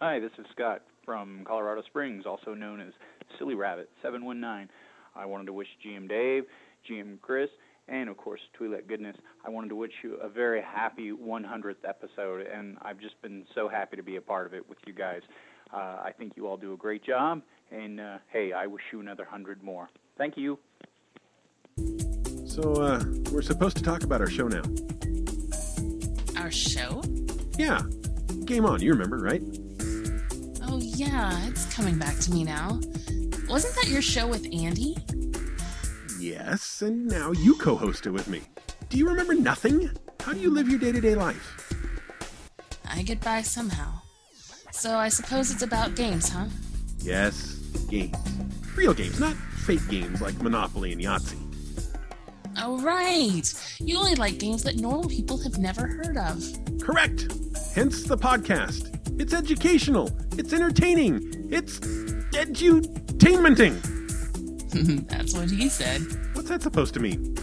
Hi, this is Scott from Colorado Springs, also known as Silly Rabbit 719. I wanted to wish GM Dave, GM Chris, and of course Twi'lek Goodness. I wanted to wish you a very happy 100th episode, and I've just been so happy to be a part of it with you guys. Uh, I think you all do a great job, and uh, hey, I wish you another hundred more. Thank you. So, uh, we're supposed to talk about our show now. Our show? Yeah. Game on, you remember, right? Yeah, it's coming back to me now. Wasn't that your show with Andy? Yes, and now you co host it with me. Do you remember nothing? How do you live your day to day life? I get by somehow. So I suppose it's about games, huh? Yes, games. Real games, not fake games like Monopoly and Yahtzee. Oh, right. You only like games that normal people have never heard of. Correct. Hence the podcast. It's educational, it's entertaining, it's edutainmenting. That's what he said. What's that supposed to mean?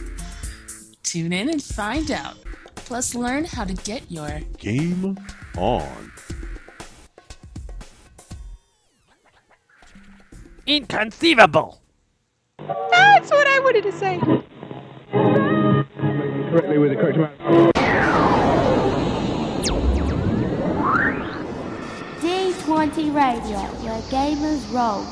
Tune in and find out. Plus, learn how to get your Game on. Inconceivable! That's what I wanted to say. correctly with the correct amount. D20 Radio, where gamers roll.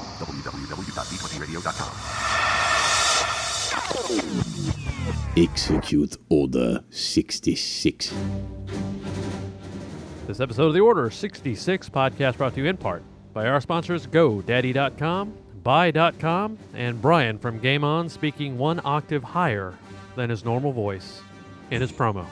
Execute Order 66. This episode of the Order 66 podcast brought to you in part by our sponsors GoDaddy.com, Buy.com, and Brian from Game On speaking one octave higher than his normal voice in his promo.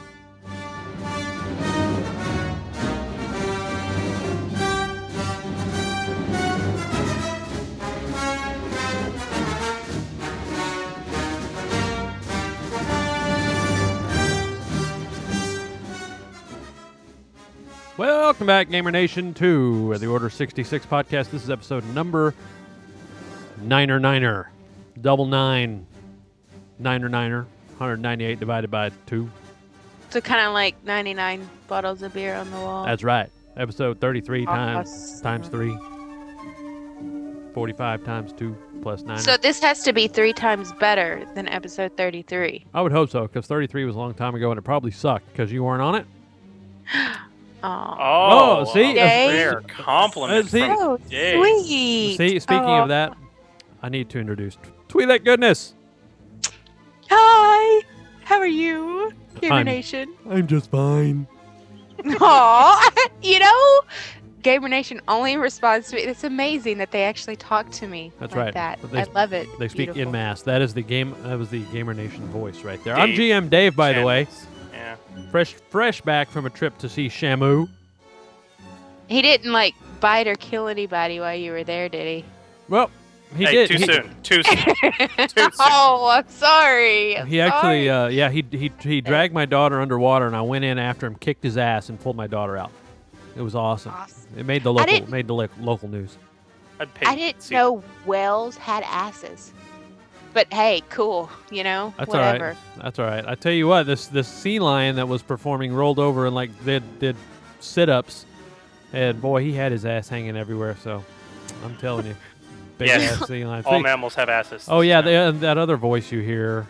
Welcome back, Gamer Nation, to the Order 66 podcast. This is episode number Niner Niner. Double nine. Niner Niner. 198 divided by 2. So kind of like 99 bottles of beer on the wall. That's right. Episode 33 times times 3. 45 times 2 plus 9. So this has to be three times better than episode 33. I would hope so, because 33 was a long time ago and it probably sucked because you weren't on it. Aw. Oh, see? a rare compliment see? Oh, Dave. sweet. See, speaking Aw. of oh. that, I need to introduce Twi'lek Goodness. Hi. How are you, Gamer I'm- Nation? I'm just fine. Aw. you know, Gamer Nation only responds to me. It's amazing that they actually talk to me That's like right. that. They- I love it. They speak Beautiful. in mass. That is the game. That was the Gamer Nation voice right there. I'm GM Dave, by the way. Channels. Yeah. Fresh, fresh back from a trip to see Shamu. He didn't like bite or kill anybody while you were there, did he? Well, he hey, did. too he, soon. Too soon. Too soon. oh, I'm sorry. I'm He actually, sorry. uh, yeah, he he he dragged my daughter underwater, and I went in after him, kicked his ass, and pulled my daughter out. It was awesome. Awesome. It made the local made the local news. I'd pay I didn't see know whales had asses. But hey, cool. You know, That's whatever. all right. That's all right. I tell you what, this this sea lion that was performing rolled over and like did did sit ups, and boy, he had his ass hanging everywhere. So, I'm telling you, big Yes. ass sea lion. All Speak- mammals have asses. Oh yeah, the, that other voice you hear.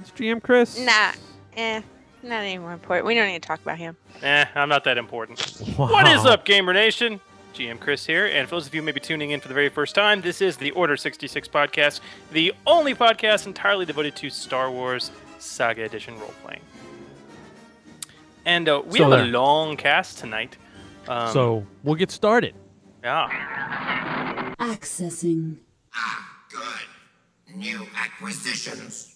It's GM Chris. Nah, eh, not any more important. We don't need to talk about him. Eh, I'm not that important. Wow. What is up, Gamer Nation? GM Chris here, and for those of you maybe tuning in for the very first time, this is the Order 66 podcast, the only podcast entirely devoted to Star Wars Saga Edition role playing. And uh, we So have a long cast tonight. Um, So we'll get started. yeah, Accessing. Ah, good. New acquisitions.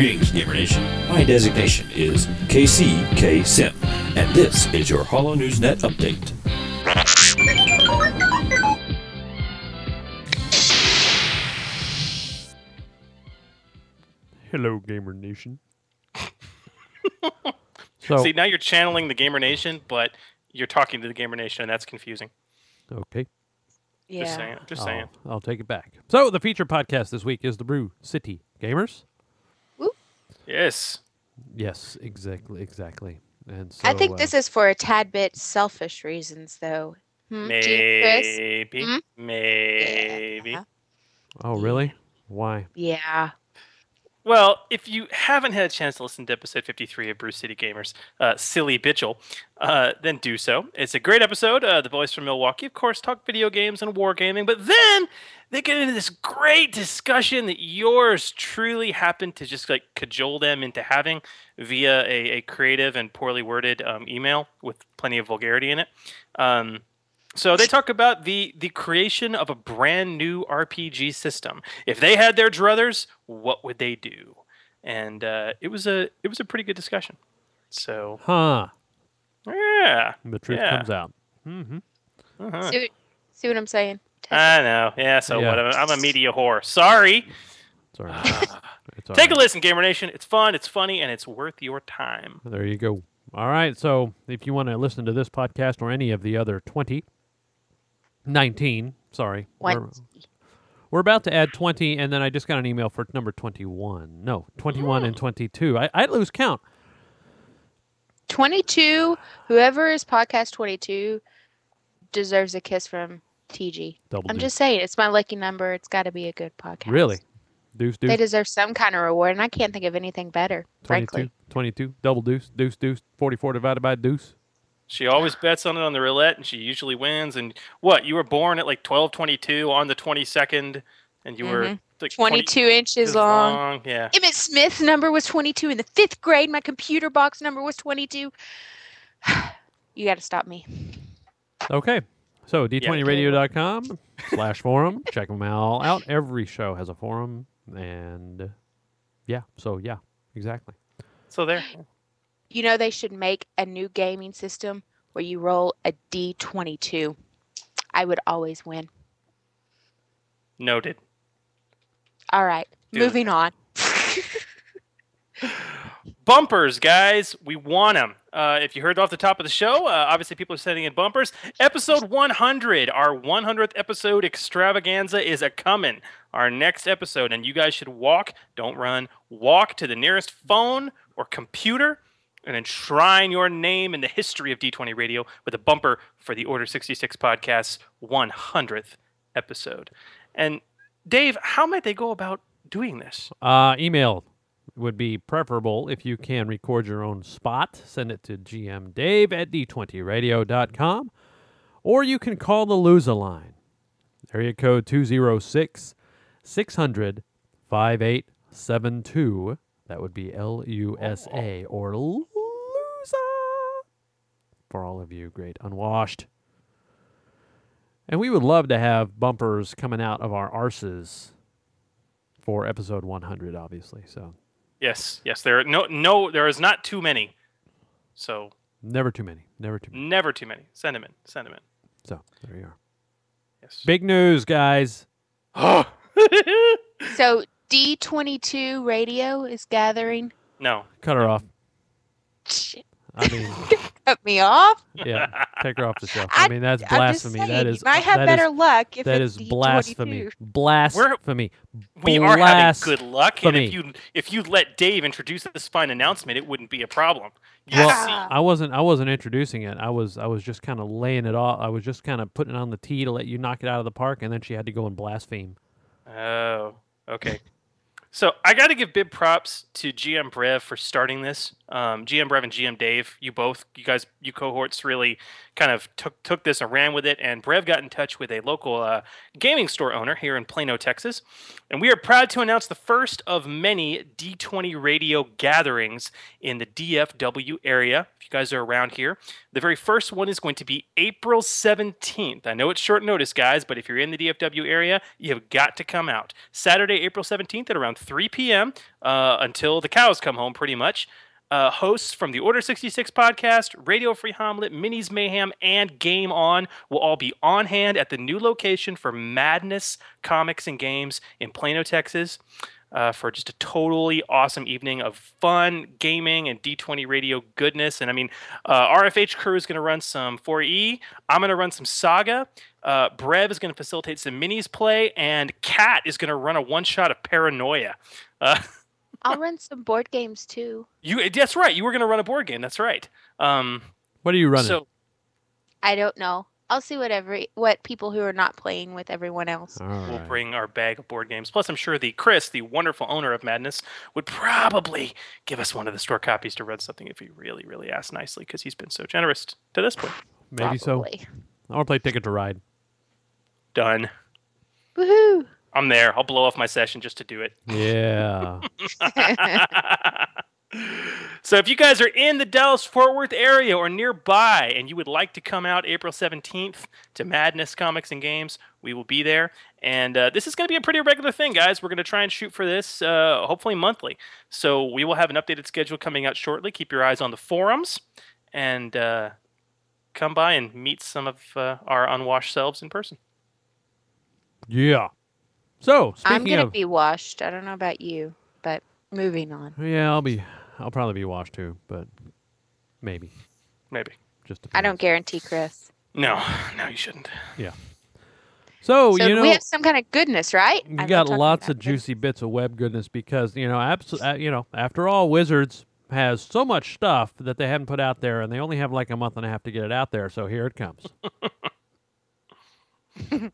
Greetings, Gamer Nation. My designation is KCK Sim, and this is your Hollow News Net update. Hello, Gamer Nation. so see now you're channeling the Gamer Nation, but you're talking to the Gamer Nation, and that's confusing. Okay. Yeah. Just saying. Just saying. I'll, I'll take it back. So the feature podcast this week is the Brew City Gamers. Yes. Yes, exactly, exactly. And so I think uh, this is for a tad bit selfish reasons, though. Hmm, GM, Chris? Maybe. Hmm? Maybe. Yeah. Oh, really? Why? Yeah. Well, if you haven't had a chance to listen to episode 53 of Brew City Gamers, uh, Silly Bitchel, uh, then do so. It's a great episode. Uh, the boys from Milwaukee, of course, talk video games and wargaming, but then they get into this great discussion that yours truly happened to just like cajole them into having via a, a creative and poorly worded um, email with plenty of vulgarity in it. Um, so they talk about the the creation of a brand new RPG system. If they had their druthers, what would they do? And uh, it was a it was a pretty good discussion. So Huh. yeah, The truth yeah. comes out. Mm-hmm. Uh-huh. See, what- see what I'm saying? I know. Yeah. So Yeah. what? I'm I'm a media whore. Sorry. Sorry. It's all Take a listen, Gamer Nation. It's fun. It's funny, and it's worth your time. There you go. All right. So if you want to listen to this podcast or any of the other 20, 19, sorry. We're, we're about to add 20, and then I just got an email for number 21. No, 21 and 22. I, I lose count. 22. Whoever is podcast 22 deserves a kiss from TG. Double I'm just saying, it's my lucky number. It's got to be a good podcast. Really? Deuce, deuce. They deserve some kind of reward, and I can't think of anything better, 22, frankly. 22, double deuce, deuce, deuce, 44 divided by deuce. She always bets on it on the roulette, and she usually wins. And what? You were born at like 12:22 on the 22nd, and you were Mhm. like 22 inches long. Yeah. Emmitt Smith's number was 22. In the fifth grade, my computer box number was 22. you got to stop me. Okay. So d20radio.com slash forum. Check them all out. Every show has a forum. And yeah, so yeah, exactly. So there. You know, they should make a new gaming system where you roll a D22. I would always win. Noted. All right, Dude. moving on. Bumpers, guys, we want them. Uh, if you heard off the top of the show, uh, obviously people are sending in bumpers. Episode 100, our 100th episode extravaganza is a coming. Our next episode, and you guys should walk, don't run, walk to the nearest phone or computer and enshrine your name in the history of D20 Radio with a bumper for the Order 66 podcast's 100th episode. And Dave, how might they go about doing this? Uh, email would be preferable if you can record your own spot. Send it to gmdave at d20radio.com. Or you can call the Loser line. Area code 206 600 5872. That would be L U S A oh. or loser for all of you great unwashed. And we would love to have bumpers coming out of our arses for episode 100, obviously. So Yes, yes. There are no, no. There is not too many. So never too many. Never too many. never too many. Send them in. Send them in. So there you are. Yes. Big news, guys. So D22 radio is gathering. no. Cut her off. Shit, I mean, cut me off. yeah, take her off the show. I, I- mean, that's I'm just blasphemy. saying, that you might have better is- luck if that it's is D22. blasphemy. Blasphemy. We are having good luck, and if you if you let Dave introduce this fine announcement, it wouldn't be a problem. You Well. Ah. I wasn't. I wasn't introducing it. I was. I was just kind of laying it off. I was just kind of putting it on the tee to let you knock it out of the park, and then she had to go and blaspheme. Oh, okay. So I got to give big props to GM Brev for starting this. Um, GM Brev and GM Dave, you both, you guys, you cohorts really kind of took took this and ran with it. And Brev got in touch with a local uh, gaming store owner here in Plano, Texas, and we are proud to announce the first of many D20 radio gatherings in the DFW area. If you guys are around here, the very first one is going to be April 17th. I know it's short notice, guys, but if you're in the DFW area, you've got to come out. Saturday, April 17th at around 3 p.m. Uh, until the cows come home, pretty much. Uh, hosts from the Order 66 podcast, Radio Free Hamlet, Minis Mayhem, and Game On will all be on hand at the new location for Madness Comics and Games in Plano, Texas. uh, for just a totally awesome evening of fun gaming and D20 radio goodness. And I mean, uh, RFH crew is going to run some 4E. I'm going to run some Saga. Uh, Brev is going to facilitate some minis play, and Cat is going to run a one shot of Paranoia. I'll run some board games too. you that's right. You were going to run a board game. That's right. Um, What are you running? so I don't know. I'll see what every what people who are not playing with everyone else. All we'll bring our bag of board games. Plus, I'm sure the Chris, the wonderful owner of Madness, would probably give us one of the store copies to run something if he really, really asked nicely, because he's been so generous to this point. Maybe so. I want to play Ticket to Ride. Done. Woohoo! I'm there. I'll blow off my session just to do it. Yeah. so if you guys are in the Dallas Fort Worth area or nearby and you would like to come out April 17th to Madness Comics and Games, we will be there. And uh, this is going to be a pretty regular thing, guys. We're going to try and shoot for this uh, hopefully monthly. So we will have an updated schedule coming out shortly. Keep your eyes on the forums and uh, come by and meet some of uh, our unwashed selves in person. yeah. So I'm gonna of, be washed. I don't know about you, but moving on. yeah, I'll be. I'll probably be washed too, but maybe Maybe. just. I don't guarantee, Chris. No, no, you shouldn't. So, so you know, we have some kind of goodness, right? We got lots about of juicy bits of web goodness because you know, abso- uh, you know, after all, Wizards has so much stuff that they haven't put out there, and they only have like a month and a half to get it out there. So here it comes.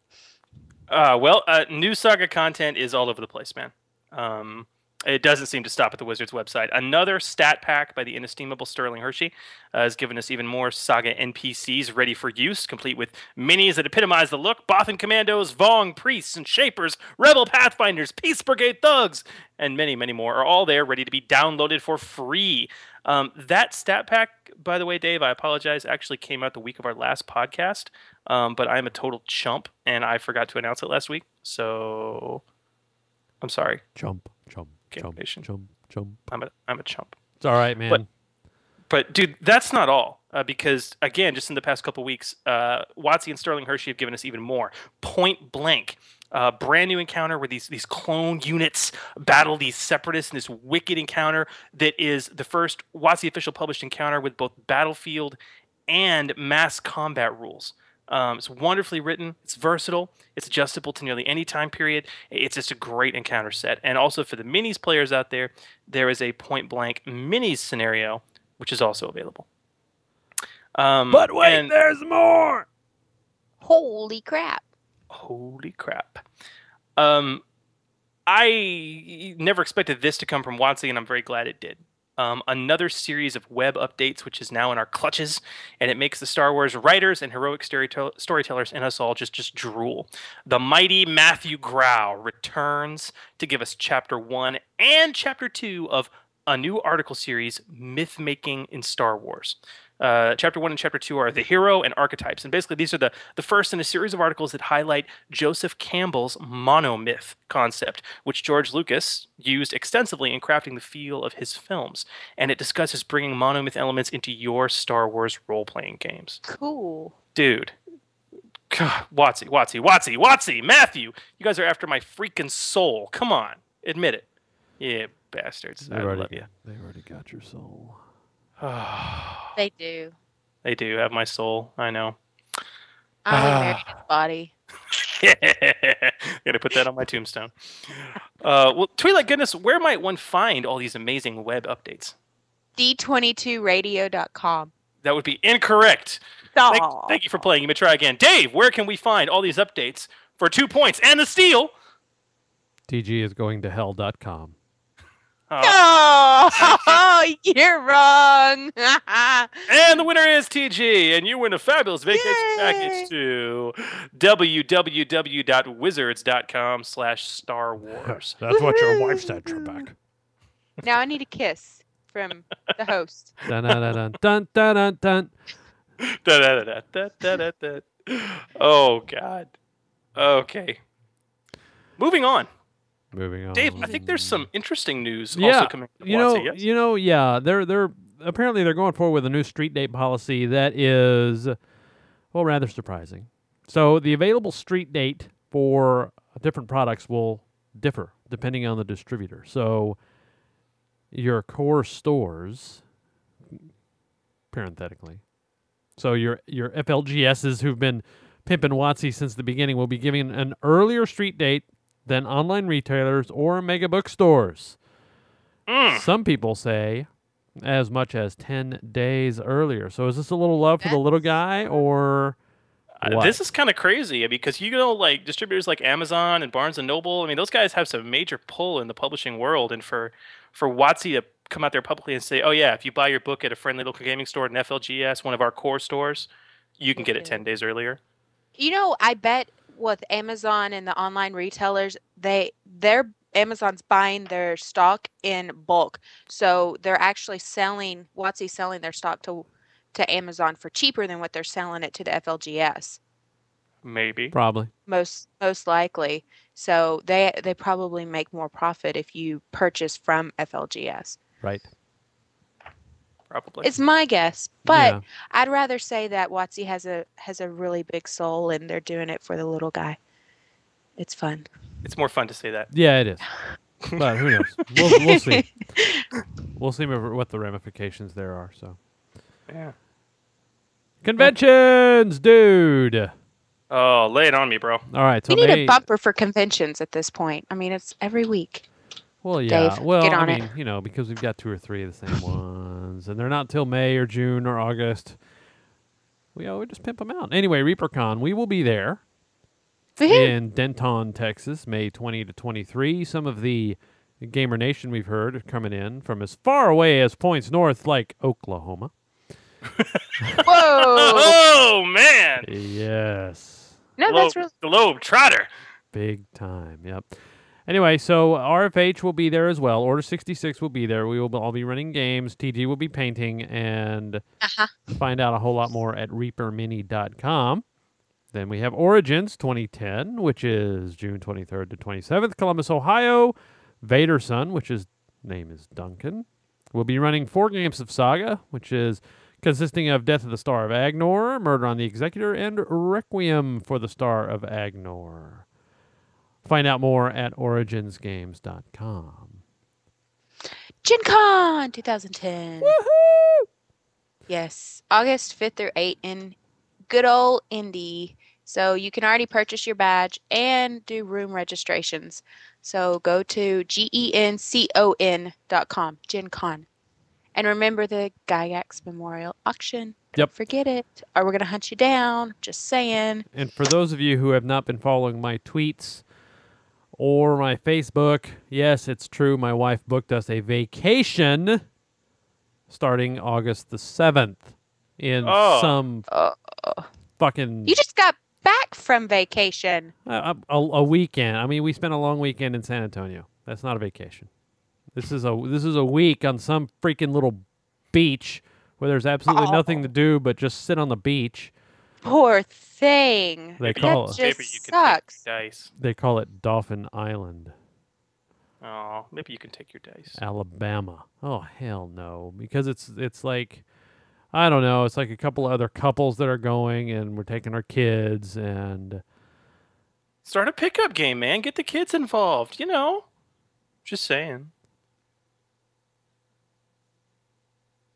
Uh, well, uh, new saga content is all over the place, man. Um, it doesn't seem to stop at the Wizards website. Another stat pack by the inestimable Sterling Hershey uh, has given us even more saga NPCs ready for use, complete with minis that epitomize the look Bothan Commandos, Vong, Priests, and Shapers, Rebel Pathfinders, Peace Brigade Thugs, and many, many more are all there ready to be downloaded for free. Um, that stat pack, by the way, Dave, I apologize, actually came out the week of our last podcast, um, but I'm a total chump and I forgot to announce it last week. So I'm sorry. Chump, chump, Okay, chump, chump, chump. I'm a I'm a chump. It's all right, man. But dude, that's not all. Uh, because again, just in the past couple weeks, uh, WotC and Sterling Hershey have given us even more. Point blank, uh, brand new encounter where these these clone units battle these separatists in this wicked encounter that is the first WotC official published encounter with both battlefield and mass combat rules. Um, it's wonderfully written. It's versatile. It's adjustable to nearly any time period. It's just a great encounter set. And also for the minis players out there, there is a point blank minis scenario, which is also available. Um, but wait, and- there's more. Holy crap! Holy crap. Um, I never expected this to come from WotC, and I'm very glad it did. Um, another series of web updates, which is now in our clutches, and it makes the Star Wars writers and heroic storytell- storytellers in us all just just drool. The mighty Matthew Grau returns to give us chapter one and chapter two of a new article series, Myth Making in Star Wars. Uh, chapter one and chapter two are the hero and archetypes, and basically these are the the first in a series of articles that highlight Joseph Campbell's monomyth concept, which George Lucas used extensively in crafting the feel of his films, and it discusses bringing monomyth elements into your Star Wars role playing games. Cool. Dude, God, WotC, WotC, WotC, WotC, Matthew, you guys are after my freaking soul. Come on, admit it. Yeah, bastards. They've I already, love you. They've already got your soul. They do. They do have my soul. I know. I'm in Meredith's body. Gonna put that on my tombstone. Uh, well, Twi'lek Goodness, where might one find all these amazing web updates? D22radio.com. That would be incorrect. Thank, thank you for playing. You may try again. Dave, where can we find all these updates for two points and the steal? TG is going to hell.com. Uh, Oh, you're wrong. and the winner is TG, and you win a fabulous vacation Yay. package to www.wizards.com slash Star Wars. That's what your wife Woohoo. said, Trebek. now I need a kiss from the host. dun, dun, dun, dun, dun, dun. Oh God. Okay. Moving on, Moving on. Dave. I think there's some interesting news yeah, also coming. You know, yes? you know, yeah. They're they're apparently they're going forward with a new street date policy that is, well, rather surprising. So the available street date for different products will differ depending on the distributor. So your core stores, parenthetically, so your your FLGSs who've been pimping WotC since the beginning will be giving an earlier street date than online retailers or mega bookstores. Mm. Some people say as much as 10 days earlier. So is this a little love for the little guy or Uh. This is kind of crazy because you know, like distributors like Amazon and Barnes and Noble. I mean, those guys have some major pull in the publishing world, and for for WotC to come out there publicly and say, "Oh yeah, if you buy your book at a friendly local gaming store at an FLGS, one of our core stores, you can get it ten days earlier." You know, I bet with Amazon and the online retailers, they their Amazon's buying their stock in bulk. So they're actually selling WotC selling their stock to to Amazon for cheaper than what they're selling it to the FLGS. Maybe. probably? Most most likely. So they they probably make more profit if you purchase from FLGS. Right. Probably. It's my guess, but Yeah. I'd rather say that WotC has a has a really big soul and they're doing it for the little guy. It's fun. It's more fun to say that. Yeah, it is. but who knows? We'll, we'll see. We'll see what what the ramifications there are. So Yeah. conventions, dude. Oh, lay it on me, bro. All right, so we need May, a bumper for conventions at this point. I mean, it's every week. Well, yeah. Dave, well, get I on it. mean, you know, because we've got two or three of the same ones, and they're not till May or June or August. We oh, we just pimp them out. Anyway, ReaperCon, we will be there in Denton, Texas, May 20 to 23. Some of the Gamer Nation we've heard are coming in from as far away as points north, like Oklahoma. Whoa! Oh man, Yes. No, Globe, that's really Globe Trotter. Big time. Yep. Anyway, so RFH will be there as well. Order 66 will be there. We will all be running games. TG will be painting and uh-huh. find out a whole lot more at reapermini.com. Then we have Origins 2010, which is June 23rd to 27th, Columbus, Ohio. Vader Son, which his name is Duncan, will be running four games of Saga, which is consisting of Death of the Star of Agnor, Murder on the Executor, and Requiem for the Star of Agnor. Find out more at originsgames.com. Gen Con 2010. Woohoo! Yes, August 5th through 8th in good old Indy. So you can already purchase your badge and do room registrations. So go to E gencon.com, Gen Con. And remember the Gygax Memorial Auction. Don't Yep. forget it, or we're going to hunt you down. Just saying. And for those of you who have not been following my tweets or my Facebook, yes, it's true. My wife booked us a vacation starting August the 7th in Oh. some Uh, fucking you just got back from vacation. a, a, a weekend. I mean, we spent a long weekend in San Antonio. That's not a vacation. This is a this is a week on some freaking little beach where there's absolutely nothing to do but just sit on the beach. Poor thing. They call That it just maybe you can sucks. take your dice. they call it Dauphin Island. Oh, maybe you can take your dice. Alabama. Oh hell no, because it's it's like I don't know. It's like a couple other couples that are going, and we're taking our kids, and Start a pickup game, man. Get the kids involved. You know. Just saying.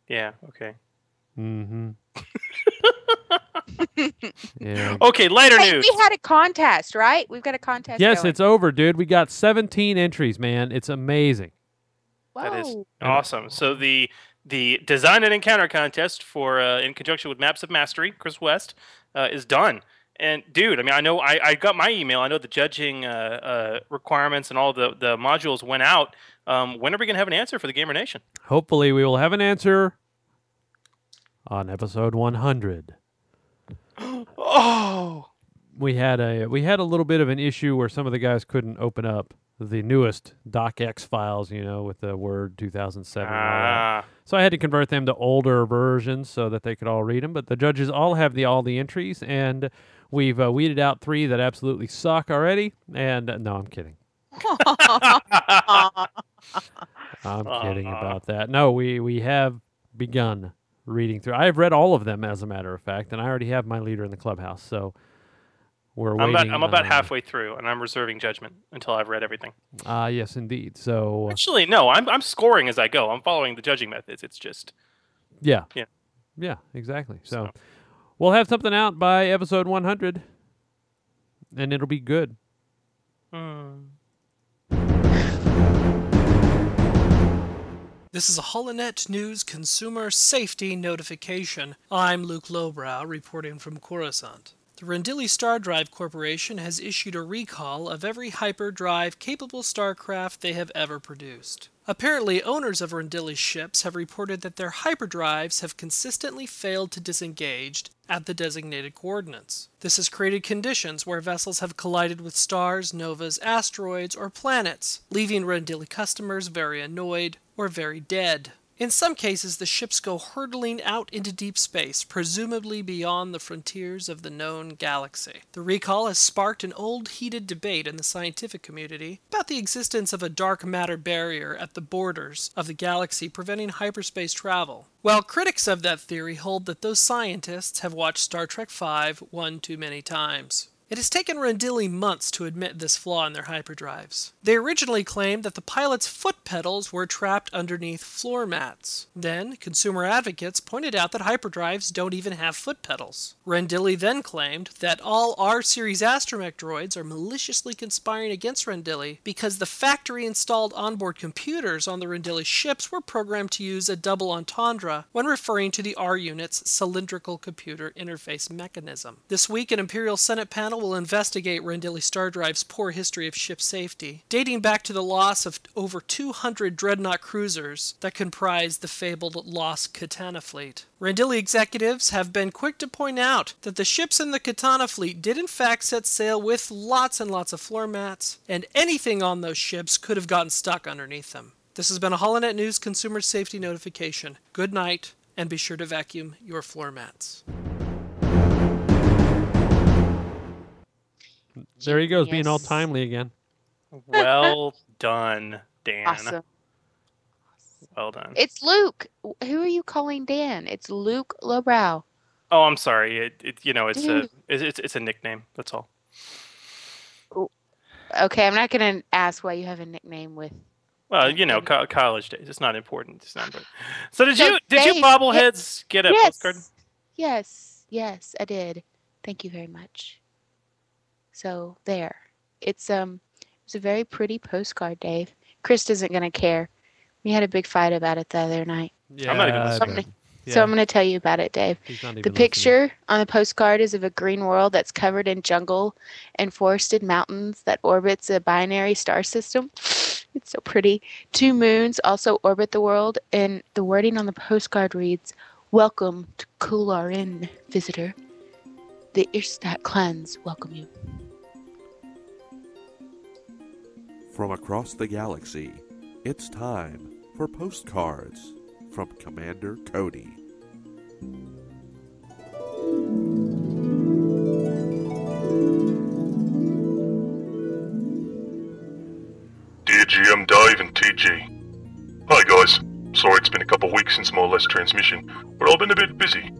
Yeah. Okay. mm-hmm. Yeah. Okay. Lighter Hey, news. we had a contest, right? We've got a contest. Yes, going. it's over, dude. We got 17 entries, man. It's amazing. Wow. That is awesome. So the the design and encounter contest for uh, in conjunction with Maps of Mastery, Chris West, uh, is done. And dude, I mean, I know I, I got my email. I know the judging uh, uh, requirements and all the the modules went out. Um, when are we gonna have an answer for the Gamer Nation? Hopefully, we will have an answer on episode 100. Oh, We had a we had a little bit of an issue where some of the guys couldn't open up the newest DocX files, you know, with the Word 2007. and all that. ah, So I had to convert them to older versions so that they could all read them. But the judges all have the all the entries, and we've uh, weeded out three that absolutely suck already. And uh, no, I'm kidding. I'm kidding Aw. about that. No, we we have begun reading through. I have read all of them, as a matter of fact, and I already have my leader in the clubhouse. So we're I'm about waiting. I'm about uh, halfway through, and I'm reserving judgment until I've read everything. Ah, yes, indeed. So Actually, no, I'm I'm scoring as I go. I'm following the judging methods. It's just yeah, Yeah. yeah, exactly. So, So. we'll have something out by episode 100, and it'll be good. hmm. This is a Holonet News consumer safety notification. I'm Luke Lowbrow reporting from Coruscant. The Rendili Star Drive Corporation has issued a recall of every hyperdrive capable starcraft they have ever produced. Apparently, owners of Rendili ships have reported that their hyperdrives have consistently failed to disengage at the designated coordinates. This has created conditions where vessels have collided with stars, novas, asteroids, or planets, leaving Rendili customers very annoyed or very dead. In some cases, the ships go hurtling out into deep space, presumably beyond the frontiers of the known galaxy. The recall has sparked an old heated debate in the scientific community about the existence of a dark matter barrier at the borders of the galaxy preventing hyperspace travel. While critics of that theory hold that those scientists have watched Star Trek V one too many times. It has taken Rendili months to admit this flaw in their hyperdrives. They originally claimed that the pilot's foot pedals were trapped underneath floor mats. Then, consumer advocates pointed out that hyperdrives don't even have foot pedals. Rendili then claimed that all R series astromech droids are maliciously conspiring against Rendili because the factory installed onboard computers on the Rendili ships were programmed to use a double entendre when referring to the R unit's cylindrical computer interface mechanism. This week, an Imperial Senate panel will investigate Rendili Star Drive's poor history of ship safety, dating back to the loss of over 200 dreadnought cruisers that comprise the fabled lost Katana fleet. Rendili executives have been quick to point out that the ships in the Katana fleet did in fact set sail with lots and lots of floor mats, and anything on those ships could have gotten stuck underneath them. This has been a Holonet News consumer safety notification. Good night, and be sure to vacuum your floor mats. There he goes, being all timely again. well done, Dan. Awesome. Well done. It's Luke. Who are you calling Dan? It's Luke Lowbrow. oh, I'm sorry. It, it you know it's a Dude. it's, it's it's a nickname. That's all. Okay, I'm not gonna ask why you have a nickname with. Well, you know, co- college days. It's not important. It's not. But... So did So you did you Dave, bobbleheads get a yes, postcard? yes, yes, I did. Thank you very much. So there, it's um, it's a very pretty postcard, Dave. Chris isn't gonna care. We had a big fight about it the other night. Yeah, I'm not even I listening. bet. So I'm gonna tell you about it, Dave. he's not even The listening. picture on the postcard is of a green world that's covered in jungle and forested mountains that orbits a binary star system. It's so pretty. Two moons also orbit the world, and the wording on the postcard reads, Welcome to Kularin, visitor. The Irstat clans welcome you. From across the galaxy, it's time for postcards from Commander Cody. Dear GM Dave and TG. Hi guys. Sorry it's been a couple weeks since my last transmission, but I've been a bit busy.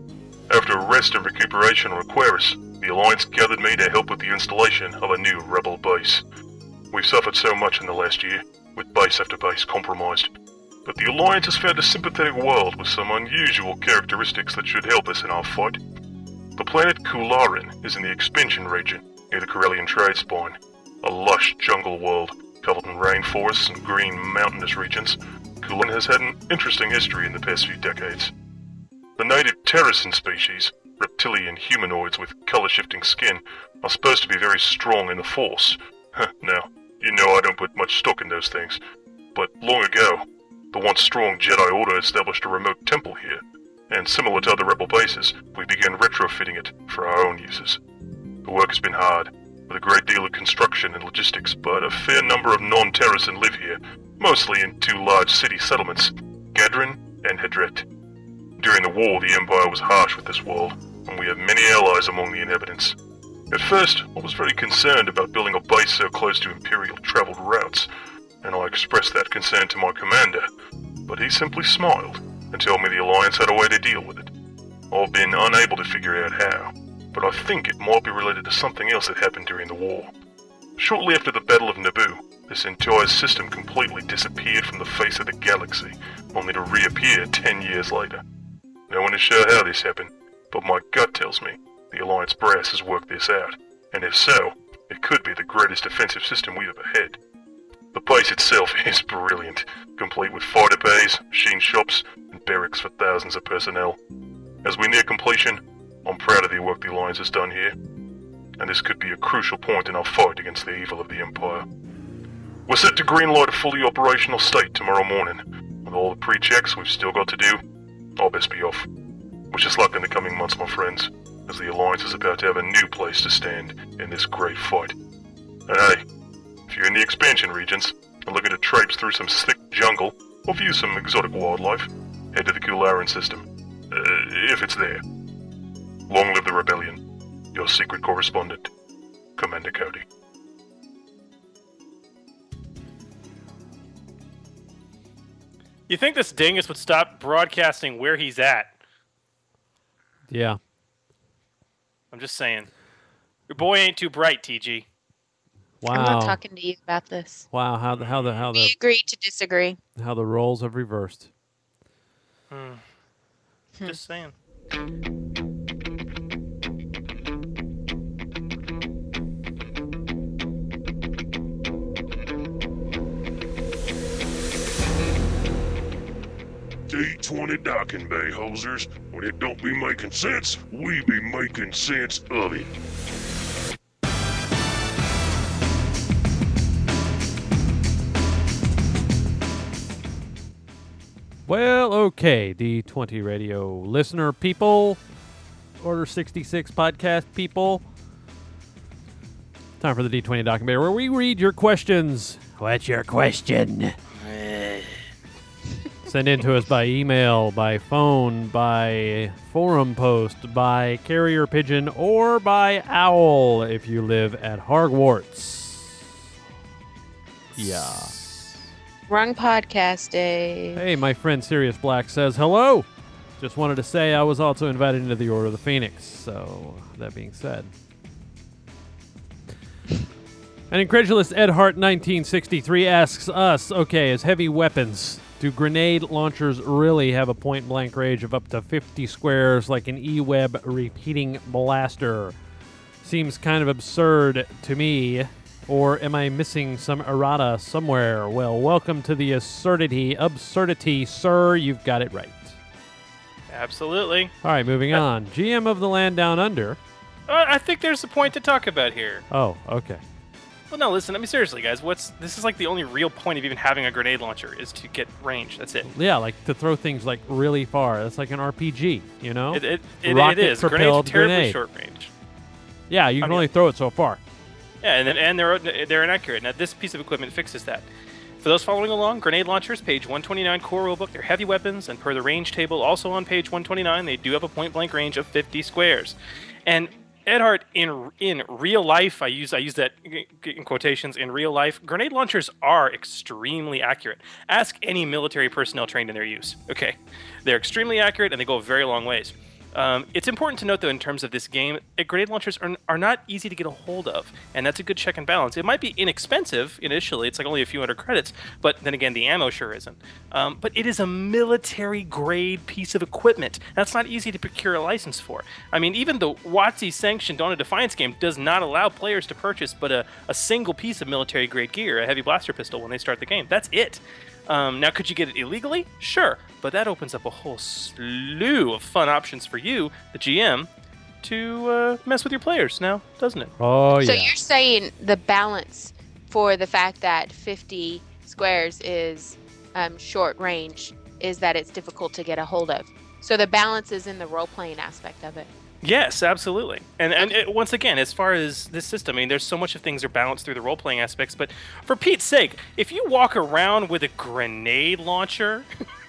After a rest and recuperation on Aquarius, the Alliance gathered me to help with the installation of a new rebel base. We've suffered so much in the last year, with base after base compromised. But the Alliance has found a sympathetic world with some unusual characteristics that should help us in our fight. The planet Kularin is in the expansion region, near the Corellian trade spine. A lush jungle world, covered in rainforests and green mountainous regions, Kularin has had an interesting history in the past few decades. The native Tarasin species, reptilian humanoids with color-shifting skin, are supposed to be very strong in the Force. now, you know I don't put much stock in those things, but long ago, the once strong Jedi Order established a remote temple here, and similar to other rebel bases, we began retrofitting it for our own uses. The work has been hard, with a great deal of construction and logistics, but a fair number of non-Tarasin live here, mostly in two large city settlements, Gadrin and Hedret. During the war, the Empire was harsh with this world, and we have many allies among the inhabitants. At first, I was very concerned about building a base so close to Imperial traveled routes, and I expressed that concern to my commander, but he simply smiled and told me the Alliance had a way to deal with it. I've been unable to figure out how. but I think it might be related to something else that happened during the war. Shortly after the Battle of Naboo, this entire system completely disappeared from the face of the galaxy, only to reappear ten years later. No one is sure how this happened, but my gut tells me the Alliance brass has worked this out, and if so, it could be the greatest defensive system we've ever had. The base itself is brilliant, complete with fighter bays, machine shops, and barracks for thousands of personnel. As we near completion, I'm proud of the work the Alliance has done here, and this could be a crucial point in our fight against the evil of the Empire. We're set to greenlight a fully operational state tomorrow morning. With all the pre-checks we've still got to do, I'll best be off. Wish us luck in the coming months, my friends, as the Alliance is about to have a new place to stand in this great fight. And hey, if you're in the expansion regions and looking to traipse through some thick jungle or view some exotic wildlife, head to the Kularin system. Uh, if it's there. Long live the rebellion. Your secret correspondent, Commander Cody. You think this dingus would stop broadcasting where he's at? Yeah. I'm just saying. Your boy ain't too bright, TG. Wow. I'm not talking to you about this. Wow, how the how the how the We the agree to disagree. how the roles have reversed. Hmm. Just saying. D20 docking bay hosers. When it don't be making sense, we be making sense of it. Well, okay, D20 radio listener people, Order 66 podcast people. Time for the D20 documentary where we read your questions. What's your question? Send in to us by email, by phone, by forum post, by carrier pigeon, or by owl if you live at Hogwarts. Yeah. Wrong podcast day. Hey, my friend Sirius Black says hello. Just wanted to say I was also invited into the Order of the Phoenix. So, that being said. An incredulous Ed Hart 1963 asks us okay, as heavy weapons, do grenade launchers really have a point blank range of up to 50 squares like an E Web repeating blaster? Seems kind of absurd to me. Or am I missing some errata somewhere? Well, welcome to the absurdity. Absurdity, sir. You've got it right. Absolutely. All right, moving on. GM of the Land Down Under. Uh, I think there's a point to talk about here. Oh, okay. Well, no, listen. I mean, seriously, guys. What's this is like the only real point of even having a grenade launcher is to get range. That's it. Yeah, like to throw things like really far. That's like an RPG, you know? It, it, it, it is. Grenades are terribly grenade. short range. Yeah, you I can mean- only throw it so far. Yeah, and then, and they're they're inaccurate. Now this piece of equipment fixes that. For those following along, grenade launchers, page 129 core rulebook, they're heavy weapons, and per the range table, also on page 129, they do have a point blank range of 50 squares. And Ed Hart, in in real life, I use I use that in quotations. In real life, grenade launchers are extremely accurate. Ask any military personnel trained in their use. Okay, they're extremely accurate and they go very long ways. Um, it's important to note, though, in terms of this game, grenade launchers are, are not easy to get a hold of, and that's a good check and balance. It might be inexpensive initially; it's like only a few hundred credits, but then again, the ammo sure isn't. Um, but it is a military-grade piece of equipment. That's not easy to procure a license for. I mean, even the WotC-sanctioned Dawn of Defiance game does not allow players to purchase but a, a single piece of military-grade gear, a heavy blaster pistol, when they start the game. That's it. Um, now, could you get it illegally? Sure, but that opens up a whole slew of fun options for you, the GM, to uh, mess with your players now, doesn't it? Oh yeah. So you're saying the balance for the fact that 50 squares is um, short range is that it's difficult to get a hold of. So the balance is in the role playing aspect of it. Yes, absolutely. And and it, once again, as far as this system, I mean, there's so much of things are balanced through the role playing aspects. But for Pete's sake, if you walk around with a grenade launcher,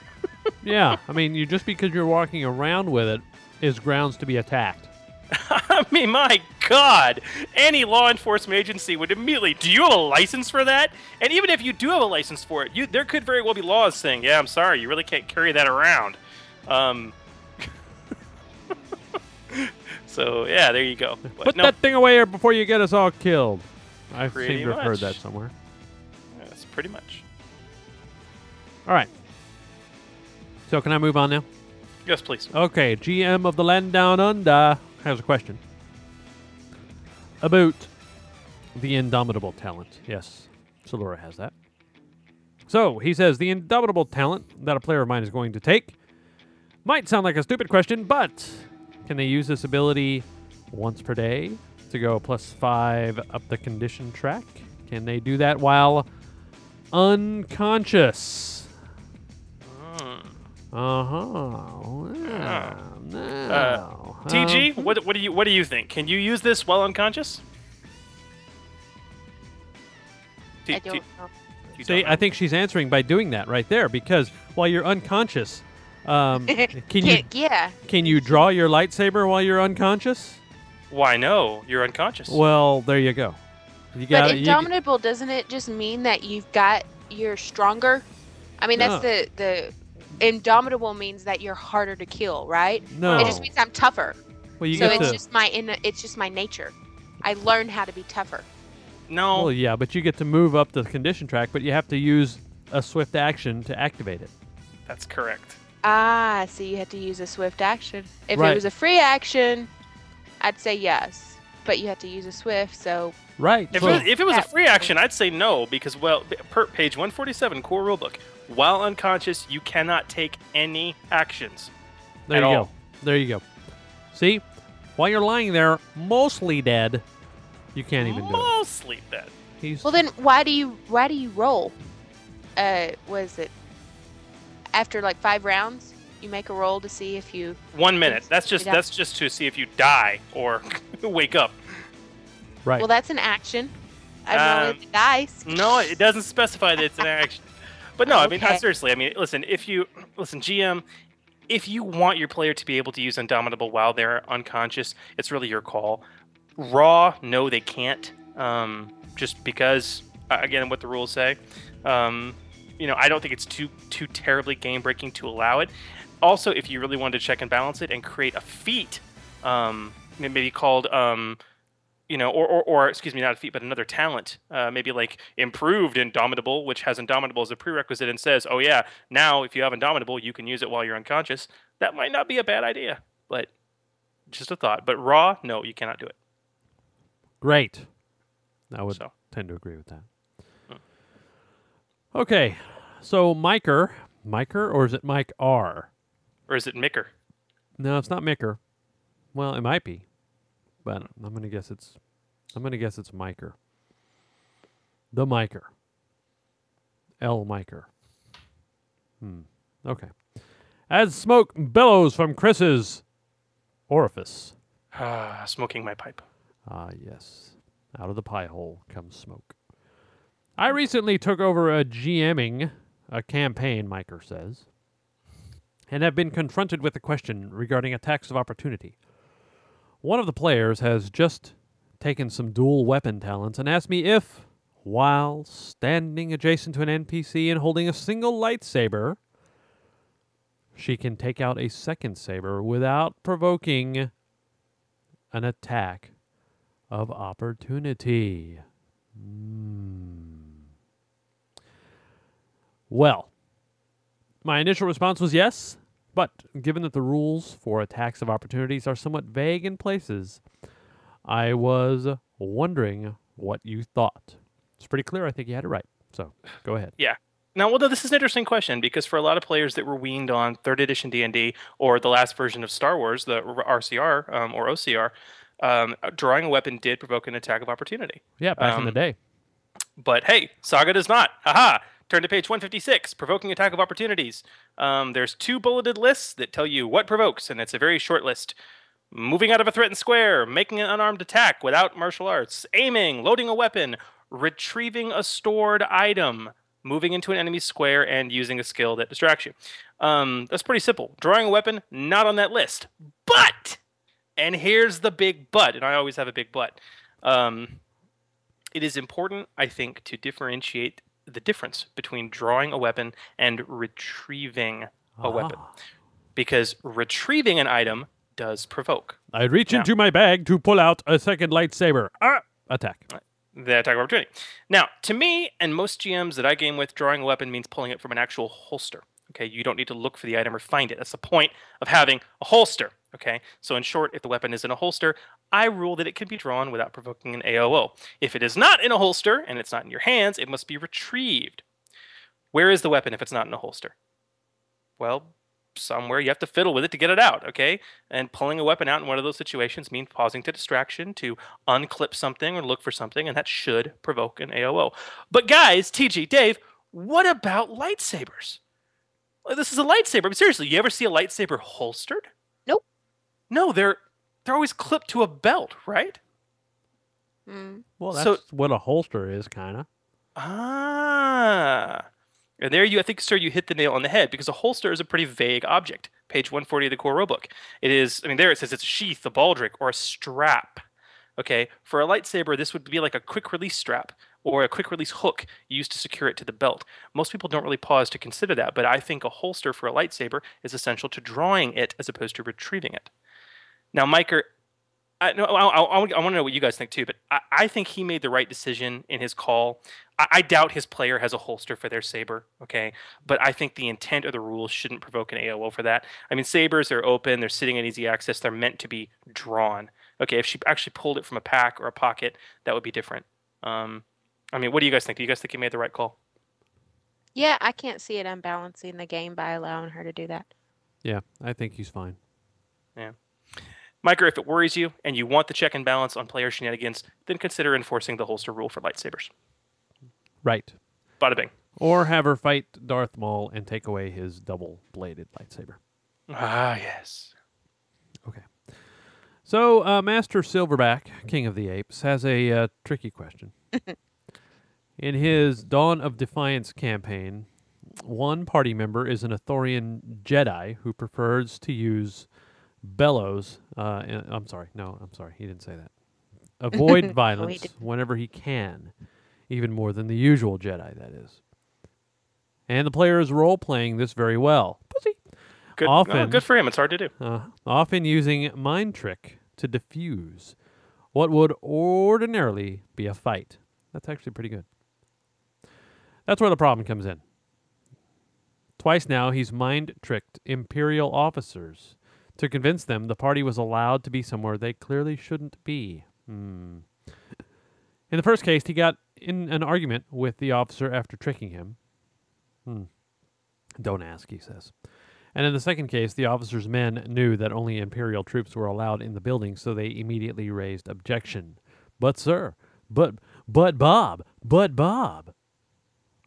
yeah, I mean, you just because you're walking around with it is grounds to be attacked. I mean, my God, any law enforcement agency would immediately. Do you have a license for that? And even if you do have a license for it, you there could very well be laws saying, "Yeah, I'm sorry, you really can't carry that around." Um, So yeah, there you go. But Put no, that thing away here before you get us all killed. I seem to have heard that somewhere. that's pretty much. All right. So can I move on now? Yes, please. Okay, GM of the Land Down Under has a question about the indomitable talent. Yes, Solura has that. So he says the indomitable talent that a player of mine is going to take might sound like a stupid question, but can they use this ability once per day to go plus five up the condition track? Can they do that while unconscious? Uh huh. Uh, TG, what what do you what do you think? Can you use this while unconscious? T- I don't T- know. See, don't know? I think she's answering by doing that right there because while you're unconscious, um, can you Can't- yeah. can you draw your lightsaber while you're unconscious? Why no? You're unconscious. Well, there you go. You But got you, indomitable doesn't it just mean that you've got you're stronger? I mean that's No. the the indomitable means that you're harder to kill, right? No. It just means I'm tougher. Well, you so get it's to- just my in it's just my nature. I learned how to be tougher. No. Well, yeah, but you get to move up the condition track, but you have to use a swift action to activate it. That's correct. Ah, so you had to use a swift action. If Right. it was a free action, I'd say yes. But you had to use a swift, so Right. If, well- it, if it was a free action, I'd say no because well, per page 147 core rulebook, while unconscious, you cannot take any actions. There at you all. go. There you go. See, while you're lying there, mostly dead, you can't even do it. Mostly dead. He's Well, then why do you why do you roll? Uh, was it after like five rounds? You make a roll to see if you. One minute. That's just that's just to see if you die or wake up. right. Well, that's an action. I roll Um, the dice. No, it doesn't specify that it's an action. But no, I mean, Okay. seriously. I mean, listen. If you listen, GM, if you want your player to be able to use Indomitable while they're unconscious, it's really your call. Raw, no, they can't. Um, just because, uh, again, what the rules say. Um, you know, I don't think it's too too terribly game breaking to allow it. Also, if you really wanted to check and balance it and create a feat, um, maybe called um, you know, or, or, or excuse me, not a feat, but another talent, uh, maybe like improved Indomitable, which has Indomitable as a prerequisite and says, oh yeah, now if you have Indomitable, you can use it while you're unconscious. That might not be a bad idea, but just a thought. But Raw, no, you cannot do it. Great. I would So. tend to agree with that. Okay, so Miker, Miker, or is it Mike R? Or is it Micker? No, it's not Micker. Well, it might be, but I'm gonna guess it's. I'm gonna guess it's Miker. The Miker. L Miker. Hmm. Okay. As smoke bellows from Chris's orifice. Ah, smoking my pipe. Ah, yes. Out of the pie hole comes smoke. I recently took over a GMing a campaign, Miker says, and have been confronted with a question regarding attacks of opportunity. One of the players has just taken some dual weapon talents and asked me if, while standing adjacent to an NPC and holding a single lightsaber, she can take out a second saber without provoking an attack of opportunity. Hmm. Well, my initial response was yes, but given that the rules for attacks of opportunities are somewhat vague in places, I was wondering what you thought. It's pretty clear. I think you had it right. So go ahead. Yeah. Now, well, this is an interesting question because for a lot of players that were weaned on third edition D and D or the last version of Star Wars, the RCR um, or OCR, um, drawing a weapon did provoke an attack of opportunity. Yeah, back in the Um, day. But hey, Saga does not. Aha! Turn to page 156, provoking attack of opportunities. Um, there's two bulleted lists that tell you what provokes, and it's a very short list. Moving out of a threatened square, making an unarmed attack without martial arts, aiming, loading a weapon, retrieving a stored item, moving into an enemy square, and using a skill that distracts you. Um, that's pretty simple. Drawing a weapon, not on that list. But, and here's the big but, and I always have a big but. Um, it is important, I think, to differentiate the difference between drawing a weapon and retrieving a weapon. Because retrieving an item does provoke. I reach Now- into my bag to pull out a second lightsaber. Ah! Attack. the attack of opportunity. Now, to me and most GMs that I game with, drawing a weapon means pulling it from an actual holster. Okay, you don't need to look for the item or find it. That's the point of having a holster. Okay, so in short, if the weapon is in a holster, I rule that it can be drawn without provoking an AOO. If it is not in a holster and it's not in your hands, it must be retrieved. Where is the weapon if it's not in a holster? Well, somewhere you have to fiddle with it to get it out, okay? And pulling a weapon out in one of those situations means pausing to distraction to unclip something or look for something, and that should provoke an AOO. But guys, TG, Dave, what about lightsabers? This is a lightsaber. I mean, seriously, you ever see a lightsaber holstered? Nope. No, they're they're always clipped to a belt, right? Mm. Well, that's So- what a holster is, kind of. Ah. And there you, I think, sir, you hit the nail on the head because a holster is a pretty vague object. Page 140 of the core rulebook. It is, I mean, there it says it's a sheath, a baldric, or a strap. Okay. For a lightsaber, this would be like a quick release strap or a quick release hook used to secure it to the belt. Most people don't really pause to consider that, but I think a holster for a lightsaber is essential to drawing it as opposed to retrieving it. Now, Miker, I, no, I, I, I want to know what you guys think too, but I, I think he made the right decision in his call. I, I doubt his player has a holster for their saber, okay? But I think the intent of the rules shouldn't provoke an AOO for that. I mean, sabers are open, they're sitting in easy access, they're meant to be drawn. Okay, if she actually pulled it from a pack or a pocket, that would be different. Um, I mean, what do you guys think? Do you guys think he made the right call? Yeah, I can't see it unbalancing the game by allowing her to do that. Yeah, I think he's fine. Yeah. Miker, if it worries you and you want the check and balance on player shenanigans, then consider enforcing the holster rule for lightsabers. Right. Bada bing. Or have her fight Darth Maul and take away his double-bladed lightsaber. Ah, yes. Okay. So, uh, Master Silverback, King of the Apes, has a uh, tricky question. In his Dawn of Defiance campaign, one party member is an Ithorian Jedi who prefers to use bellows. Uh, in- I'm sorry. No, I'm sorry. He didn't say that. Avoid Oh, violence didn't. whenever he can, even more than the usual Jedi, that is. And the player is role playing this very well. Pussy. Good, oh, Often, good for him. It's hard to do. uh, often using mind trick to diffuse what would ordinarily be a fight. That's actually pretty good. That's where the problem comes in. Twice now, he's mind tricked Imperial officers to convince them the party was allowed to be somewhere they clearly shouldn't be. Hmm. In the first case, he got in an argument with the officer after tricking him. Hmm. Don't ask, he says. And in the second case, the officer's men knew that only Imperial troops were allowed in the building, so they immediately raised objection. But, sir, but, but Bob, but Bob.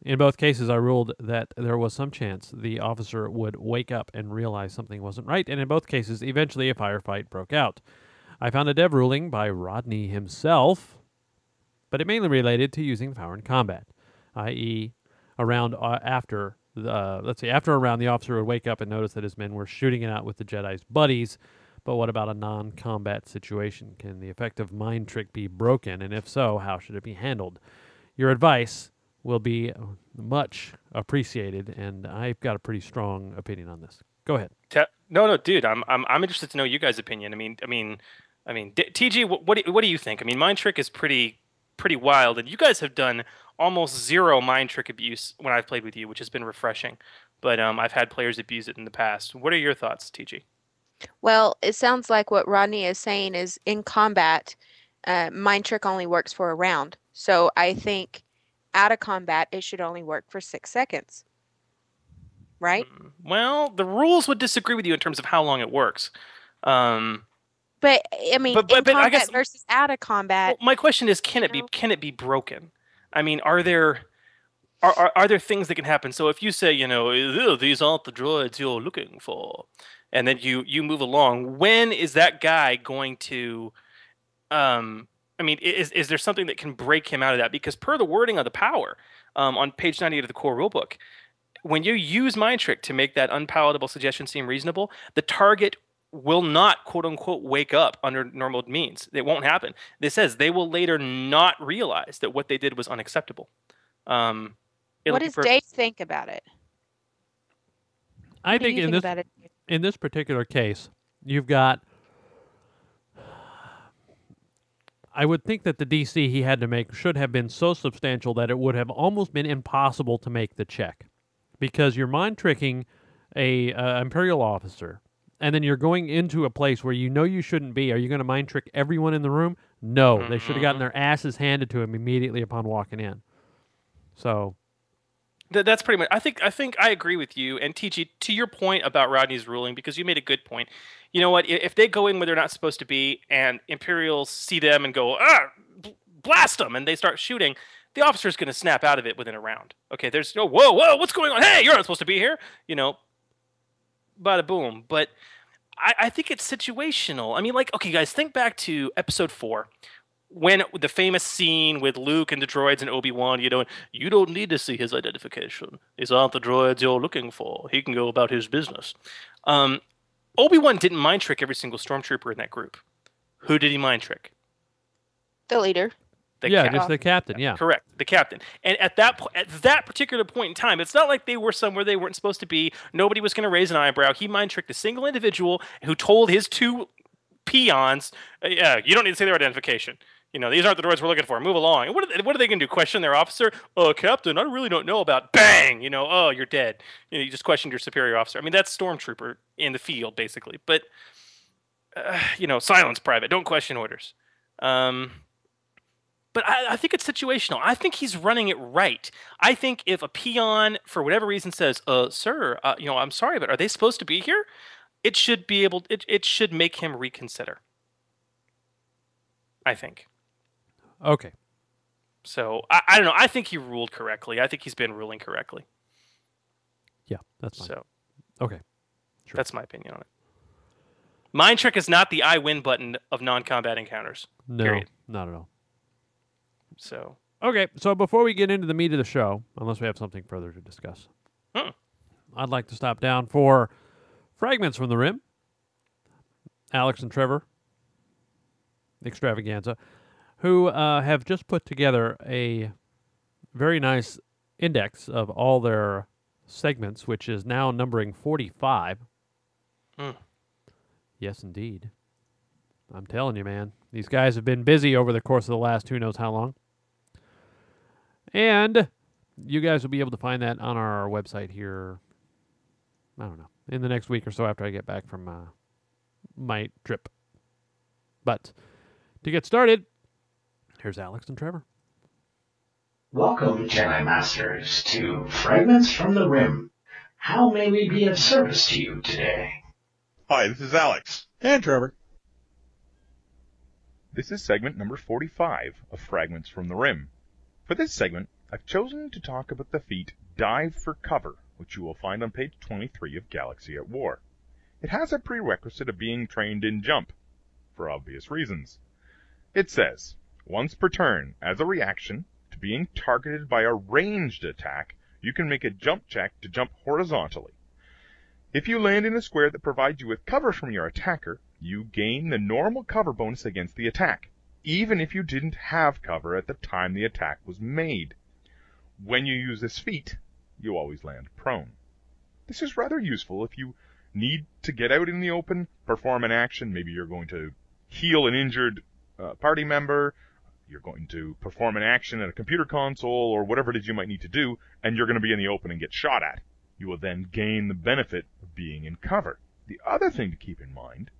In both cases, I ruled that there was some chance the officer would wake up and realize something wasn't right, and in both cases, eventually a firefight broke out. I found a dev ruling by Rodney himself, but it mainly related to using the power in combat, i.e., around uh, after the, uh, let's see, after a round, the officer would wake up and notice that his men were shooting it out with the Jedi's buddies. But what about a non-combat situation? Can the effective mind trick be broken, and if so, how should it be handled? Your advice will be uh, much appreciated, and I've got a pretty strong opinion on this. Go ahead. Ta- no, no, dude. I'm, I'm, I'm interested to know you guys' opinion. I mean, I mean, I mean, D- TG, what, what, do, what do you think? I mean, mind trick is pretty, pretty wild, and you guys have done almost zero mind trick abuse when I've played with you, which has been refreshing. But um, I've had players abuse it in the past. What are your thoughts, TG? Well, it sounds like what Rodney is saying is in combat, uh, mind trick only works for a round. So I think out of combat, it should only work for six seconds. Right? Well, the rules would disagree with you in terms of how long it works. Um, But I mean, But- but- in but I combat guess- versus out of combat, Well, my question is, can it be can it be broken? I mean, are there are, are are there things that can happen? So if you say, you know, these aren't the droids you're looking for, and then you you move along, when is that guy going to? Um, I mean, is is there something that can break him out of that? Because per the wording of the power, um, on page ninety eight of the core rulebook, when you use mind trick to make that unpalatable suggestion seem reasonable, the target will not quote unquote wake up under normal means. It won't happen. This says they will later not realize that what they did was unacceptable. Um, what does per- Dave think about it? I What think in think this about it? in this particular case, you've got I would think that the DC he had to make should have been so substantial that it would have almost been impossible to make the check, because you're mind tricking a uh, imperial officer, and then you're going into a place where you know you shouldn't be. Are you going to mind trick everyone in the room? No, they should have gotten their asses handed to him immediately upon walking in. So Th- that's pretty much. I think. I think I agree with you and TG to your point about Rodney's ruling because you made a good point. You know what? If they go in where they're not supposed to be, and Imperials see them and go, ah, bl- blast them, and they start shooting, the officer's going to snap out of it within a round. Okay, there's no, whoa, whoa, what's going on? Hey, you're not supposed to be here. You know, bada boom. But I, I think it's situational. I mean, like, okay, guys, think back to episode four when the famous scene with Luke and the droids and Obi Wan, you know, you don't need to see his identification. These aren't the droids you're looking for. He can go about his business. Um, Obi Wan didn't mind trick every single stormtrooper in that group. Who did he mind trick? The leader. The yeah, cap- just the captain. Yeah. Correct, the captain. And at that po- at that particular point in time, it's not like they were somewhere they weren't supposed to be. Nobody was going to raise an eyebrow. He mind tricked a single individual who told his two peons, uh, "Yeah, you don't need to say their identification. You know, these aren't the droids we're looking for. Move along." What are they, what are they going to do? Question their officer? Oh, captain, I really don't know about. Bang! You know, oh, you're dead. You know, you just questioned your superior officer. I mean, that's stormtrooper in the field, basically. But uh, you know, silence, private. Don't question orders. Um, but I, I think it's situational. I think he's running it right. I think if a peon, for whatever reason, says, "Uh, sir, uh, you know, I'm sorry, but are they supposed to be here?" It should be able. It it should make him reconsider. I think. Okay. So I, I don't know. I think he ruled correctly. I think he's been ruling correctly. Yeah, that's fine. So Okay. that's my opinion on it. Mind trick is not the I win button of non-combat encounters. No, Period. not at all. So Okay, so before we get into the meat of the show, unless we have something further to discuss, Hmm. I'd like to stop down for fragments from the rim. Alex and Trevor extravaganza, who uh, have just put together a very nice index of all their segments, which is now numbering 45. Hmm. Yes, indeed. I'm telling you, man. These guys have been busy over the course of the last who knows how long. And you guys will be able to find that on our website here. I don't know, in the next week or so after I get back from uh, my trip. But to get started, here's Alex and Trevor. Welcome, Jedi Masters, to Fragments from the Rim. How may we be of service to you today? Hi, this is Alex. And Trevor. This is segment number 45 of Fragments from the Rim. For this segment, I've chosen to talk about the feat Dive for Cover, which you will find on page 23 of Galaxy at War. It has a prerequisite of being trained in jump, for obvious reasons. It says, once per turn, as a reaction to being targeted by a ranged attack, you can make a jump check to jump horizontally. If you land in a square that provides you with cover from your attacker, you gain the normal cover bonus against the attack, even if you didn't have cover at the time the attack was made. When you use this feat, you always land prone. This is rather useful if you need to get out in the open, perform an action, maybe you're going to heal an injured uh, party member, you're going to perform an action at a computer console, or whatever it is you might need to do, and you're going to be in the open and get shot at. You will then gain the benefit of being in cover. The other thing to keep in mind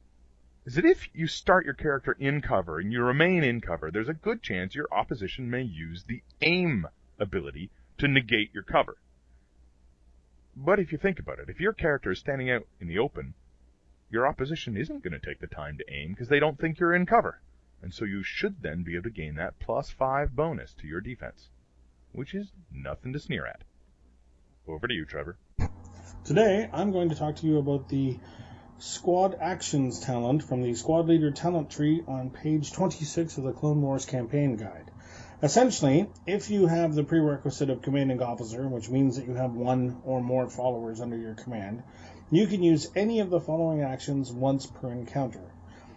is that if you start your character in cover and you remain in cover, there's a good chance your opposition may use the aim ability to negate your cover. But if you think about it, if your character is standing out in the open, your opposition isn't going to take the time to aim because they don't think you're in cover. And so you should then be able to gain that plus five bonus to your defense, which is nothing to sneer at. Over to you, Trevor. Today, I'm going to talk to you about the Squad Actions talent from the Squad Leader talent tree on page 26 of the Clone Wars campaign guide. Essentially, if you have the prerequisite of commanding officer, which means that you have one or more followers under your command, you can use any of the following actions once per encounter.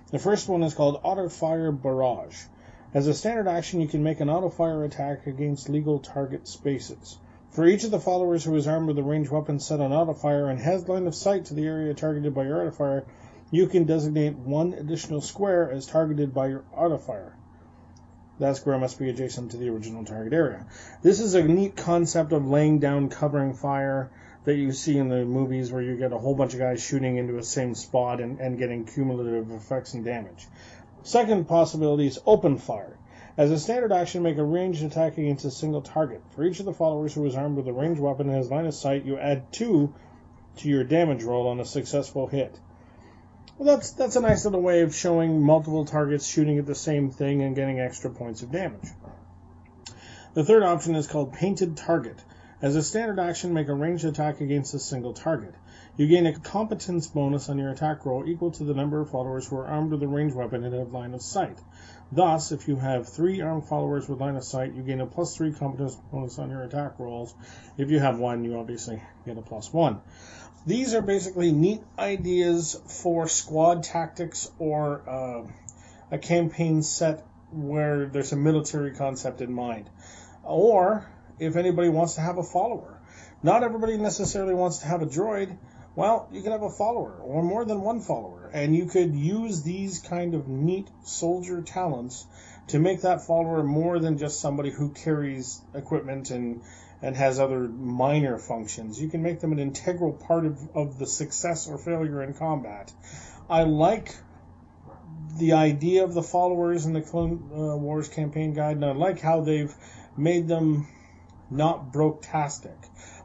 The first one is called Auto Fire Barrage. As a standard action, you can make an auto fire attack against legal target spaces. For each of the followers who is armed with a ranged weapon set on auto fire and has line of sight to the area targeted by your auto fire, you can designate one additional square as targeted by your auto fire. that square must be adjacent to the original target area. This is a neat concept of laying down covering fire that you see in the movies where you get a whole bunch of guys shooting into a same spot and, and getting cumulative effects and damage. Second possibility is open fire. As a standard action, make a ranged attack against a single target. For each of the followers who is armed with a ranged weapon and has line of sight, you add two to your damage roll on a successful hit. Well, that's that's a nice little way of showing multiple targets shooting at the same thing and getting extra points of damage. The third option is called Painted Target. As a standard action, make a ranged attack against a single target. You gain a competence bonus on your attack roll equal to the number of followers who are armed with a ranged weapon and have line of sight. Thus, if you have three armed followers with line of sight, you gain a plus three competence bonus on your attack rolls. If you have one, you obviously get a plus one. These are basically neat ideas for squad tactics or uh, a campaign set where there's a military concept in mind. Or if anybody wants to have a follower. Not everybody necessarily wants to have a droid. Well, you can have a follower or more than one follower, and you could use these kind of neat soldier talents to make that follower more than just somebody who carries equipment and and has other minor functions. You can make them an integral part of, of the success or failure in combat. I like the idea of the followers in the Clone uh, Wars campaign guide, and I like how they've made them not broke-tastic.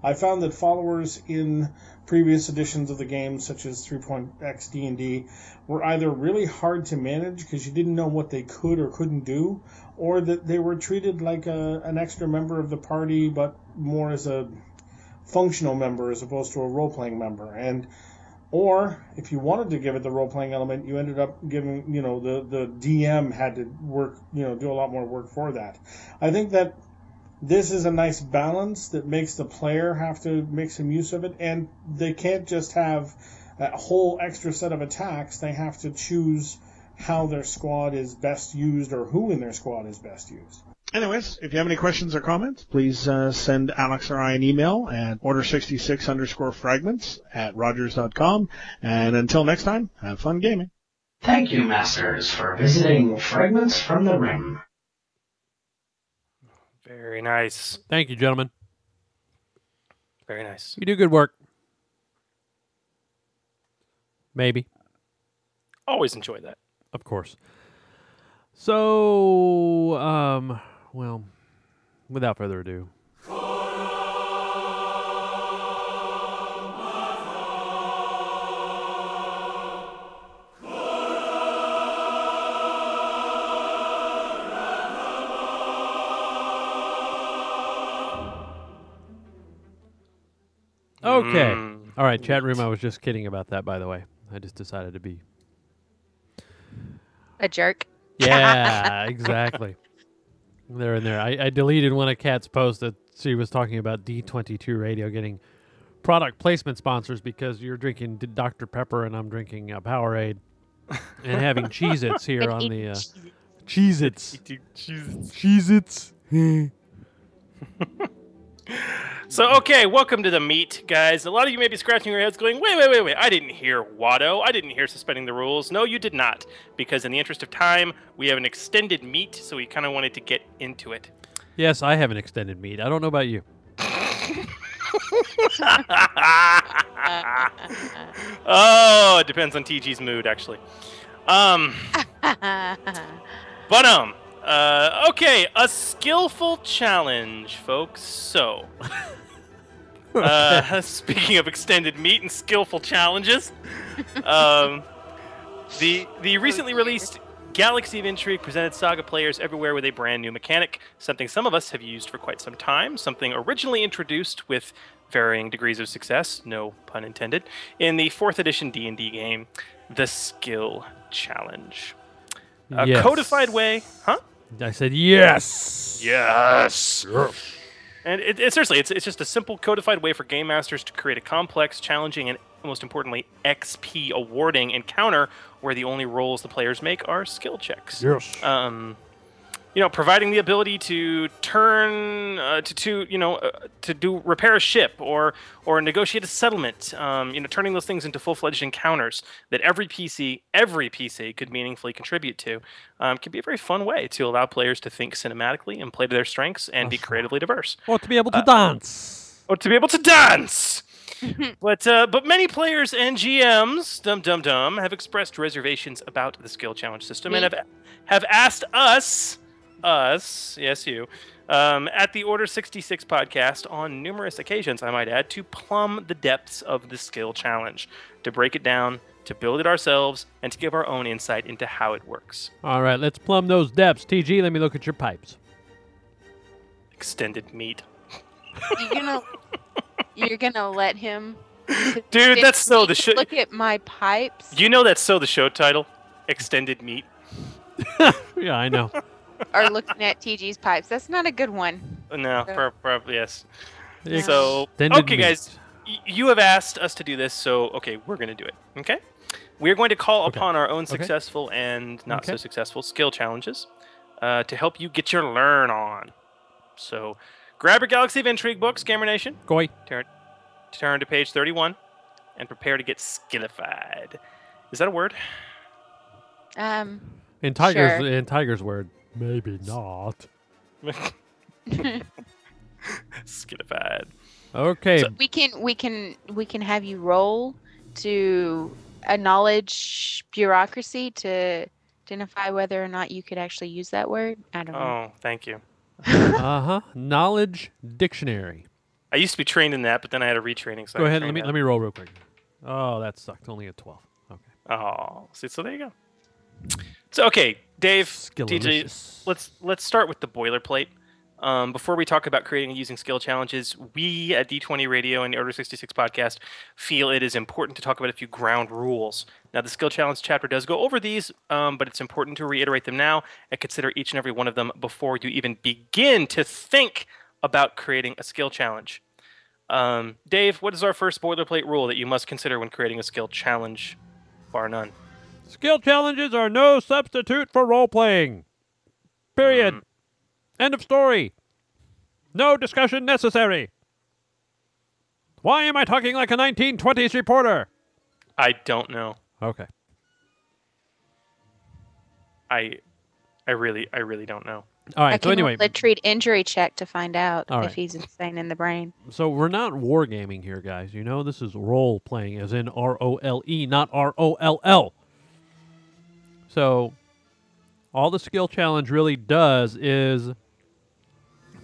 I found that followers in previous editions of the game, such as 3.x D&D, were either really hard to manage because you didn't know what they could or couldn't do, or that they were treated like a, an extra member of the party, but more as a functional member as opposed to a role-playing member. And or if you wanted to give it the role-playing element, you ended up giving, you know, the the DM had to work, you know, do a lot more work for that. I think that this is a nice balance that makes the player have to make some use of it, and they can't just have a whole extra set of attacks. They have to choose how their squad is best used or who in their squad is best used. Anyways, if you have any questions or comments, please uh, send Alex or I an email at order66 underscore fragments at rogers.com. And until next time, have fun gaming. Thank you, Masters, for visiting Fragments from the Rim. Very nice. Thank you, gentlemen. Very nice. You do good work. Maybe. Always enjoy that. Of course. So, um, well, without further ado. Okay. Mm. All right, chat room. I was just kidding about that, by the way. I just decided to be. A jerk. Yeah, exactly. There and there. I, I deleted one of Kat's posts that she was talking about D20 radio getting product placement sponsors because you're drinking Dr. Pepper and I'm drinking uh, Powerade and having Cheez Its here on the. Uh, Cheez Its. Cheez Its. So, okay, welcome to the meat, guys. A lot of you may be scratching your heads going, wait, wait, wait, wait. I didn't hear Watto. I didn't hear suspending the rules. No, you did not. Because in the interest of time, we have an extended meat, so we kind of wanted to get into it. Yes, I have an extended meat. I don't know about you. oh, it depends on TG's mood, actually. Um, but um, uh, okay, a skillful challenge, folks. So, uh, speaking of extended meat and skillful challenges, um, the the recently released Galaxy of Intrigue presented Saga players everywhere with a brand new mechanic, something some of us have used for quite some time, something originally introduced with varying degrees of success, no pun intended, in the 4th edition D&D game, the Skill Challenge. A Yes. codified way, huh? I said yes. Yes. And it, it seriously, it's, it's just a simple codified way for game masters to create a complex, challenging, and most importantly, XP awarding encounter where the only rolls the players make are skill checks. Yes. Um, you know, providing the ability to turn uh, to to you know uh, to do repair a ship or or negotiate a settlement. Um, you know, turning those things into full-fledged encounters that every PC every PC could meaningfully contribute to um, can be a very fun way to allow players to think cinematically and play to their strengths and be creatively diverse. Or to be able to Uh, dance. Or to be able to dance. but uh, but many players and GMs, dum dum dum, have expressed reservations about the skill challenge system and have have asked us, us, yes you, um, at the Order 66 podcast on numerous occasions, I might add, to plumb the depths of the skill challenge, to break it down, to build it ourselves, and to give our own insight into how it works. All right, let's plumb those depths. TG, let me look at your pipes. Extended meat. You're gonna you're gonna let him Dude, that's so the show. look at my pipes You know that's so the show title? Extended meat. yeah, I know. Or looking at TG's pipes. That's not a good one. No, Yeah. pro- probably yes. Yeah. So Extended okay, meat. guys, y- you have asked us to do this, so okay, we're gonna do it. Okay, we're going to call upon our own Okay. successful and not so Okay. successful skill challenges uh, to help you get your learn on. So, grab your Galaxy of Intrigue books, Gamer Nation. Goy. Turn, turn to page thirty-one, and prepare to get skillified. Is that a word? Um In Tiger's Sure. in Tiger's word, maybe not. skillified. Okay. we can we can we can have you roll to acknowledge bureaucracy to identify whether or not you could actually use that word. I don't know. Oh, thank you. uh huh. Knowledge dictionary. I used to be trained in that, but then I had a retraining. So Go I ahead. Let me that. let me roll real quick. Oh, that sucked. Only a twelve. Okay. Oh, see, so there you go. So okay, Dave, TG, let's let's start with the boilerplate. Um, before we talk about creating and using skill challenges, we at D20 Radio and the Order 66 podcast feel it is important to talk about a few ground rules. Now, the skill challenge chapter does go over these, um, but it's important to reiterate them now and consider each and every one of them before you even begin to think about creating a skill challenge. Um, Dave, what is our first boilerplate rule that you must consider when creating a skill challenge, bar none? Skill challenges are no substitute for role playing. Period. Mm. End of story. No discussion necessary. Why am I talking like a 1920s reporter? I don't know. Okay. I, I really, I really don't know. All right. I right. can So anyway, roll a treat injury check to find out All if he's insane in the brain. so we're not wargaming here, guys. You know, this is role playing, as in R O L E, not R O L L. So, all the skill challenge really does is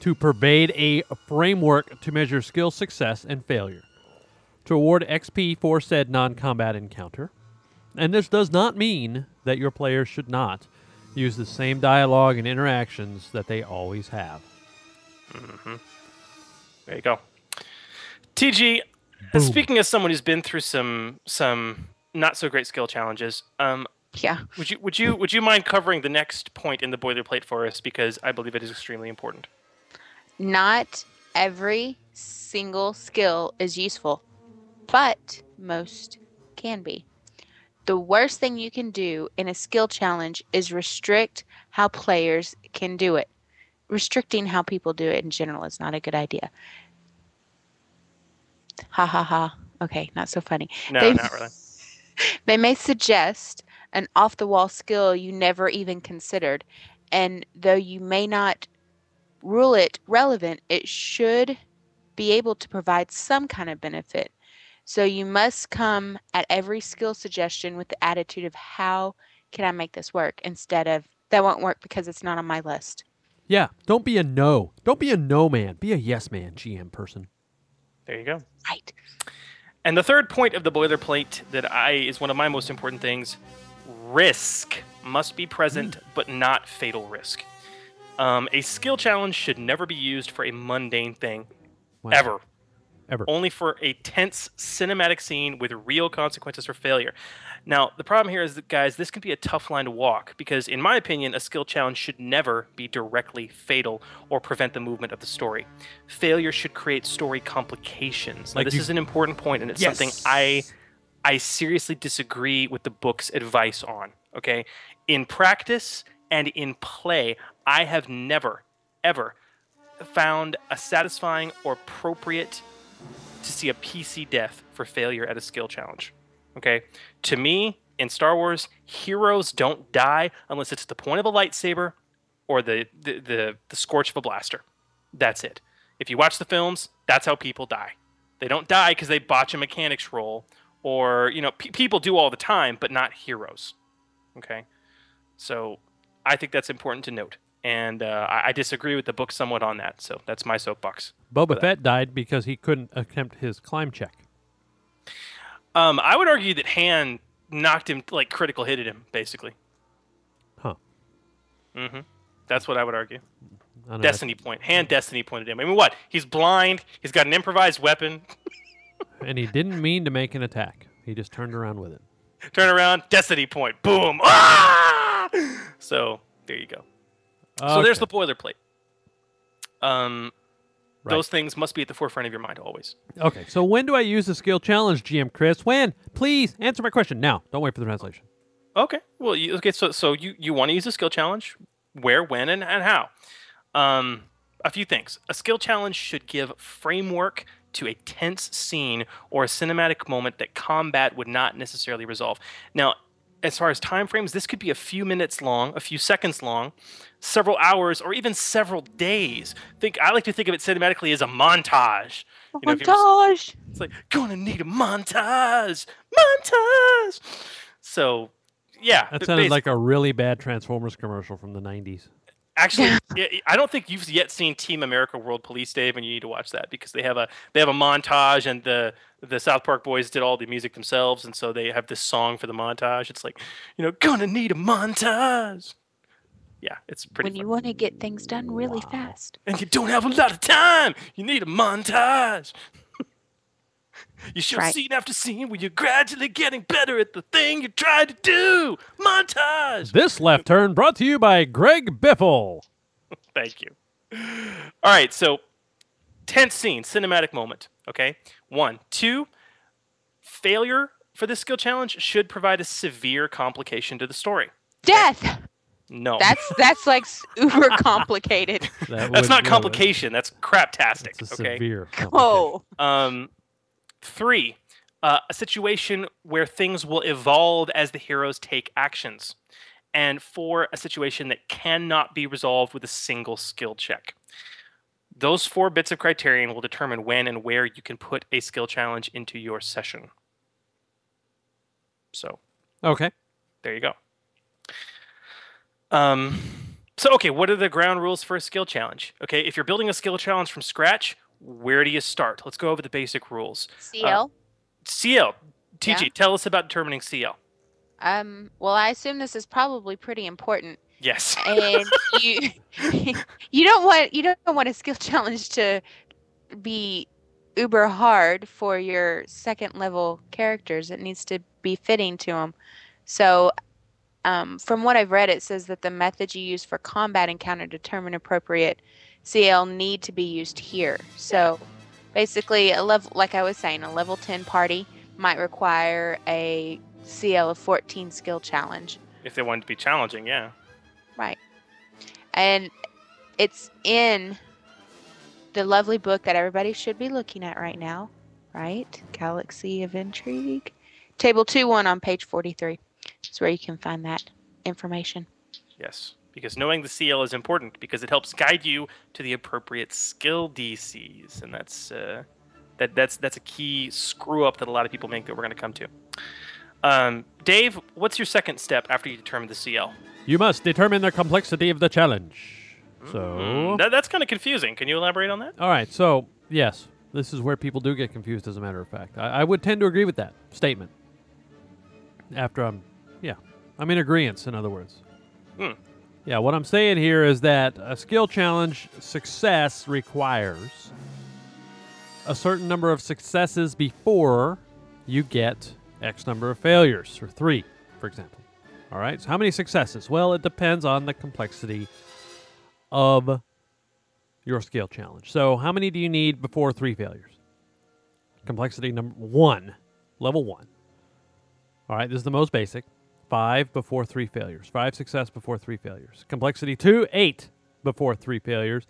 to pervade a framework to measure skill success and failure, to award XP for said non combat encounter. And this does not mean that your players should not use the same dialogue and interactions that they always have. hmm There you go. TG, uh, speaking as someone who's been through some some not so great skill challenges, um, yeah, would you would you would you mind covering the next point in the boilerplate for us because I believe it is extremely important. Not every single skill is useful, but most can be. The worst thing you can do in a skill challenge is restrict how players can do it. Restricting how people do it in general is not a good idea. Ha ha ha. Okay, not so funny. No, They- not really. They may suggest an off the wall skill you never even considered, and though you may not rule it relevant, it should be able to provide some kind of benefit. So you must come at every skill suggestion with the attitude of how can I make this work instead of that won't work because it's not on my list. Yeah, don't be a no. Don't be a no man. Be a yes man, GM person. There you go. Right. And the third point of the boilerplate that I is one of my most important things: risk must be present, but not fatal risk. Um, a skill challenge should never be used for a mundane thing, Wow. ever. Ever. Only for a tense cinematic scene with real consequences for failure. Now, the problem here is that, guys, this can be a tough line to walk because, in my opinion, a skill challenge should never be directly fatal or prevent the movement of the story. Failure should create story complications. Now, Like this you- is an important point, and it's Yes. something I I seriously disagree with the book's advice on. Okay, in practice, and in play, I have never, ever found a satisfying or appropriate to see a PC death for failure at a skill challenge. Okay? To me, in Star Wars, heroes don't die unless it's the point of a lightsaber or the, the, the, the scorch of a blaster. That's it. If you watch the films, that's how people die. They don't die because they botch a mechanics roll, or you know, pe- people do all the time, but not heroes. Okay, so I think that's important to note, and uh, I, I disagree with the book somewhat on that. So that's my soapbox. Boba Fett died because he couldn't attempt his climb check. Um, I would argue that Han knocked him, like critical hitted him, basically. Huh. Mm-hmm. That's what I would argue. I don't know. Destiny point. Han destiny pointed him. I mean, what? He's blind. He's got an improvised weapon. and he didn't mean to make an attack. He just turned around with it. Turn around. Destiny point. Boom. Ah! So there you go. So there's the boilerplate. Um, Right. those things must be at the forefront of your mind always. Okay, so when do I use the skill challenge, GM Chris? When? Please answer my question now. Don't wait for the translation. Okay. Well, you, okay. So, so you, you want to use a skill challenge? Where, when, and, and how? Um, a few things. A skill challenge should give framework to a tense scene or a cinematic moment that combat would not necessarily resolve. Now, as far as time frames, this could be a few minutes long, a few seconds long, several hours, or even several days. Think I like to think of it cinematically as a montage. You know, if ever- Montage. it's like gonna need a montage, montage. So, yeah, That sounded like a really bad Transformers commercial from the 90s. Actually. I- I don't think you've yet seen Team America World Police, Dave, and you need to watch that because they have a they have a montage, and the the South Park boys did all the music themselves, and so they have this song for the montage. It's like, you know, gonna need a montage. Yeah, it's pretty. When you want to get things done really fast. and you don't have a lot of time. You need a montage. You show Right. scene after scene where you're gradually getting better at the thing you're trying to do. Montage. This left turn brought to you by Greg Biffle. Thank you. All right, so tense scene, cinematic moment. Okay, one, two. Failure for this skill challenge should provide a severe complication to the story. Death. No, That's that's like s- uber complicated. That that's not yeah, complication. That's craptastic. It's a okay. severe. Oh. Um, three, uh, a situation where things will evolve as the heroes take actions. And four, a situation that cannot be resolved with a single skill check. Those four bits of criterion will determine when and where you can put a skill challenge into your session. So Okay. there you go. Um, so okay, what are the ground rules for a skill challenge? Okay, if you're building a skill challenge from scratch, where do you start? Let's go over the basic rules. CL. CL. TG, Yeah. tell us about determining CL. Um. Well, I assume this is probably pretty important, Yes. and you you don't want you don't want a skill challenge to be uber hard for your second level characters. It needs to be fitting to them. So, um, from what I've read, it says that the methods you use for combat encounter determine appropriate CL need to be used here. So, basically, a level like I was saying, a level ten party might require a CL of 14 skill challenge. if they want to be challenging, yeah. Right. And it's in the lovely book that everybody should be looking at right now, right? Galaxy of Intrigue. Table 2 1 on page 43 is where you can find that information. Yes. Because knowing the CL is important because it helps guide you to the appropriate skill DCs, and that's uh, that that's that's a key screw up that a lot of people make that we're going to come to. Um, Dave, what's your second step after you determine the CL? You must determine the complexity of the challenge. So, That, that's kind of confusing. Can you elaborate on that? all right. So, yes, this is where people do get confused. As a matter of fact, I, I would tend to agree with that statement. After I'm, yeah, I'm in agreement. In other words, Hmm. Yeah. What I'm saying here is that a skill challenge success requires a certain number of successes before you get X number of failures, or three, for example. All right. So, how many successes? Well, it depends on the complexity of your skill challenge. So, how many do you need before three failures? Complexity number one, level one. All right, this is the most basic. Five before three failures. Five success before three failures. Complexity two, eight before three failures.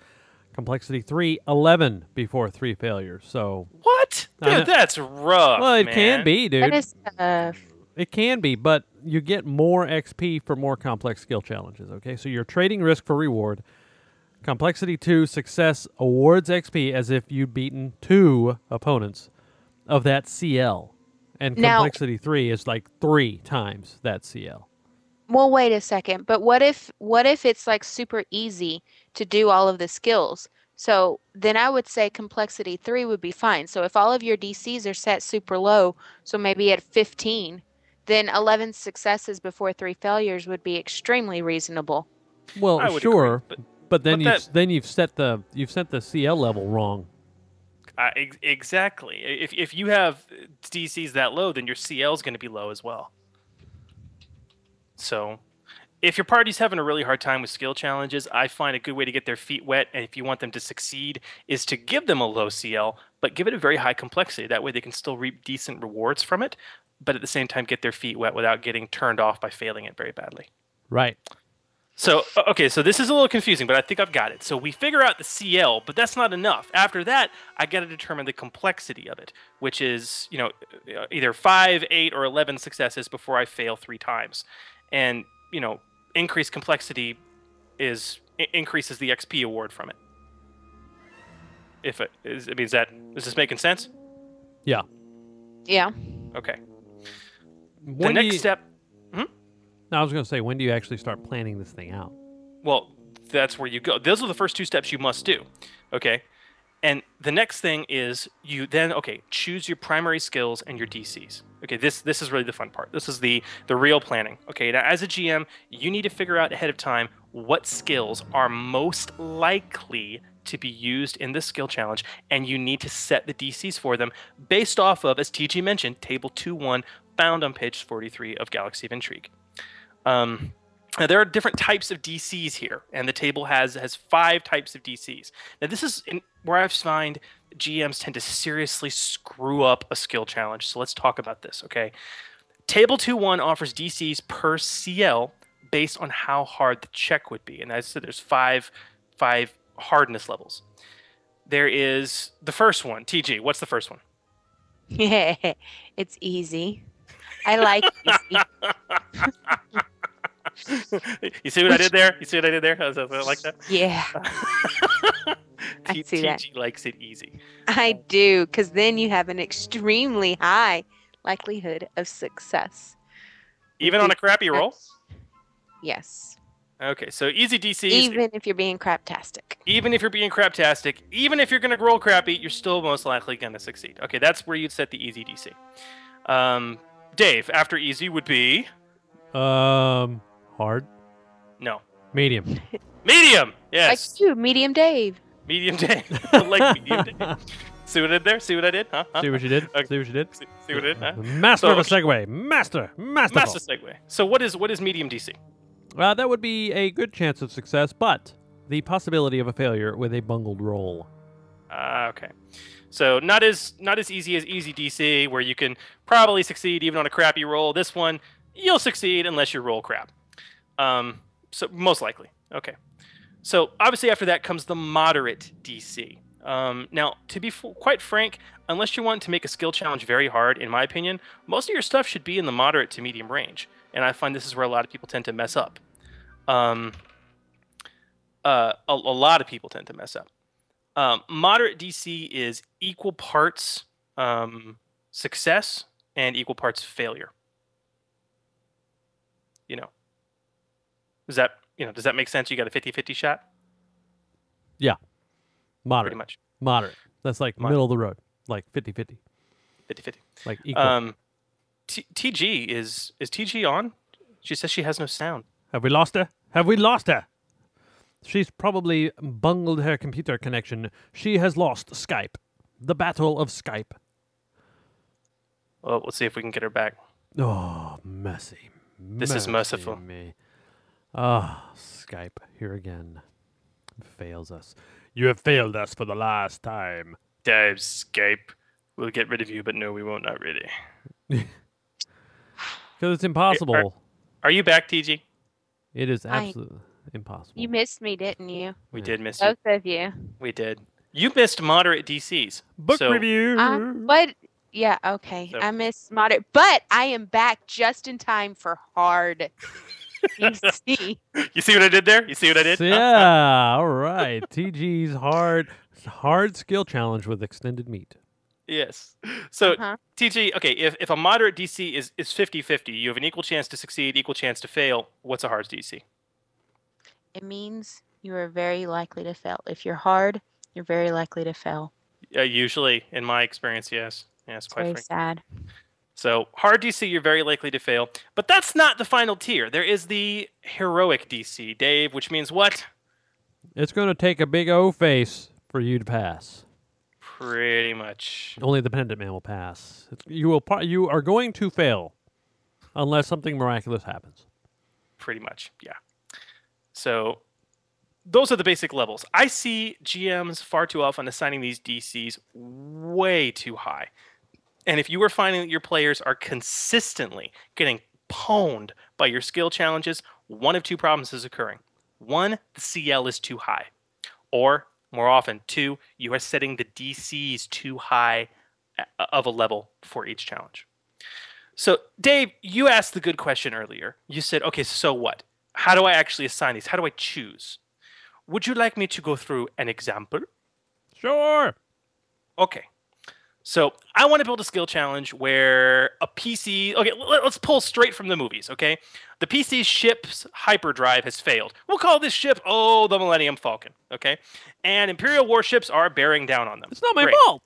Complexity three, 11 before three failures. So What? Dude, that's rough. well, it man. can be, dude. That is tough. It can be, but you get more XP for more complex skill challenges. Okay, so you're trading risk for reward. Complexity two success awards XP as if you'd beaten two opponents of that CL, and Now- complexity three is like three times that CL. Well, wait a second. But what if what if it's like super easy to do all of the skills? So then I would say complexity 3 would be fine. So if all of your DCs are set super low, so maybe at 15, then 11 successes before 3 failures would be extremely reasonable. Well, I would sure, but, then but you've that- then you've set the you've set the CL level wrong. Uh, ex- exactly. If if you have DCs that low, then your CL is going to be low as well. So, if your party's having a really hard time with skill challenges, I find a good way to get their feet wet, and if you want them to succeed, is to give them a low CL, but give it a very high complexity. That way, they can still reap decent rewards from it, but at the same time, get their feet wet without getting turned off by failing it very badly. Right. So, okay, so this is a little confusing, but I think I've got it. So we figure out the CL, but that's not enough. After that, I got to determine the complexity of it, which is, you know, uh, either 5, 8 or 11 successes before I fail 3 times. And, you know, increased complexity is increases the XP award from it. If it is I mean is that is this making sense? Yeah. Yeah. Okay. The When do next you- step No, I was going to say, when do you actually start planning this thing out? Well, that's where you go. Those are the first two steps you must do. Okay. And the next thing is you then okay choose your primary skills and your DCs. Okay, this this is really the fun part. This is the the real planning. Okay, now as a GM, you need to figure out ahead of time what skills are most likely to be used in this skill challenge, and you need to set the DCs for them based off of, as TG mentioned, table two one found on page forty three of Galaxy of Intrigue. Um, now there are different types of DCs here, and the table has has five types of DCs. Now this is in, where I find GMs tend to seriously screw up a skill challenge. So let's talk about this, okay? Table 2-1 offers DCs per CL based on how hard the check would be, and I said there's five five hardness levels. There is the first one, TG. What's the first one? It's easy. I like you see what I did there? You see what I did there? I, was- I like that. Yeah. I T- see that. TG likes it easy. I do, because then you have an extremely high likelihood of success. Even on a crappy roll. Yes. Okay, so easy DCs. Even if you're being craptastic. even if you're being craptastic, even if you're going to roll crappy, you're still most likely going to succeed. Okay, that's where you'd set the easy DC. Um, Dave, after easy would be Um, hard, no medium. medium. Yes, Like you, Medium Dave. medium Dave. like medium Dave. See what I did there? See what I did? Huh? Huh? See what you did? Okay. See what you did? See, see what I did? Huh? Master So, of a segue. Master. Master. Master segue. So what is what is medium DC? Uh, that would be a good chance of success, but the possibility of a failure with a bungled roll. Ah, okay. So not as not as easy as easy DC, where you can probably succeed even on a crappy roll. This one, you'll succeed unless you roll crap. Um, so most likely. Okay. So obviously after that comes the moderate DC. Um, now, to be f- quite frank, unless you want to make a skill challenge very hard, in my opinion, most of your stuff should be in the moderate to medium range. And I find this is where a lot of people tend to mess up. Um, uh, a, a lot of people tend to mess up. Um, moderate DC is equal parts um, success and equal parts failure. You know, does that you know does that make sense? You got a 50-50 shot. Yeah. Moderate. Pretty much. Moderate. That's like Moderate. middle of the road, like 50 50. 50-50. Like equal. Um, T- TG is is TG on? She says she has no sound. Have we lost her? Have we lost her? She's probably bungled her computer connection. She has lost Skype. The battle of Skype. Well, let's see if we can get her back. Oh, mercy. This is merciful. Me. Ah, Skype, here again. Fails us. You have failed us for the last time. Dave, Skype. We'll get rid of you, but no, we won't. Not really. Because it's impossible Are you back, TG? It is I- absolutely impossible. You missed me, didn't you? We did miss you. Both of you. We did. You missed moderate DCs. Book so, review. Uh, but yeah, okay. So- I missed moderate, but I am back just in time for hard. DC. You see what I did there? You see what I did? yeah, all right. TG's hard hard skill challenge with extended meat. Yes. So Uh-huh. TG, okay, if, if a moderate DC is, is 50-50, you have an equal chance to succeed, equal chance to fail, what's a hard DC? It means you are very likely to fail. If you're hard, you're very likely to fail. Uh, usually, in my experience, yes. Yes, It's quite very frankly. sad. So hard DC, you're very likely to fail. But that's not the final tier. There is the heroic DC, Dave, which means what? It's going to take a big O face for you to pass. Pretty much. Only the pendant man will pass. It's, you will. You are going to fail, unless something miraculous happens. Pretty much, yeah. So those are the basic levels. I see GMs far too often assigning these DCs way too high. And if you are finding that your players are consistently getting pwned by your skill challenges, one of two problems is occurring. One, the CL is too high. Or, more often, two, you are setting the DCs too high uh, of a level for each challenge. So, Dave, you asked the good question earlier. You said, okay, so what? How do I actually assign these? How do I choose? Would you like me to go through an example? Sure. Okay. So I want to build a skill challenge where a PC. Okay, let- let's pull straight from the movies. Okay, the PC ship's hyperdrive has failed. We'll call this ship, oh, the Millennium Falcon. Okay, and Imperial warships are bearing down on them. It's not my Great. fault.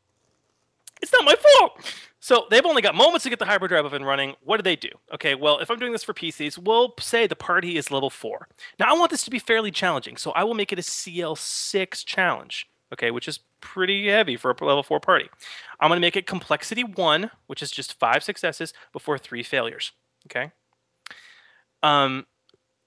It's not my fault. So they've only got moments to get the hyperdrive up and running. What do they do? Okay, well, if I'm doing this for PCs, we'll say the party is level four. Now I want this to be fairly challenging, so I will make it a CL6 challenge. Okay, which is pretty heavy for a level four party. I'm going to make it complexity one, which is just five successes before three failures. Okay. Um,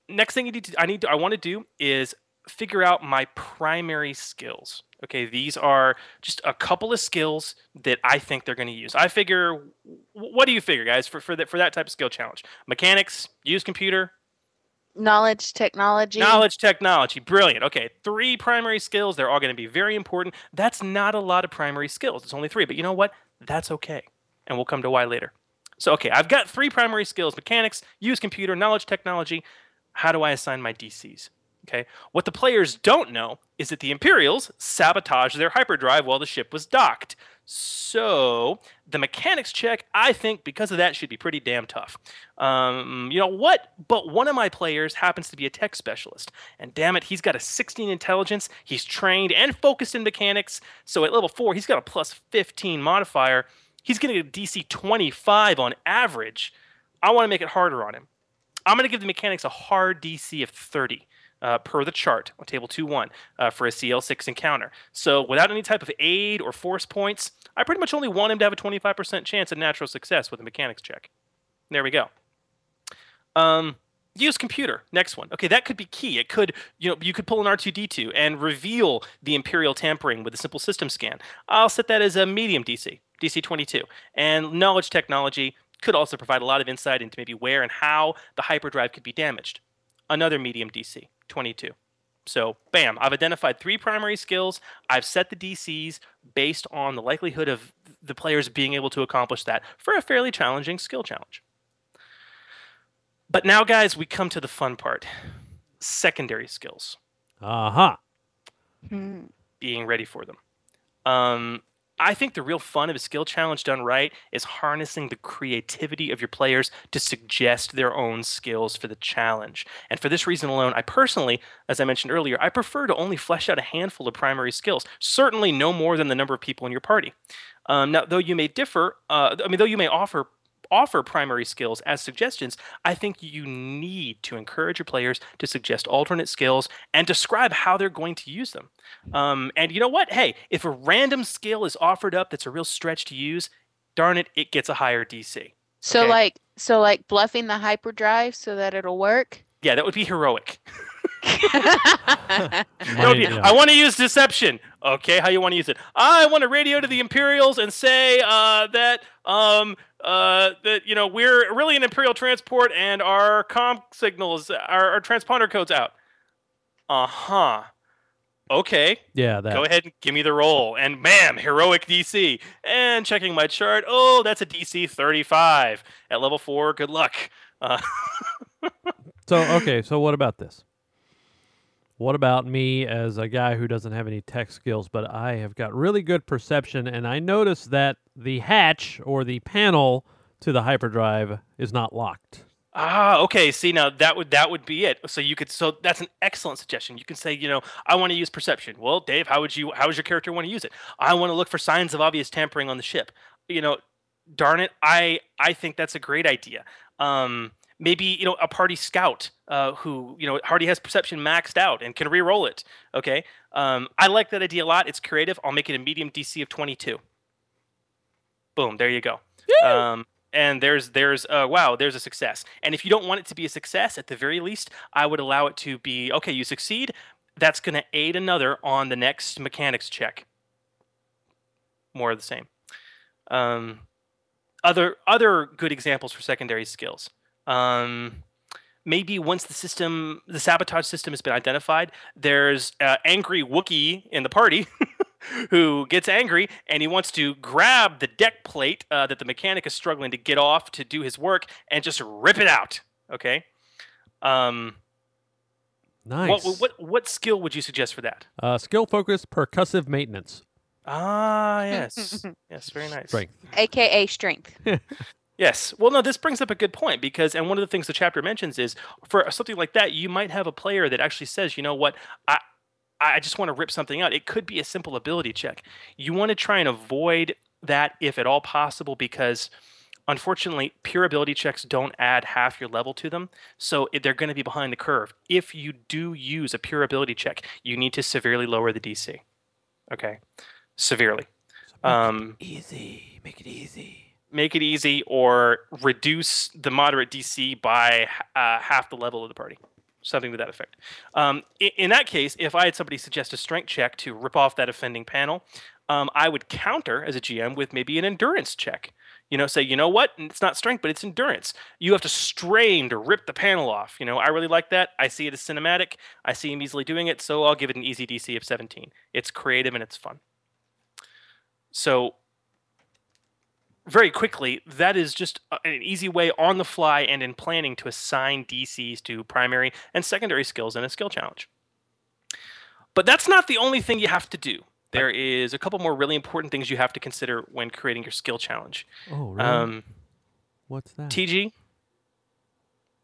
next thing you need to, I need to, I want to do is figure out my primary skills. Okay, these are just a couple of skills that I think they're going to use. I figure, what do you figure, guys, for for that for that type of skill challenge? Mechanics, use computer, Knowledge, technology. Knowledge, technology. Brilliant. Okay, three primary skills. They're all going to be very important. That's not a lot of primary skills. It's only three. But you know what? That's okay. And we'll come to why later. So, okay, I've got three primary skills mechanics, use computer, knowledge, technology. How do I assign my DCs? Okay, what the players don't know is that the Imperials sabotaged their hyperdrive while the ship was docked. So, the mechanics check, I think, because of that, should be pretty damn tough. Um, you know what? But one of my players happens to be a tech specialist. And damn it, he's got a 16 intelligence. He's trained and focused in mechanics. So at level 4, he's got a plus 15 modifier. He's going to get a DC 25 on average. I want to make it harder on him. I'm going to give the mechanics a hard DC of 30 uh, per the chart on table 2-1 uh, for a CL6 encounter. So without any type of aid or force points, I pretty much only want him to have a 25% chance of natural success with a mechanics check. There we go. Um, use computer. Next one. Okay, that could be key. It could, you know, you could pull an R2D2 and reveal the Imperial tampering with a simple system scan. I'll set that as a medium DC, DC 22. And knowledge technology could also provide a lot of insight into maybe where and how the hyperdrive could be damaged. Another medium DC, 22. So, bam, I've identified three primary skills. I've set the DCs based on the likelihood of the players being able to accomplish that for a fairly challenging skill challenge. But now, guys, we come to the fun part secondary skills, Aha. being ready for them. Um, I think the real fun of a skill challenge done right is harnessing the creativity of your players to suggest their own skills for the challenge. And for this reason alone, I personally, as I mentioned earlier, I prefer to only flesh out a handful of primary skills, certainly no more than the number of people in your party. Um, now, though you may differ, uh, I mean, though you may offer offer primary skills as suggestions, I think you need to encourage your players to suggest alternate skills and describe how they're going to use them. Um, and you know what? Hey, if a random skill is offered up that's a real stretch to use, darn it, it gets a higher DC. So Okay. like so like bluffing the hyperdrive so that it'll work. Yeah, that would be heroic. That be, yeah. I want to use deception. Okay, how you want to use it? I want to radio to the Imperials and say uh, that um, uh, that you know we're really an Imperial transport and our comm signals, our, our transponder code's out. Uh huh. Okay. Yeah, that. Go ahead and give me the roll. And bam, heroic DC. And checking my chart. Oh, that's a DC 35 at level four. Good luck. Uh, So okay, so what about this? What about me as a guy who doesn't have any tech skills, but I have got really good perception, and I notice that the hatch or the panel to the hyperdrive is not locked. Ah, okay. See, now that would that would be it. So you could. So that's an excellent suggestion. You can say, you know, I want to use perception. Well, Dave, how would you? How would your character want to use it? I want to look for signs of obvious tampering on the ship. You know, darn it, I I think that's a great idea. Um, maybe you know a party scout uh, who you know already has perception maxed out and can re-roll it. Okay, um, I like that idea a lot. It's creative. I'll make it a medium DC of twenty two. Boom, there you go. Um, and there's there's uh, wow, there's a success. And if you don't want it to be a success, at the very least, I would allow it to be okay. You succeed. That's going to aid another on the next mechanics check. More of the same. Um, other other good examples for secondary skills. Um, maybe once the system, the sabotage system has been identified, there's uh, angry Wookiee in the party who gets angry and he wants to grab the deck plate uh, that the mechanic is struggling to get off to do his work and just rip it out. Okay. Um, Nice. What, what what skill would you suggest for that? Uh, skill focused percussive maintenance. Ah, yes, yes, very nice. Strength. AKA strength. Yes. Well, no, this brings up a good point because, and one of the things the chapter mentions is for something like that, you might have a player that actually says, you know what, I, I just want to rip something out. It could be a simple ability check. You want to try and avoid that if at all possible because unfortunately pure ability checks don't add half your level to them. So they're going to be behind the curve. If you do use a pure ability check you need to severely lower the dc okay? Severely. Um, easy. Make it easy make it easy or reduce the moderate DC by uh, half the level of the party. Something to that effect. Um, in, in that case, if I had somebody suggest a strength check to rip off that offending panel, um, I would counter as a GM with maybe an endurance check. You know, say, you know what? It's not strength, but it's endurance. You have to strain to rip the panel off. You know, I really like that. I see it as cinematic. I see him easily doing it, so I'll give it an easy DC of 17. It's creative and it's fun. So very quickly, that is just an easy way on the fly and in planning to assign DCs to primary and secondary skills in a skill challenge. But that's not the only thing you have to do. There is a couple more really important things you have to consider when creating your skill challenge. Oh, really? Um, What's that? TG,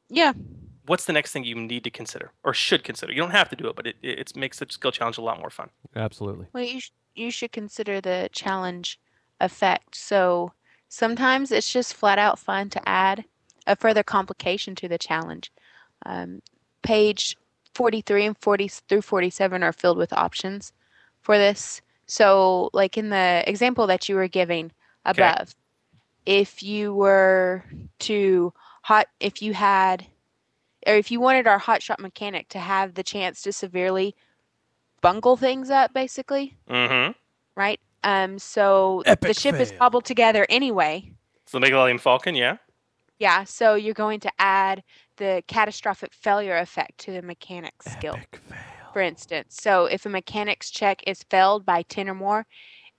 Yeah. what's the next thing you need to consider or should consider? You don't have to do it, but it, it it's- makes the skill challenge a lot more fun. Absolutely. Well, you, sh- you should consider the challenge effect. So sometimes it's just flat out fun to add a further complication to the challenge. Um, page 43 and 40 through 47 are filled with options for this. So, like in the example that you were giving Okay. above, if you were to hot, if you had, or if you wanted our hotshot mechanic to have the chance to severely bungle things up, basically, Mm-hmm. right? Um, so the Epic ship is fail. cobbled together anyway. So the Megalian Falcon, yeah. Yeah, so you're going to add the catastrophic failure effect to the mechanics skill. For instance, so if a mechanics check is failed by 10 or more,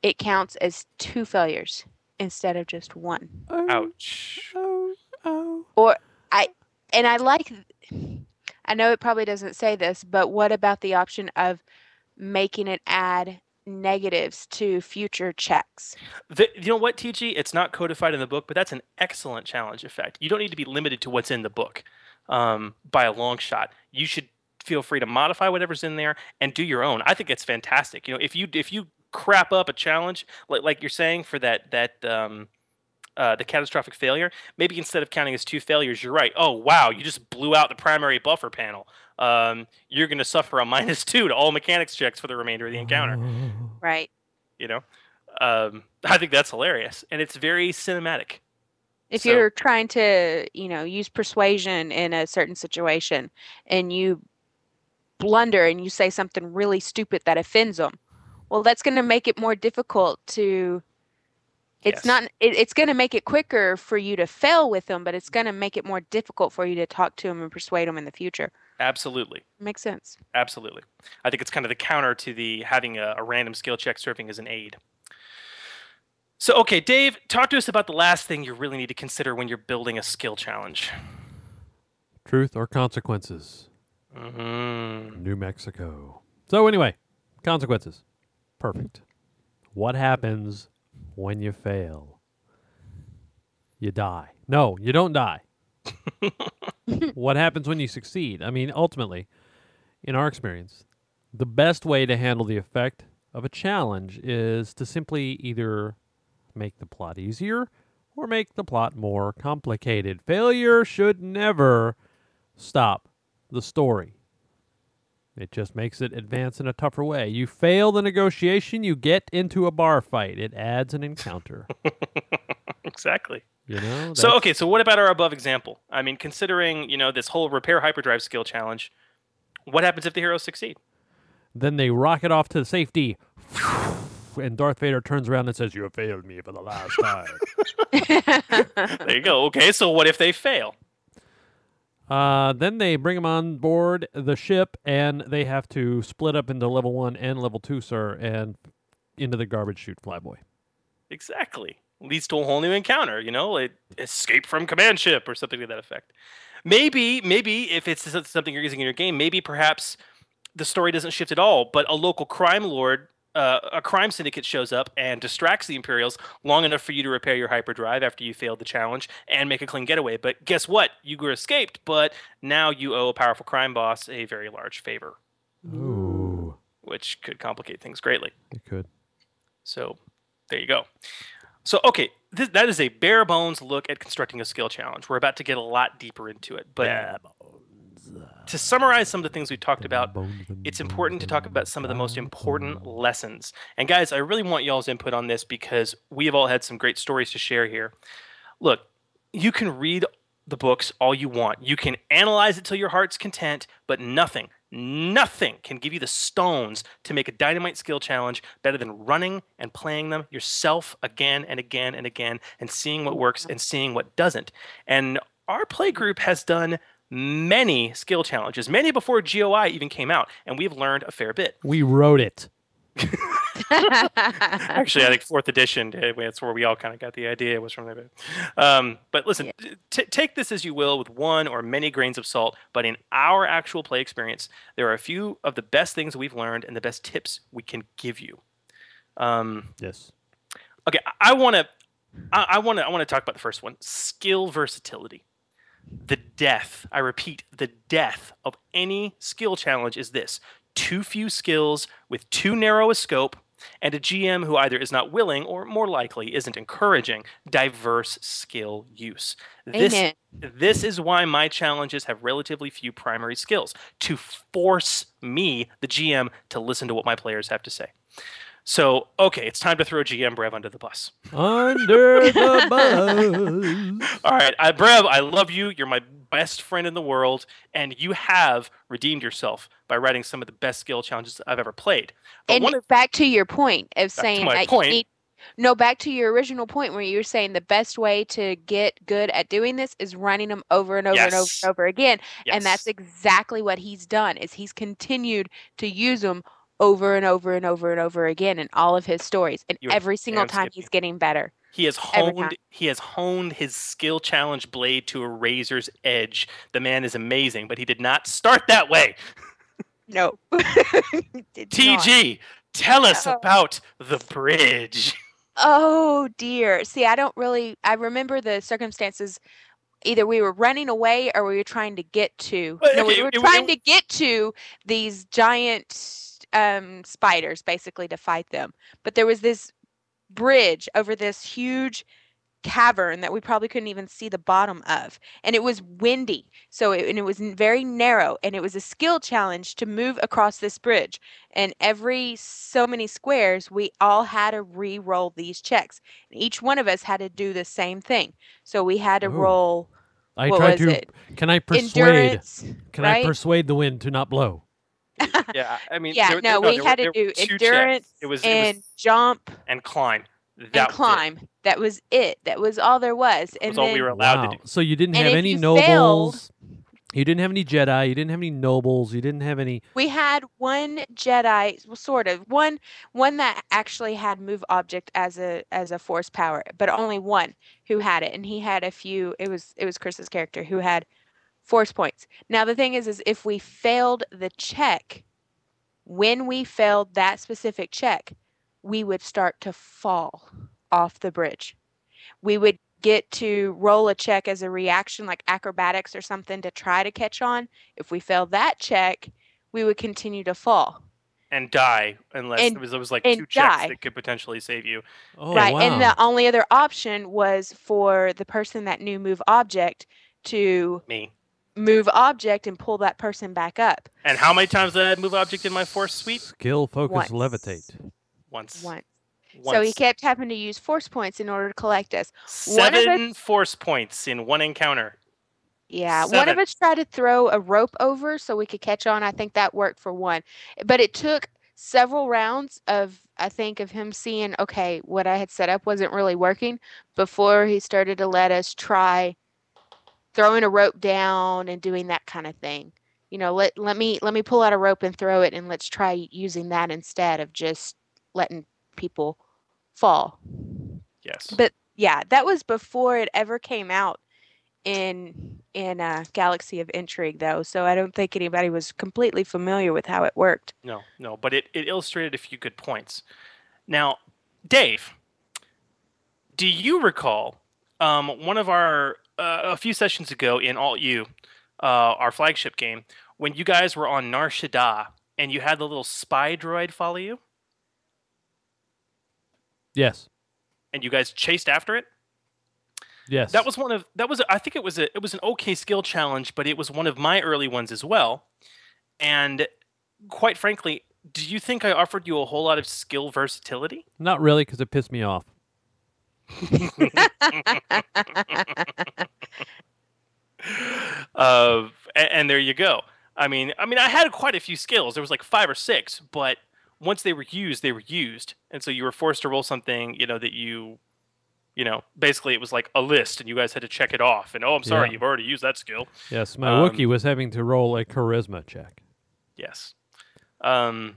it counts as two failures instead of just one. Ouch. oh Or I and I like I know it probably doesn't say this, but what about the option of making it add negatives to future checks? The, you know what, TG? It's not codified in the book, but that's an excellent challenge effect. You don't need to be limited to what's in the book um, by a long shot. You should feel free to modify whatever's in there and do your own. I think it's fantastic. You know, if you if you crap up a challenge like like you're saying for that that um, uh, the catastrophic failure, maybe instead of counting as two failures, you're right. Oh wow, you just blew out the primary buffer panel. Um, you're going to suffer a minus two to all mechanics checks for the remainder of the encounter Right. you know um, i think that's hilarious and it's very cinematic If So- you're trying to, you know, use persuasion in a certain situation and you blunder and you say something really stupid that offends them, well, that's going to make it more difficult to. It's Yes. not. It, it's going to make it quicker for you to fail with them, but it's going to make it more difficult for you to talk to them and persuade them in the future. Absolutely. Makes sense. Absolutely. I think it's kind of the counter to the having a, a random skill check serving as an aid. So, okay, Dave, talk to us about the last thing you really need to consider when you're building a skill challenge. Truth or consequences? Mm-hmm. New Mexico. So anyway, consequences. Perfect. What happens when you fail? You die. No, you don't die. what happens when you succeed? I mean, ultimately, in our experience, the best way to handle the effect of a challenge is to simply either make the plot easier or make the plot more complicated. Failure should never stop the story. It just makes it advance in a tougher way. You fail the negotiation, you get into a bar fight. It adds an encounter. exactly. You know? So okay, so what about our above example? I mean, considering you know this whole repair hyperdrive skill challenge, what happens if the heroes succeed? Then they rocket off to safety. And Darth Vader turns around and says, You have failed me for the last time. there you go. Okay, so what if they fail? uh, then they bring them on board the ship, and they have to split up into level one and level two, sir, and into the garbage chute, Flyboy. Exactly. Leads to a whole new encounter, you know, like escape from command ship or something to that effect. Maybe, maybe if it's something you're using in your game, maybe perhaps the story doesn't shift at all, but a local crime lord, uh, a crime syndicate shows up and distracts the Imperials long enough for you to repair your hyperdrive after you failed the challenge and make a clean getaway. But guess what? You were escaped, but now you owe a powerful crime boss a very large favor, Ooh. which could complicate things greatly. It could. So there you go. So okay, this, that is a bare bones look at constructing a skill challenge. We're about to get a lot deeper into it, but to summarize some of the things we've talked about, it's important to talk about some of the most important lessons. And guys, I really want y'all's input on this because we have all had some great stories to share here. Look, you can read the books all you want. You can analyze it till your heart's content, but nothing, nothing can give you the stones to make a dynamite skill challenge better than running and playing them yourself again and again and again and seeing what works and seeing what doesn't. And our play group has done many skill challenges, many before GOI even came out, and we've learned a fair bit. We wrote it. Actually, I think fourth edition. That's where we all kind of got the idea. Was from there. Um, but listen, t- take this as you will, with one or many grains of salt. But in our actual play experience, there are a few of the best things we've learned and the best tips we can give you. Um, yes. Okay, I want to, I want to, I want to talk about the first one: skill versatility. The death, I repeat, the death of any skill challenge is this too few skills with too narrow a scope, and a GM who either is not willing or more likely isn't encouraging diverse skill use. This, Amen. this is why my challenges have relatively few primary skills to force me, the GM, to listen to what my players have to say. So, okay, it's time to throw GM Brev under the bus. Under the bus. All right, I, Brev, I love you. You're my best friend in the world, and you have redeemed yourself by writing some of the best skill challenges I've ever played. But and one of, back to your point of to saying my that you point. need no back to your original point where you were saying the best way to get good at doing this is running them over and over and over and over again and that's exactly what he's done is he's continued to use them over and over and over and over again in all of his stories and You are every single time skippy. he's getting better he has honed he has honed his skill challenge blade to a razor's edge. The man is amazing, but he did not start that way. no Did not. TG, tell us Oh. about the bridge. Oh dear. See, I don't really I remember the circumstances either we were running away or we were trying to get to Well, no, okay, we were it- it- trying to get to these giant um spiders basically to fight them. But there was this bridge over this huge cavern that we probably couldn't even see the bottom of and it was windy so it, and it was very narrow and it was a skill challenge to move across this bridge and every so many squares we all had to re-roll these checks and each one of us had to do the same thing so we had to Oh. roll I tried to. it Can I persuade? endurance Can I persuade the wind to not blow? yeah, I mean, yeah, there- no, there- we had were- to do endurance. It was, and it was jump and climb. That and was it. climb. That was it. That was all there was. And was all we were allowed wow. to do. So you didn't And have any you nobles. failed- you didn't have any Jedi. You didn't have any nobles. You didn't have any. we had one Jedi, well, sort of one one that actually had move object as a as a force power, but only one who had it, and he had a few. It was it was Chris's character who had force points. Now the thing is, is if we failed the check, when we failed that specific check, we would start to fall off the bridge. We would get to roll a check as a reaction, like acrobatics or something, to try to catch on. If we failed that check, we would continue to fall. and die unless And- there was there was like and two checks die. that could potentially save you. Oh right. wow. And the only other option was for the person that knew move object to Me. Move object and pull that person back up And how many times did I move object in my force suite? Skill, focus, Once. levitate. Once. once. So he kept having to use force points in order to collect us. One of us- Seven force points in one encounter. Yeah, one of us tried to throw a rope over so we could catch on. I think that worked for one. But it took several rounds of I think of him seeing okay, what I had set up wasn't really working before he started to let us try throwing a rope down and doing that kind of thing. You know, let let me let me pull out a rope and throw it and let's try using that instead of just letting people fall. Yes. But yeah, that was before it ever came out in in uh, Galaxy of Intrigue, though. So I don't think anybody was completely familiar with how it worked. No, no, but it, it illustrated a few good points. Now, Dave, do you recall um, one of our a few sessions ago in Alt U, uh, our flagship game, when you guys were on Nar Shaddaa and you had the little spy droid follow you, Yes. and you guys chased after it? Yes. That was one of that was I think it was a it was an okay skill challenge, but it was one of my early ones as well. And quite frankly, do you think I offered you a whole lot of skill versatility? Not really, because it pissed me off. Uh, and, and there you go. I mean, I mean, I had quite a few skills. There was like five or six, but once they were used, they were used, and so you were forced to roll something, you know, that you, you know, basically it was like a list, and you guys had to check it off. And oh, I'm sorry, Yeah. you've already used that skill. Yes, my Um, Wookiee was having to roll a charisma check. Yes. Um,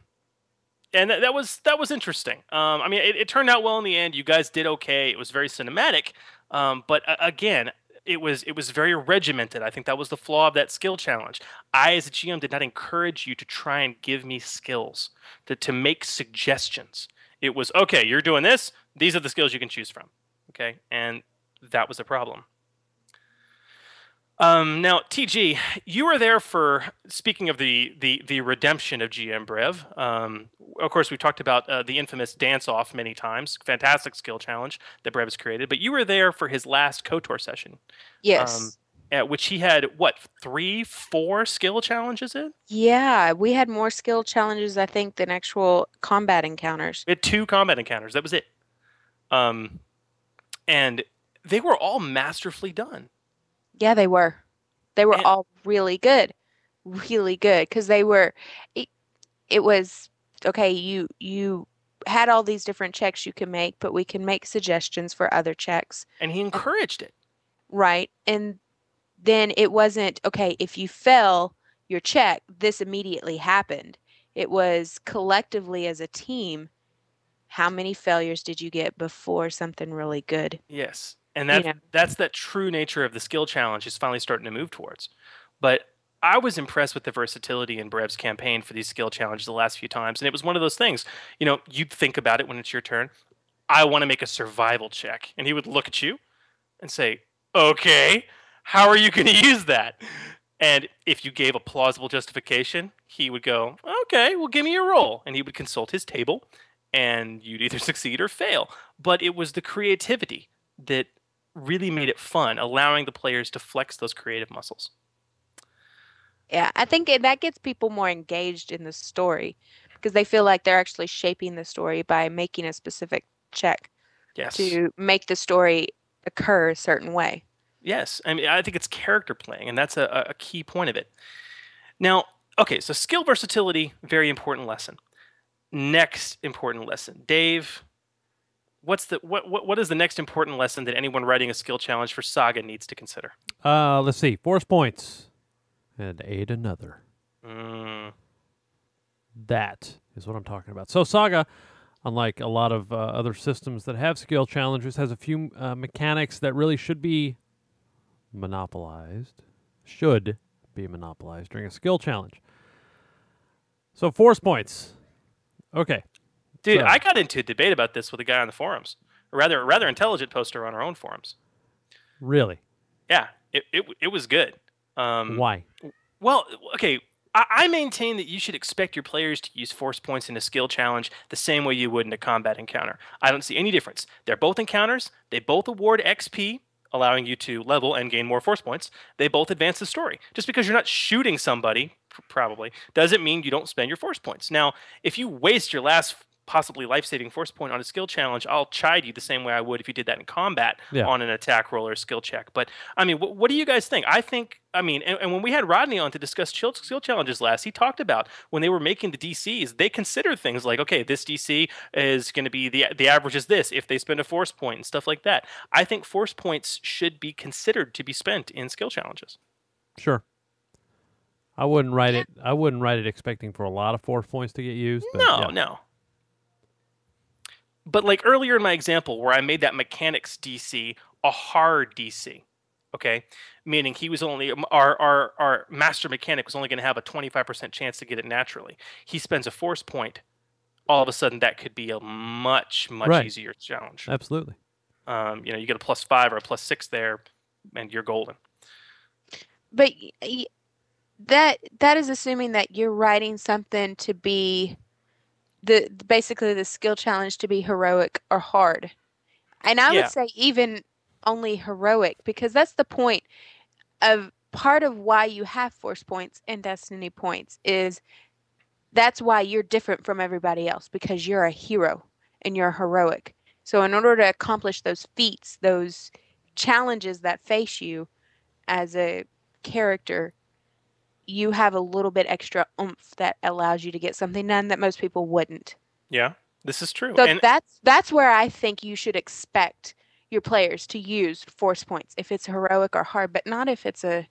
and that, that was that was interesting. Um, I mean, it, it turned out well in the end. You guys did okay. It was very cinematic. Um, but uh, again, it was it was very regimented. I think that was the flaw of that skill challenge. I, as a GM, did not encourage you to try and give me skills to to make suggestions. It was okay. You're doing this. These are the skills you can choose from. Okay, and that was a problem. Um, now, TG, you were there for speaking of the the the redemption of GM Brev. Um, of course, we talked about uh, the infamous dance off many times. Fantastic skill challenge that Brev has created. But you were there for his last Kotor session. Yes. Um, at which he had what three, four skill challenges in. Yeah, we had more skill challenges, I think, than actual combat encounters. We had two combat encounters. That was it. Um, and they were all masterfully done. Yeah, they were. They were all really good, really good because they were. It, it was okay. You you had all these different checks you can make, but we can make suggestions for other checks. And he encouraged it. Right, and then it wasn't okay. If you fail your check, this immediately happened. It was collectively as a team. How many failures did you get before something really good? Yes, and You that's that's that true nature of the skill challenge is finally starting to move towards. But I was impressed with the versatility in Brev's campaign for these skill challenges the last few times, and it was one of those things. You know, you'd think about it when it's your turn. I want to make a survival check, and he would look at you and say, "Okay, how are you going to use that?" And if you gave a plausible justification, he would go, "Okay, well, give me a roll," and he would consult his table, and you'd either succeed or fail. But it was the creativity that really made it fun, allowing the players to flex those creative muscles. Yeah, I think it, that gets people more engaged in the story because they feel like they're actually shaping the story by making a specific check Yes. to make the story occur a certain way. Yes, I mean, I think it's character playing, and that's a, a key point of it. Now, okay, so skill versatility, very important lesson. Next important lesson, Dave. What's the what, what what is the next important lesson that anyone writing a skill challenge for Saga needs to consider? Uh, let's see. Force points and aid another. Mm, That is what I'm talking about. So Saga, unlike a lot of uh, other systems that have skill challenges, has a few uh, mechanics that really should be monopolized. Should be monopolized during a skill challenge. So force points. Okay. Dude, So- I got into a debate about this with a guy on the forums. A rather a rather intelligent poster on our own forums. Really? Yeah, it it, it was good. Um, Why? Well, okay. I, I maintain that you should expect your players to use force points in a skill challenge the same way you would in a combat encounter. I don't see any difference. They're both encounters. They both award XP, allowing you to level and gain more force points. They both advance the story. Just because you're not shooting somebody, probably, doesn't mean you don't spend your force points. Now, if you waste your last possibly life-saving force point on a skill challenge, I'll chide you the same way I would if you did that in combat Yeah. on an attack roll or a skill check. But I mean, what, what do you guys think? I think, I mean, and, and when we had Rodney on to discuss chill- skill challenges last, he talked about when they were making the DCs, they considered things like, okay, this DC is going to be the the average is this if they spend a force point and stuff like that. I think force points should be considered to be spent in skill challenges. Sure. I wouldn't write it. I wouldn't write it expecting for a lot of force points to get used. But No, yeah. no. But like earlier in my example, where I made that mechanics DC a hard DC, okay, meaning he was only um, our our our master mechanic was only going to have a twenty five percent chance to get it naturally. He spends a force point. All of a sudden, that could be a much much Right. easier challenge. Absolutely. Um, you know, you get a plus five or a plus six there, and you're golden. But y- y- that that is assuming that you're writing something to be the basically the skill challenge to be heroic or hard. And I Yeah. would say even only heroic because that's the point of part of why you have force points and destiny points is that's why you're different from everybody else because you're a hero and you're heroic. So in order to accomplish those feats, those challenges that face you as a character, you have a little bit extra oomph that allows you to get something done that most people wouldn't. Yeah, this is true. So and that's that's where I think you should expect your players to use force points if it's heroic or hard, but not if it's a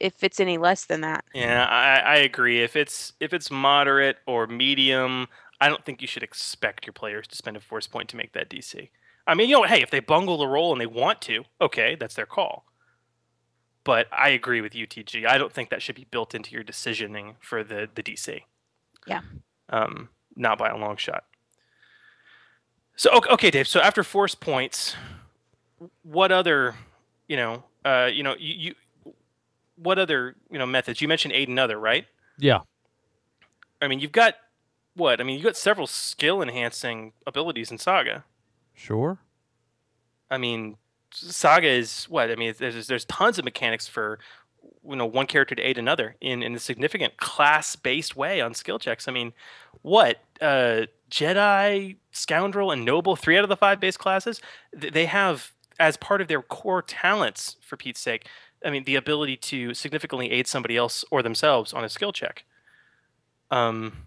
if it's any less than that. Yeah, I, I agree. If it's if it's moderate or medium, I don't think you should expect your players to spend a force point to make that DC. I mean, you know, hey, if they bungle the roll and they want to, okay, that's their call. But I agree with UTG. I don't think that should be built into your decisioning for the the DC. Yeah. Um, not by a long shot. So okay, okay, Dave. So after force points, what other, you know, uh, you know, you, you what other you know methods? You mentioned aid another, right? Yeah. I mean, you've got what? I mean, you've got several skill enhancing abilities in Saga. Sure. I mean, Saga is what? I mean, there's there's tons of mechanics for you know one character to aid another in in a significant class based way on skill checks. I mean, what? Uh, Jedi, Scoundrel, and Noble, three out of the five base classes, they have as part of their core talents, for Pete's sake. I mean, the ability to significantly aid somebody else or themselves on a skill check. Um,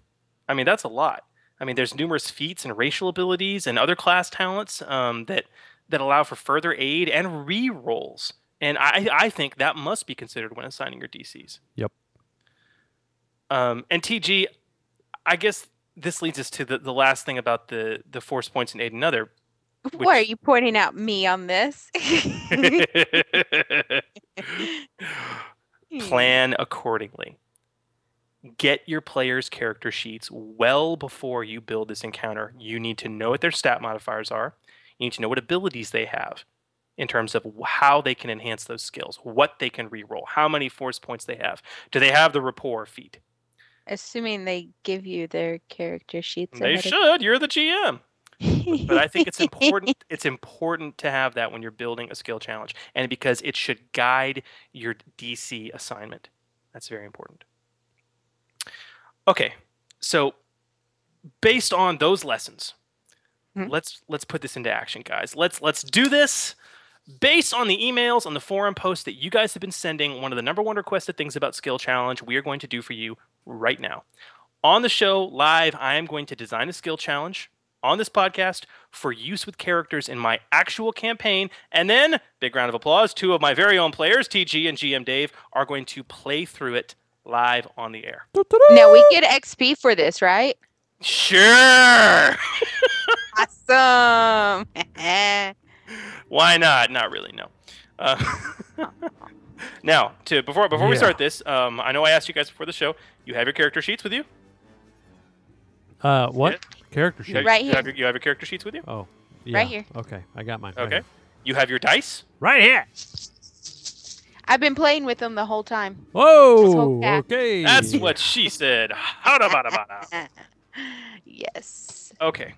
I mean, that's a lot. I mean, there's numerous feats and racial abilities and other class talents um, that that allow for further aid and re-rolls. And I, I think that must be considered when assigning your DCs. Yep. Um, and TG, I guess this leads us to the, the last thing about the the force points in aid another. Why are you pointing out me on this? Plan accordingly. Get your players' character sheets well before you build this encounter. You need to know what their stat modifiers are. You need to know what abilities they have in terms of how they can enhance those skills, what they can reroll, how many force points they have. Do they have the rapport feat? Assuming they give you their character sheets. They ahead of- should. You're the GM. but I think it's important. It's important to have that when you're building a skill challenge, and because it should guide your DC assignment. That's very important. Okay, so based on those lessons, Mm-hmm. let's let's put this into action, guys. Let's let's do this. Based on the emails on the forum posts that you guys have been sending, one of the number one requested things about Skill Challenge we are going to do for you right now. On the show live, I am going to design a skill challenge on this podcast for use with characters in my actual campaign. And then, big round of applause, two of my very own players, TG and GM Dave, are going to play through it live on the air. Now we get XP for this, right? Sure. awesome. Why not? Not really, no. Uh, now, to before before we start this, um, I know I asked you guys before the show. You have your character sheets with you. Uh, what character You have, sheet? Right you here. have your, you have your character sheets with you. Oh, Right here. Okay, I got mine. Okay. here. You have your dice. Right here. I've been playing with them the whole time. Whoa. cat. Okay. That's what she said. Hada bada bada. yes. Okay.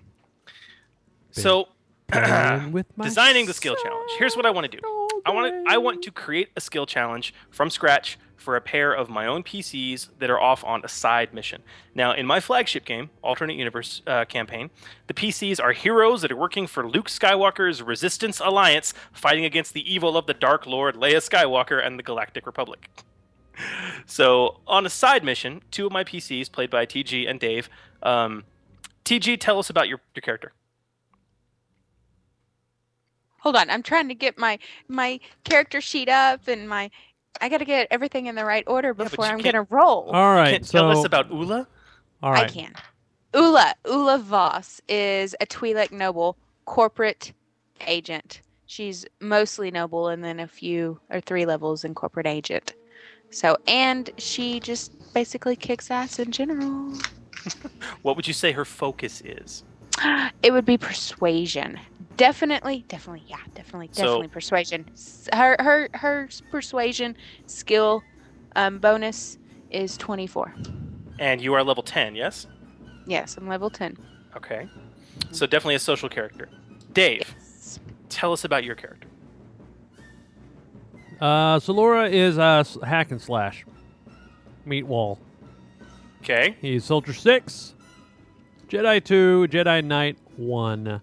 So, with my designing the skill challenge. Here's what I want to do. I want to I want to create a skill challenge from scratch for a pair of my own PCs that are off on a side mission. Now, in my flagship game, Alternate Universe uh, campaign, the PCs are heroes that are working for Luke Skywalker's Resistance Alliance, fighting against the evil of the Dark Lord Leia Skywalker and the Galactic Republic. So, on a side mission, two of my PCs, played by TG and Dave, um, TG, tell us about your, your character. Hold on. I'm trying to get my my character sheet up and my I got to get everything in the right order before you I'm going to roll. All right. Can so tell us about Ula. all I can. Ula Ula Voss is a Twi'lek noble corporate agent. She's mostly noble and then a few or three levels in corporate agent. So and she just basically kicks ass in general. What would you say her focus is? It would be persuasion. Definitely, definitely, yeah, definitely, So- definitely persuasion. Her her her persuasion skill um, bonus is 24. And you are level 10, yes? Yes, I'm level 10. Okay. So definitely a social character. Dave, tell us about your character. Uh, Solora is uh, hack and slash. Meat wall. Okay. He's Soldier 6, Jedi 2, Jedi Knight 1,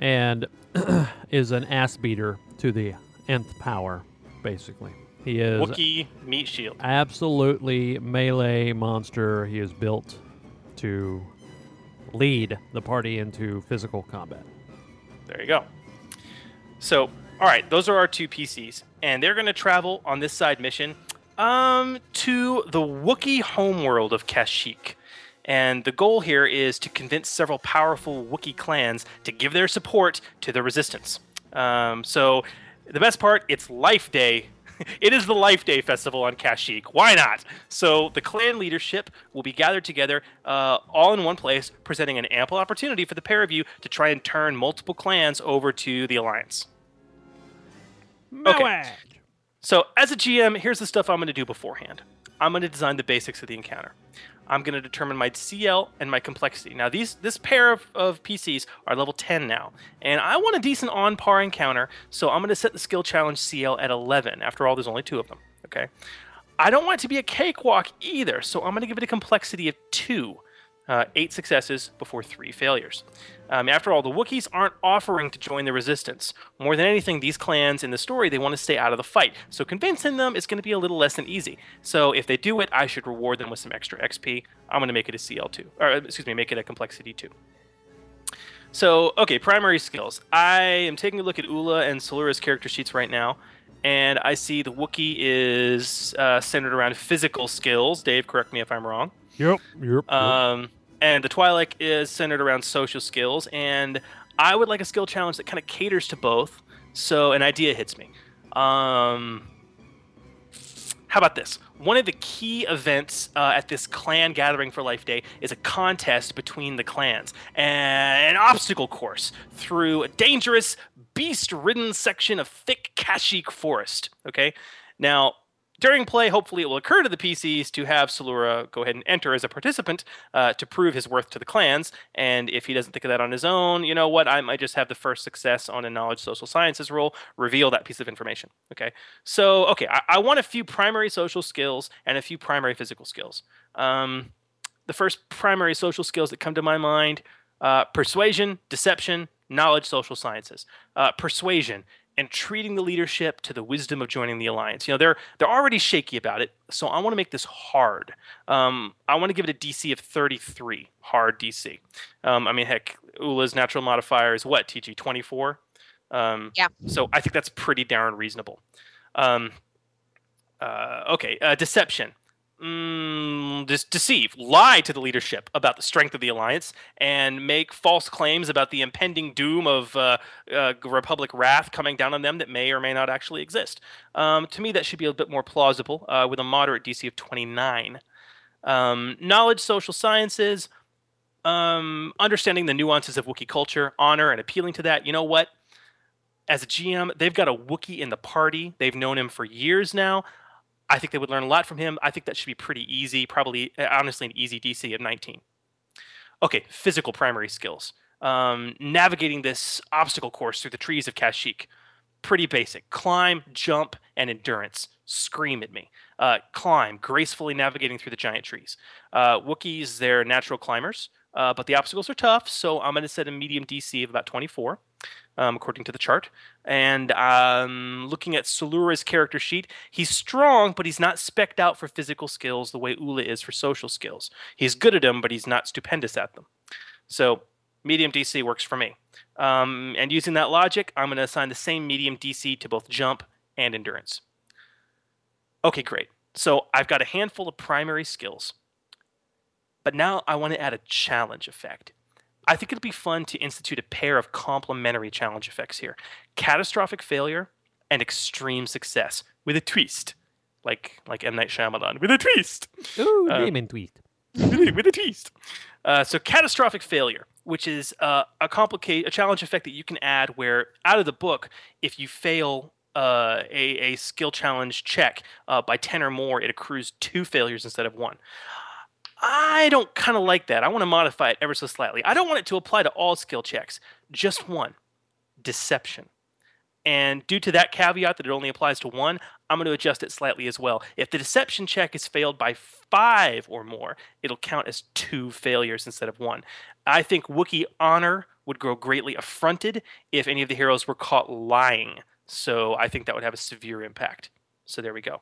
and is an ass beater to the nth power, basically. He is Wookiee meat shield. absolutely melee monster. He is built to lead the party into physical combat. There you go. So, all right, those are our two PCs, and they're going to travel on this side mission um, to the Wookiee homeworld of Kashyyyk. And the goal here is to convince several powerful Wookiee clans to give their support to the Resistance. Um, so, the best part, it's Life Day. it is the Life Day festival on Kashyyyk. Why not? So, the clan leadership will be gathered together uh, all in one place, presenting an ample opportunity for the pair of you to try and turn multiple clans over to the Alliance. Okay. So, as a GM, here's the stuff I'm going to do beforehand. I'm going to design the basics of the encounter. I'm going to determine my CL and my complexity. Now, these this pair of, of PCs are level 10 now, and I want a decent on par encounter, so I'm going to set the skill challenge CL at 11. After all, there's only two of them. Okay. I don't want it to be a cakewalk either, so I'm going to give it a complexity of two. Uh, eight successes before three failures. Um, after all, the Wookiees aren't offering to join the Resistance. More than anything, these clans in the story, they want to stay out of the fight. So convincing them is going to be a little less than easy. So if they do it, I should reward them with some extra XP. I'm going to make it a CL2. Or, uh, excuse me, make it a complexity 2. So, okay, primary skills. I am taking a look at Ula and Solura's character sheets right now, and I see the Wookiee is uh, centered around physical skills. Dave, correct me if I'm wrong. Yep. Yep. Um, and the Twi'lek is centered around social skills, and I would like a skill challenge that kind of caters to both. So an idea hits me. Um, how about this? One of the key events uh, at this clan gathering for Life Day is a contest between the clans, and an obstacle course through a dangerous, beast-ridden section of thick Kashyyyk forest. Okay, now during play, hopefully it will occur to the PCs to have Salura go ahead and enter as a participant uh, to prove his worth to the clans. And if he doesn't think of that on his own, you know what? I might just have the first success on a knowledge social sciences roll reveal that piece of information. Okay. So, okay, I, I want a few primary social skills and a few primary physical skills. Um, the first primary social skills that come to my mind uh, persuasion, deception, knowledge, social sciences. Uh, persuasion. And treating the leadership to the wisdom of joining the alliance. You know, they're they're already shaky about it, so I want to make this hard. Um, I want to give it a DC of 33, hard DC. Um, I mean, heck, Ula's natural modifier is what TG 24. Um, yeah. So I think that's pretty darn reasonable. Um, uh, okay, uh, deception. Mm, just deceive, lie to the leadership about the strength of the alliance, and make false claims about the impending doom of uh, uh, Republic wrath coming down on them that may or may not actually exist. Um, to me, that should be a bit more plausible, uh, with a moderate DC of 29. Um, knowledge, social sciences, um, understanding the nuances of Wookiee culture, honor, and appealing to that. You know what? As a GM, they've got a Wookiee in the party. They've known him for years now. I think they would learn a lot from him. I think that should be pretty easy, probably, uh, honestly, an easy DC of 19. Okay, physical primary skills. Um, navigating this obstacle course through the trees of Kashyyyk. Pretty basic. Climb, jump, and endurance. Scream at me. Uh, climb, gracefully navigating through the giant trees. Uh, Wookiees, they're natural climbers, uh, but the obstacles are tough, so I'm going to set a medium DC of about 24 um, according to the chart. And um, looking at Salura's character sheet, he's strong, but he's not specked out for physical skills the way Ula is for social skills. He's good at them, but he's not stupendous at them. So medium DC works for me. Um, and using that logic, I'm going to assign the same medium DC to both jump and endurance. Okay, great. So I've got a handful of primary skills. But now I want to add a challenge effect. I think it'd be fun to institute a pair of complementary challenge effects here catastrophic failure and extreme success with a twist. Like like M. Night Shyamalan with a twist. Ooh, Um, name and tweet. with a twist. Uh, so catastrophic failure, which is uh, a complicate a challenge effect that you can add where out of the book, if you fail uh, a, a skill challenge check uh, by 10 or more, it accrues two failures instead of one. I don't kind of like that. I want to modify it ever so slightly. I don't want it to apply to all skill checks, just one deception. And due to that caveat that it only applies to one, I'm going to adjust it slightly as well. If the deception check is failed by five or more, it'll count as two failures instead of one. I think Wookiee honor would grow greatly affronted if any of the heroes were caught lying. So I think that would have a severe impact. So there we go.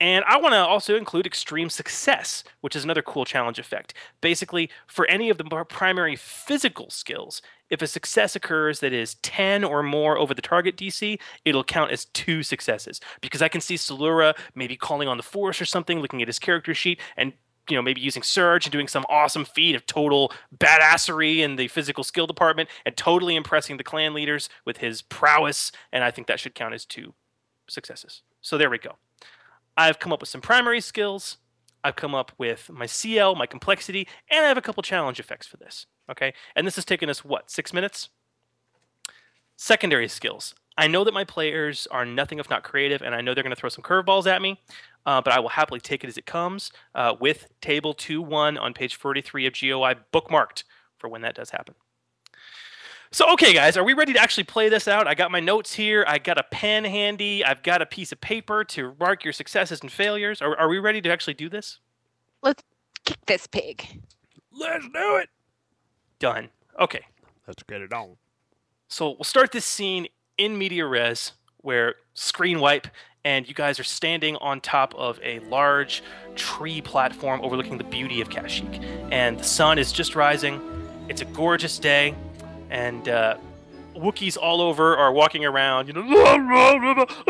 And I want to also include extreme success, which is another cool challenge effect. Basically, for any of the primary physical skills, if a success occurs that is 10 or more over the target DC, it'll count as two successes. Because I can see Salura maybe calling on the Force or something, looking at his character sheet, and you know, maybe using Surge and doing some awesome feat of total badassery in the physical skill department and totally impressing the clan leaders with his prowess. And I think that should count as two successes. So there we go. I've come up with some primary skills. I've come up with my CL, my complexity, and I have a couple challenge effects for this. Okay, and this has taken us what six minutes? Secondary skills. I know that my players are nothing if not creative, and I know they're going to throw some curveballs at me, uh, but I will happily take it as it comes uh, with table 2 1 on page 43 of GOI bookmarked for when that does happen. So, okay, guys, are we ready to actually play this out? I got my notes here. I got a pen handy. I've got a piece of paper to mark your successes and failures. Are, are we ready to actually do this? Let's kick this pig. Let's do it. Done. Okay. Let's get it on. So we'll start this scene in media res where screen wipe and you guys are standing on top of a large tree platform overlooking the beauty of Kashyyyk. And the sun is just rising. It's a gorgeous day, and uh, Wookiees all over are walking around, you know,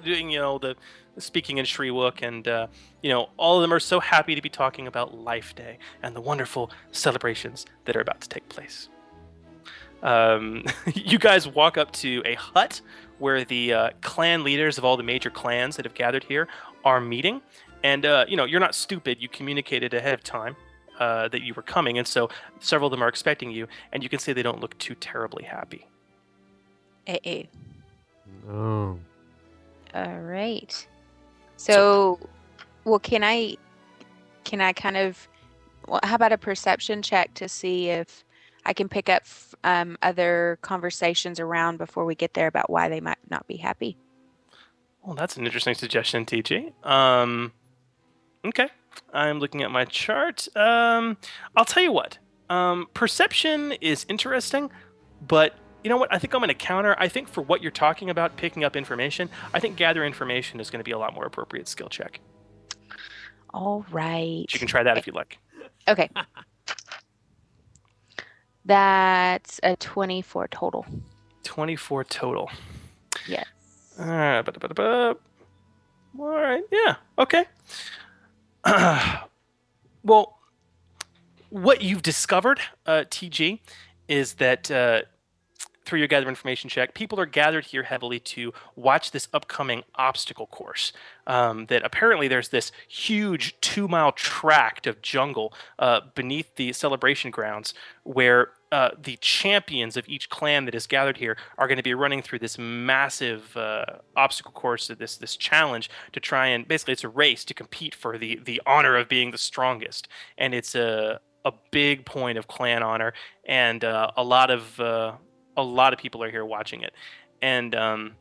doing you know the speaking in Shyriiwook, and uh, you know all of them are so happy to be talking about Life Day and the wonderful celebrations that are about to take place. Um, you guys walk up to a hut where the uh, clan leaders of all the major clans that have gathered here are meeting, and uh, you know you're not stupid. You communicated ahead of time uh, that you were coming, and so several of them are expecting you, and you can say they don't look too terribly happy. Uh-oh. Oh. All right. So, well, can I, can I kind of, well, how about a perception check to see if I can pick up um, other conversations around before we get there about why they might not be happy? Well, that's an interesting suggestion, TG. Um, okay, I'm looking at my chart. Um, I'll tell you what. Um, perception is interesting, but you know what? I think I'm going to counter. I think for what you're talking about, picking up information, I think gather information is going to be a lot more appropriate skill check. All right. You can try that if you like. Okay. That's a 24 total. 24 total. Yes. Ba-da-ba-da-ba. All right. Yeah. Okay. Well, what you've discovered, uh, TG, is that uh, through your gather information check, people are gathered here heavily to watch this upcoming obstacle course. Um, that apparently there's this huge two mile tract of jungle uh, beneath the celebration grounds where uh, the champions of each clan that is gathered here are going to be running through this massive uh, obstacle course, this this challenge to try and basically it's a race to compete for the the honor of being the strongest, and it's a a big point of clan honor, and uh, a lot of uh, a lot of people are here watching it, and um,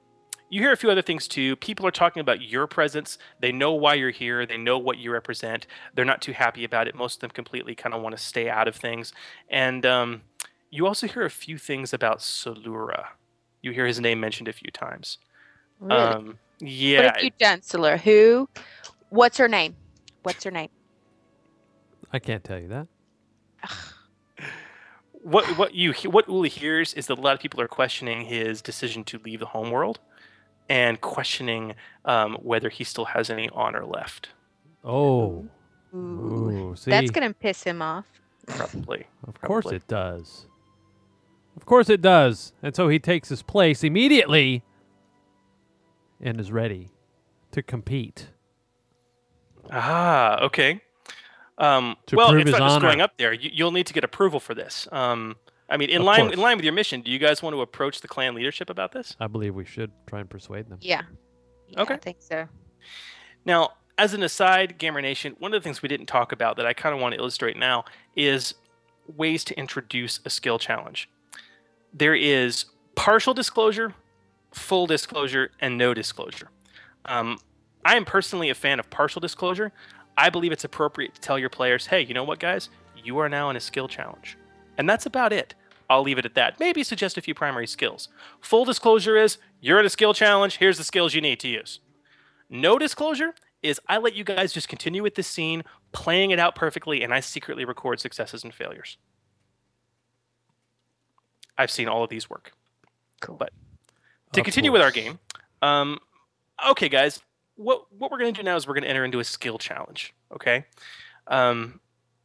you hear a few other things too. People are talking about your presence. They know why you're here. They know what you represent. They're not too happy about it. Most of them completely kind of want to stay out of things. And um, you also hear a few things about Solura. You hear his name mentioned a few times. Really? Um, yeah. What have you done, Solar? Who? What's her name? What's her name? I can't tell you that. What what you what Uli hears is that a lot of people are questioning his decision to leave the homeworld, and questioning um, whether he still has any honor left. Oh. Ooh. Ooh, see? That's going to piss him off. Probably. Of course it does. Of course it does. And so he takes his place immediately and is ready to compete. Ah, okay. Um, To well, prove it's his not just honor. going up there. You, you'll need to get approval for this. Um, I mean, in Of line course. in line with your mission, do you guys want to approach the clan leadership about this? I believe we should try and persuade them. Yeah. yeah Okay. I think so. Now, as an aside, Gamer Nation, one of the things we didn't talk about that I kind of want to illustrate now is ways to introduce a skill challenge. There is partial disclosure, full disclosure, and no disclosure. Um, I am personally a fan of partial disclosure. I believe it's appropriate to tell your players, hey, you know what, guys? You are now in a skill challenge. And that's about it. I'll leave it at that. Maybe suggest a few primary skills. Full disclosure is you're in a skill challenge. Here's the skills you need to use. No disclosure is I let you guys just continue with this scene, playing it out perfectly, and I secretly record successes and failures. I've seen all of these work. Cool. But to Of continue with our game, um, okay, guys, what what we're going to do now is we're going to enter into a skill challenge. Okay, um,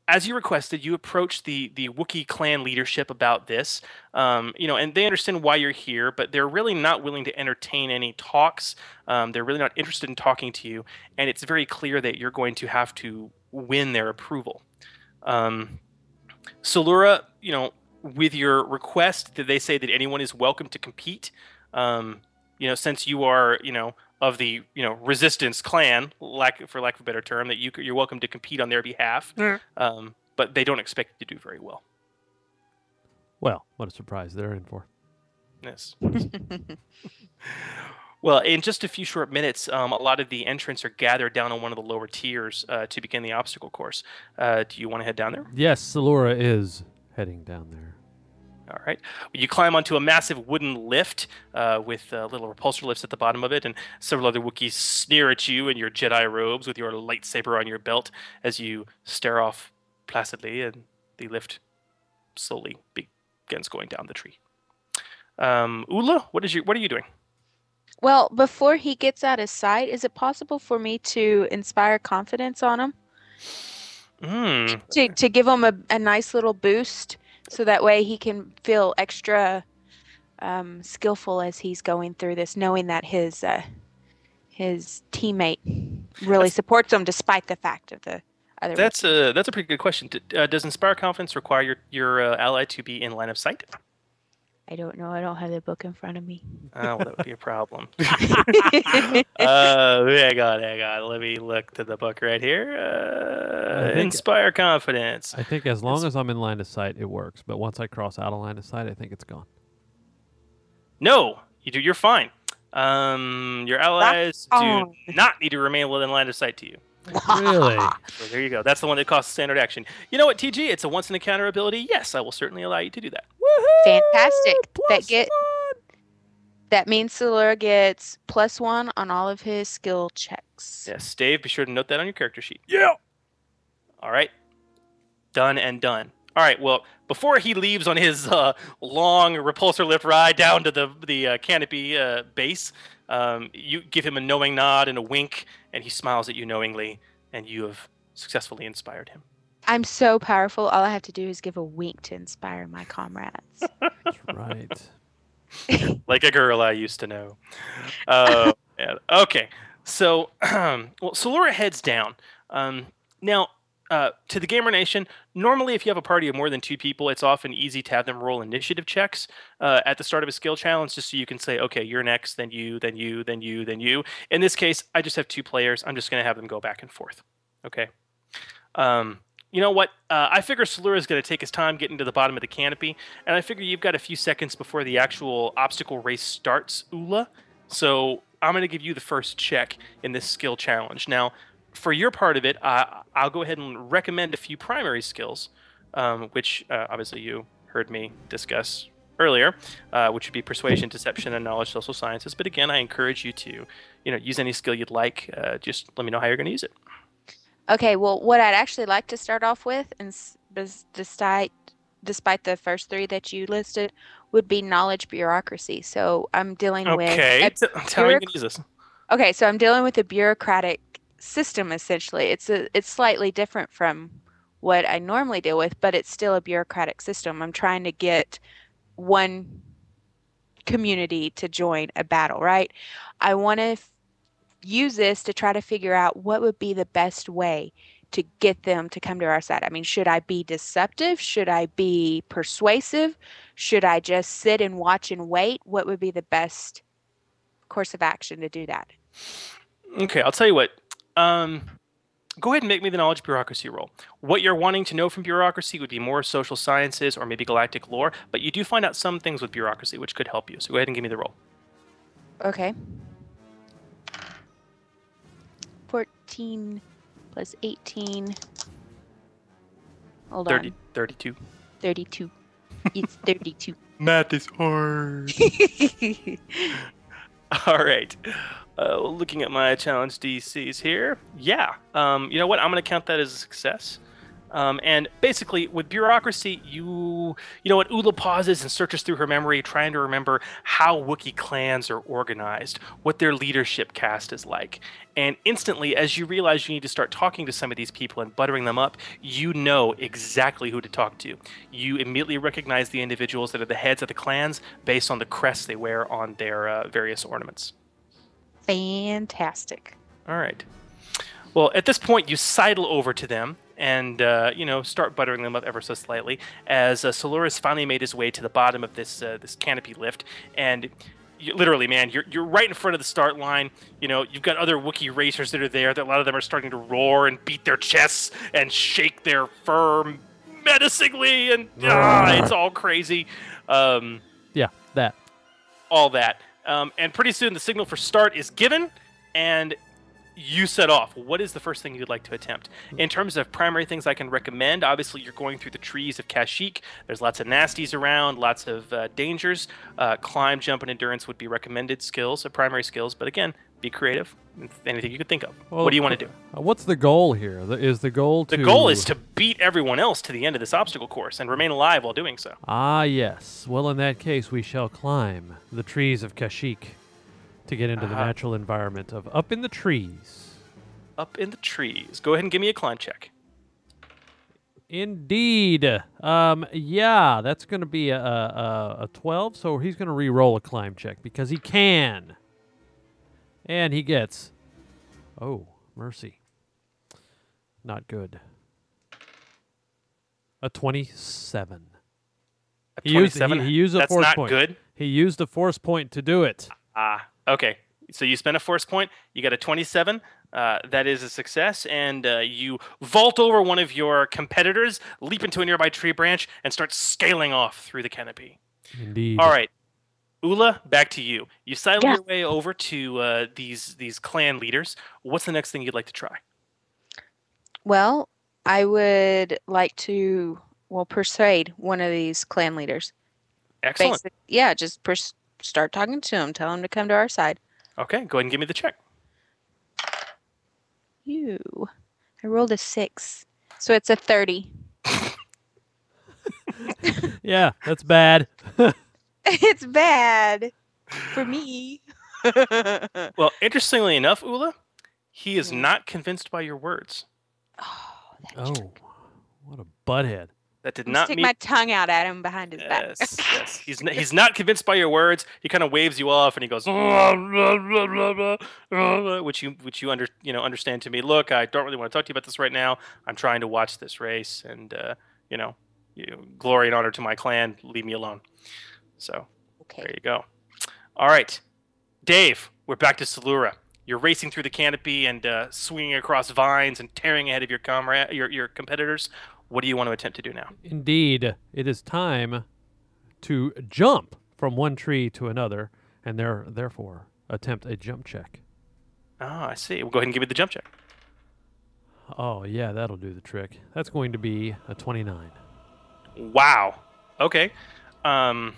as you requested, you approach the the Wookiee clan leadership about this. Um, you know, and they understand why you're here, but they're really not willing to entertain any talks. Um, they're really not interested in talking to you, and it's very clear that you're going to have to win their approval. Um, Solura, you know, with your request, that they say that anyone is welcome to compete. Um, you know, since you are, you know, of the you know resistance clan, lack for lack of a better term, that you you're welcome to compete on their behalf. Mm. Um, but they don't expect you to do very well. Well, what a surprise they're in for. Yes. well, in just a few short minutes, um, a lot of the entrants are gathered down on one of the lower tiers uh, to begin the obstacle course. Uh, do you want to head down there? Yes, Salura is heading down there. All right. You climb onto a massive wooden lift uh, with uh, little repulsor lifts at the bottom of it, and several other Wookiees sneer at you in your Jedi robes with your lightsaber on your belt as you stare off placidly, and the lift slowly begins going down the tree. Um, Ula, what is your what are you doing? Well, before he gets out of sight, is it possible for me to inspire confidence on him? Hmm. To, to give him a, a nice little boost so that way he can feel extra um, skillful as he's going through this, knowing that his uh, his teammate really supports him despite the fact of the other. That's a that's a pretty good question. D- Uh, does inspire confidence require your your uh, ally to be in line of sight? I don't know. I don't have the book in front of me. Oh, well, that would be a problem. uh, hang on, hang on. Let me look to the book right here. Uh, think- inspire confidence. I think as long as I'm in line of sight, it works. But once I cross out of line of sight, I think it's gone. No, you do. You're fine. Um, your allies do on. not need to remain within line of sight to you. Really? So there you go. That's the one that costs standard action. You know what, TG? It's a once in encounter ability. Yes, I will certainly allow you to do that. Fantastic. that get that means Solura gets plus one on all of his skill checks. Yes, Dave, be sure to note that on your character sheet. Yeah. All right. Done and done. All right. Well, before he leaves on his uh, long repulsor lift ride down to the the uh, canopy uh, base, um, you give him a knowing nod and a wink, and he smiles at you knowingly, and you have successfully inspired him. I'm so powerful. All I have to do is give a wink to inspire my comrades. That's right. like a girl I used to know. Uh, man. Okay, so well, Solura heads down. Um, now, uh, to the Gamer Nation, normally if you have a party of more than two people, it's often easy to have them roll initiative checks uh, at the start of a skill challenge, just so you can say, okay, you're next, then you, then you, then you, then you. In this case, I just have two players. I'm just going to have them go back and forth. Okay. Um, you know what? Uh, I figure Solura is going to take his time getting to the bottom of the canopy, and I figure you've got a few seconds before the actual obstacle race starts, Ula. So I'm going to give you the first check in this skill challenge. Now, for your part of it, uh, I'll go ahead and recommend a few primary skills, um, which uh, obviously you heard me discuss earlier, uh, which would be persuasion, deception, and knowledge social sciences. But again, I encourage you to, you know, use any skill you'd like. Uh, just let me know how you're going to use it. Okay, well, what I'd actually like to start off with, and despite despite the first three that you listed, would be knowledge bureaucracy. So I'm dealing Okay, with a tell me you use this. Okay, so I'm dealing with a bureaucratic system essentially. It's a it's slightly different from what I normally deal with, but it's still a bureaucratic system. I'm trying to get one community to join a battle, right? I want to f- use this to try to figure out what would be the best way to get them to come to our side. I mean, should I be deceptive? Should I be persuasive? Should I just sit and watch and wait? What would be the best course of action to do that? Okay, I'll tell you what. Um, go ahead and make me the knowledge bureaucracy roll. What you're wanting to know from bureaucracy would be more social sciences or maybe galactic lore, but you do find out some things with bureaucracy which could help you. So go ahead and give me the roll. Okay. 14 plus 18. Hold 30, on. 32. 32. It's 32. Math is hard. All right. Uh, looking at my challenge DCs here. Yeah. Um, you know what? I'm going to count that as a success. Um, and basically, with bureaucracy, you you know what? Ula pauses and searches through her memory, trying to remember how Wookiee clans are organized, what their leadership caste is like. And instantly, as you realize you need to start talking to some of these people and buttering them up, you know exactly who to talk to. You immediately recognize the individuals that are the heads of the clans based on the crests they wear on their uh, various ornaments. Fantastic. All right. Well, at this point, you sidle over to them and uh, you know start buttering them up ever so slightly as uh, Solaris finally made his way to the bottom of this uh, this canopy lift, and you, literally, man, you're you're right in front of the start line. You know, you've got other Wookiee racers that are there. That a lot of them are starting to roar and beat their chests and shake their fur menacingly, and ah, it's all crazy. Um, Yeah, that. all that. Um, and pretty soon the signal for start is given, and you set off. What is the first thing you'd like to attempt? In terms of primary things I can recommend, obviously you're going through the trees of Kashyyyk. There's lots of nasties around, lots of uh, dangers. Uh, climb, jump, and endurance would be recommended skills, uh, primary skills. But again, be creative. Anything you could think of. what do you want to do? Uh, what's the goal here? Is The- goal to The goal is to beat everyone else to the end of this obstacle course and remain alive while doing so. Ah, yes. Well, in that case, we shall climb the trees of Kashyyyk to get into the Uh-huh. natural environment of up in the trees. Up in the trees. Go ahead and give me a climb check. Indeed. Um, yeah, that's going to be a, a, a 12, so he's going to re-roll a climb check because he can. And he gets. Oh, mercy. Not good. A 27. A He used, he, 27? he used a That's force not point. good? He used a force point to do it. Ah, okay. So you spend a force point. You got a 27. Uh, that is a success, and uh, you vault over one of your competitors, leap into a nearby tree branch, and start scaling off through the canopy. Indeed. All right, Ula, back to you. You sidle Yeah. your way over to uh, these these clan leaders. What's the next thing you'd like to try? Well, I would like to well persuade one of these clan leaders Excellent. basic- yeah, just pers- start talking to him. Tell him to come to our side. Okay, go ahead and give me the check. You. I rolled a six, so it's a thirty. Yeah, that's bad. it's bad for me. Well, interestingly enough, Ula, he is not convinced by your words. Oh, oh what a butthead. That did not stick meet my tongue out at him behind his back. Yes, yes. He's n- he's not convinced by your words. He kind of waves you off and he goes, "Blah, blah, blah, blah, blah, blah," which you which you under you know understand to me. Look, I don't really want to talk to you about this right now. I'm trying to watch this race, and uh, you know, you, glory and honor to my clan. Leave me alone. So there you go. All right, Dave, we're back to Salura. You're racing through the canopy and uh, swinging across vines and tearing ahead of your comrade, your your competitors. What do you want to attempt to do now? Indeed, it is time to jump from one tree to another, and there, therefore, attempt a jump check. Ah, I see. Well, go ahead and give me the jump check. Oh, yeah, that'll do the trick. That's going to be a 29. Wow. Okay. Um,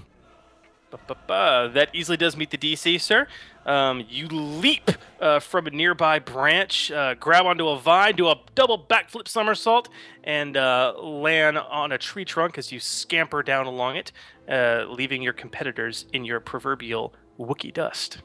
that easily does meet the DC, sir. Um, you leap uh, from a nearby branch, uh, grab onto a vine, do a double backflip somersault, and uh, land on a tree trunk as you scamper down along it, uh, leaving your competitors in your proverbial Wookiee dust.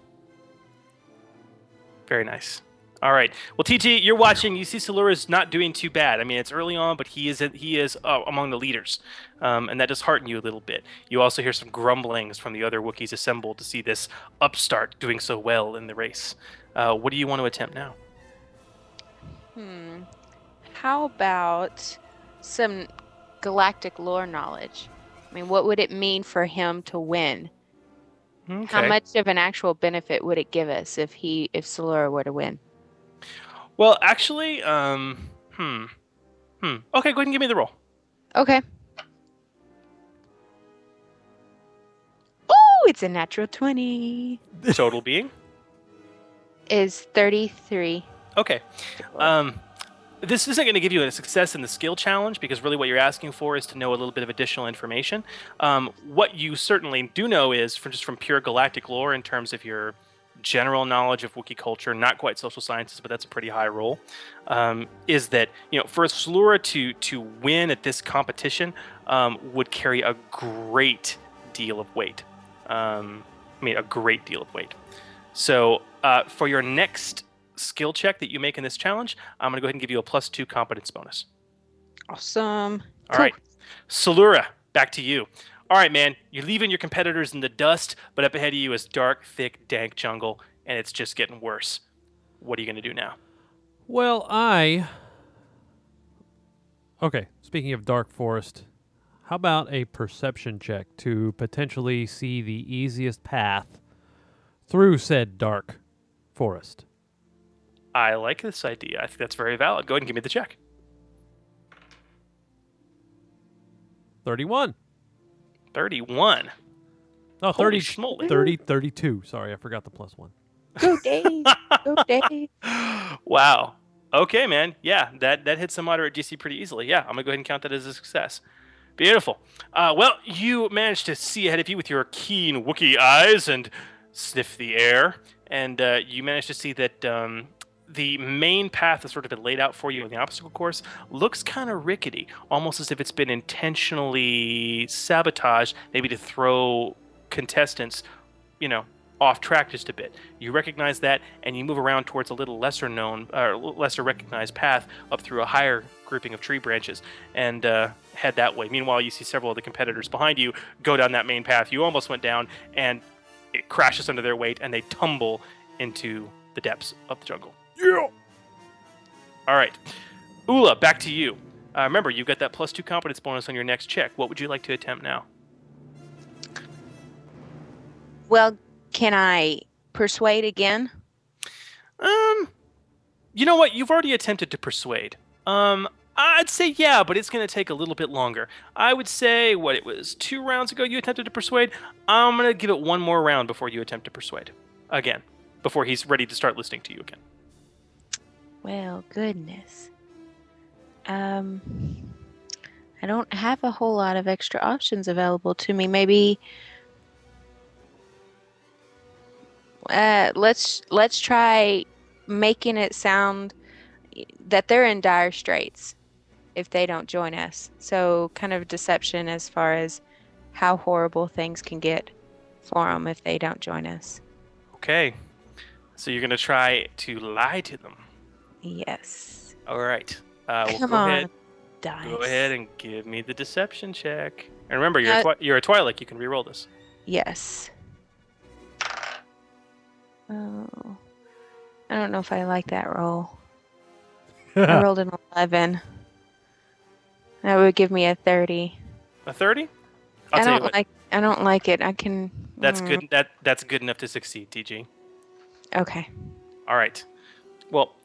Very nice. All right. Well, TG, you're watching. You see Salura's not doing too bad. I mean, it's early on, but he is he is uh, among the leaders, um, and that does hearten you a little bit. You also hear some grumblings from the other Wookiees assembled to see this upstart doing so well in the race. Uh, what do you want to attempt now? Hmm. How about some galactic lore knowledge? I mean, what would it mean for him to win? Okay. How much of an actual benefit would it give us if he if Solora were to win? Well, actually, um, hmm, hmm. Okay, go ahead and give me the roll. Okay. Oh, it's a natural 20. Total being. Is 33. Okay. Um, this isn't going to give you a success in the skill challenge because really what you're asking for is to know a little bit of additional information. Um, what you certainly do know is from just from pure galactic lore in terms of your general knowledge of Wookiee culture, not quite social sciences, but that's a pretty high roll. Um, is that you know for Slura to to win at this competition um, would carry a great deal of weight. Um, I mean, a great deal of weight. So uh, for your next skill check that you make in this challenge, I'm going to go ahead and give you a plus two competence bonus. Awesome. All right, Salura, back to you. All right, man, you're leaving your competitors in the dust, but up ahead of you is dark, thick, dank jungle, and it's just getting worse. What are you going to do now? Well, I. Okay, speaking of Dark Forest, how about a perception check to potentially see the easiest path through said Dark Forest? I like this idea. I think that's very valid. Go ahead and give me the check. 31. 31. Oh, Holy 30, schmoly. 30, 32. Sorry, I forgot the plus one. Go Dave. Go Dave. Wow. Okay, man. Yeah, that that hits a moderate DC pretty easily. Yeah, I'm gonna go ahead and count that as a success. Beautiful. Uh, well, you managed to see ahead of you with your keen Wookiee eyes and sniff the air, and uh, you managed to see that um, the main path that's sort of been laid out for you in the obstacle course looks kind of rickety, almost as if it's been intentionally sabotaged, maybe to throw contestants, you know, off track just a bit. You recognize that, and you move around towards a little lesser known, or lesser recognized path up through a higher grouping of tree branches, and uh, head that way. Meanwhile, you see several of the competitors behind you go down that main path. You almost went down, and it crashes under their weight, and they tumble into the depths of the jungle. Yeah. All right, Ula, back to you. Uh, remember, you've got that plus two competence bonus on your next check. What would you like to attempt now? Well, can I persuade again? Um, you know what? You've already attempted to persuade. Um, I'd say yeah, but it's going to take a little bit longer. I would say what it was two rounds ago you attempted to persuade. I'm going to give it one more round before you attempt to persuade again, before he's ready to start listening to you again. Well, goodness. Um, I don't have a whole lot of extra options available to me. Maybe uh, let's let's try making it sound that they're in dire straits if they don't join us. So kind of deception as far as how horrible things can get for them if they don't join us. Okay. So you're gonna try to lie to them. Yes. All right. Uh, well, Come go on, ahead. dice. Go ahead and give me the deception check. And remember, you're a Uh, twi- you're a Twi'lek. You can re-roll this. Yes. Oh, I don't know if I like that roll. I rolled an eleven. That would give me a thirty. A thirty. I I'll tell don't what. like. I don't like it. I can. That's mm, good. That that's good enough to succeed, TG. Okay. All right. Well,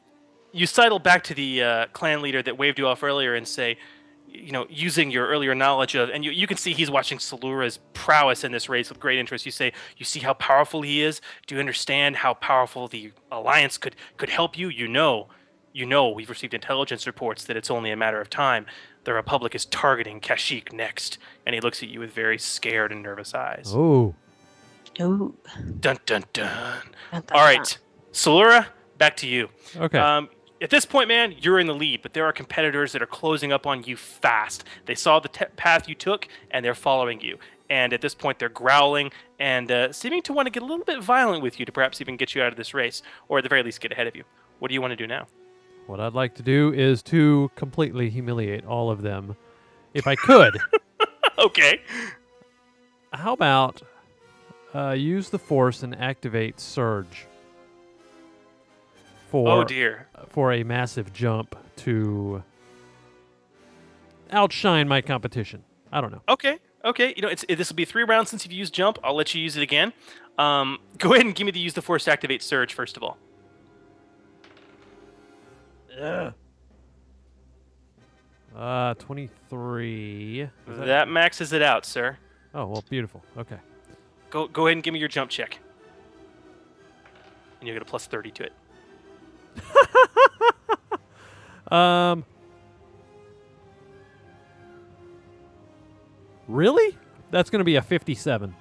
you sidle back to the uh, clan leader that waved you off earlier and say, you know, using your earlier knowledge of, and you, you can see he's watching Salura's prowess in this race with great interest. You say, you see how powerful he is. Do you understand how powerful the alliance could could help you? You know, you know, we've received intelligence reports that it's only a matter of time. The Republic is targeting Kashyyyk next, and he looks at you with very scared and nervous eyes. Oh. Ooh. Dun dun dun. All right, Salura, back to you. Okay. Um, at this point, man, you're in the lead, but there are competitors that are closing up on you fast. They saw the te- path you took, and they're following you. And at this point, they're growling and uh, seeming to want to get a little bit violent with you to perhaps even get you out of this race, or at the very least, get ahead of you. What do you want to do now? What I'd like to do is to completely humiliate all of them, if I could. okay. How about uh, use the force and activate surge for Oh, dear. for a massive jump to outshine my competition. I don't know. Okay. Okay. You know, it's, this will be three rounds since you've used jump. I'll let you use it again. Um, go ahead and give me the use the force to activate surge first of all. Ugh. Uh, 23. Is That maxes it out, sir. Oh, well, beautiful. Okay. Go go ahead and give me your jump check. And you'll get a plus 30 to it. Um. Really? That's going to be a 57.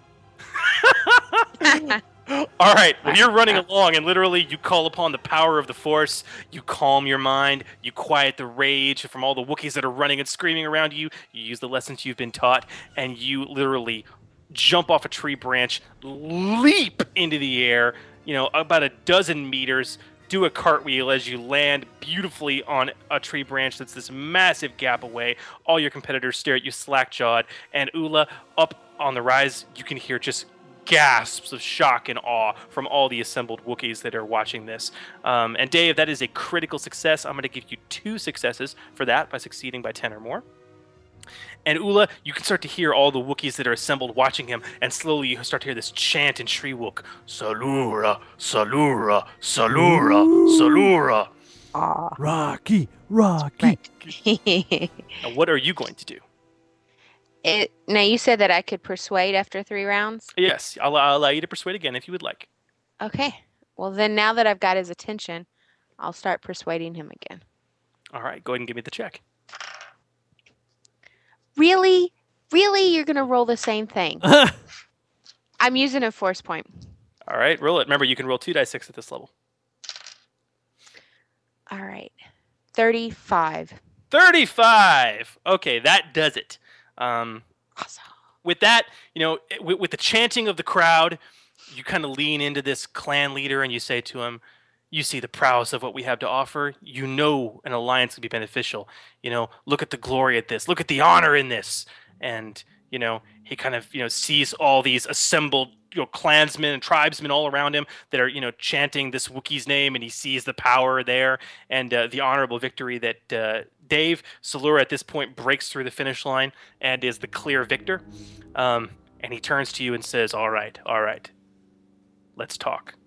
All right, when you're running along and literally you call upon the power of the Force, you calm your mind, you quiet the rage from all the Wookiees that are running and screaming around you, you use the lessons you've been taught, and you literally jump off a tree branch, leap into the air, you know, about a dozen meters, do a cartwheel as you land beautifully on a tree branch that's this massive gap away. All your competitors stare at you slack jawed, and Ula, up on the rise, you can hear just gasps of shock and awe from all the assembled Wookiees that are watching this. Um, and Dave, that is a critical success. I'm going to give you two successes for that by succeeding by 10 or more. And Ula, you can start to hear all the Wookiees that are assembled watching him, and slowly you start to hear this chant in Shyriiwook Salura, Salura, Salura, Salura. Aw. Rocky, Rocky. Now, what are you going to do? It, now you said that I could persuade after three rounds. Yes, I'll, I'll allow you to persuade again if you would like. Okay. Well, then now that I've got his attention, I'll start persuading him again. All right, go ahead and give me the check. Really? Really? You're going to roll the same thing? I'm using a force point. All right, roll it. Remember, you can roll two dice six at this level. All right. 35. 35. Okay, that does it. Um, With that, you know, with, with the chanting of the crowd, you kind of lean into this clan leader and you say to him, "You see the prowess of what we have to offer. You know, an alliance would be beneficial. You know, look at the glory at this. Look at the honor in this." And you know, he kind of you know sees all these assembled you know clansmen and tribesmen all around him that are you know chanting this Wookiee's name, and he sees the power there and uh, the honorable victory that uh, Dave Salura at this point breaks through the finish line and is the clear victor. Um, and he turns to you and says, "All right, all right, let's talk."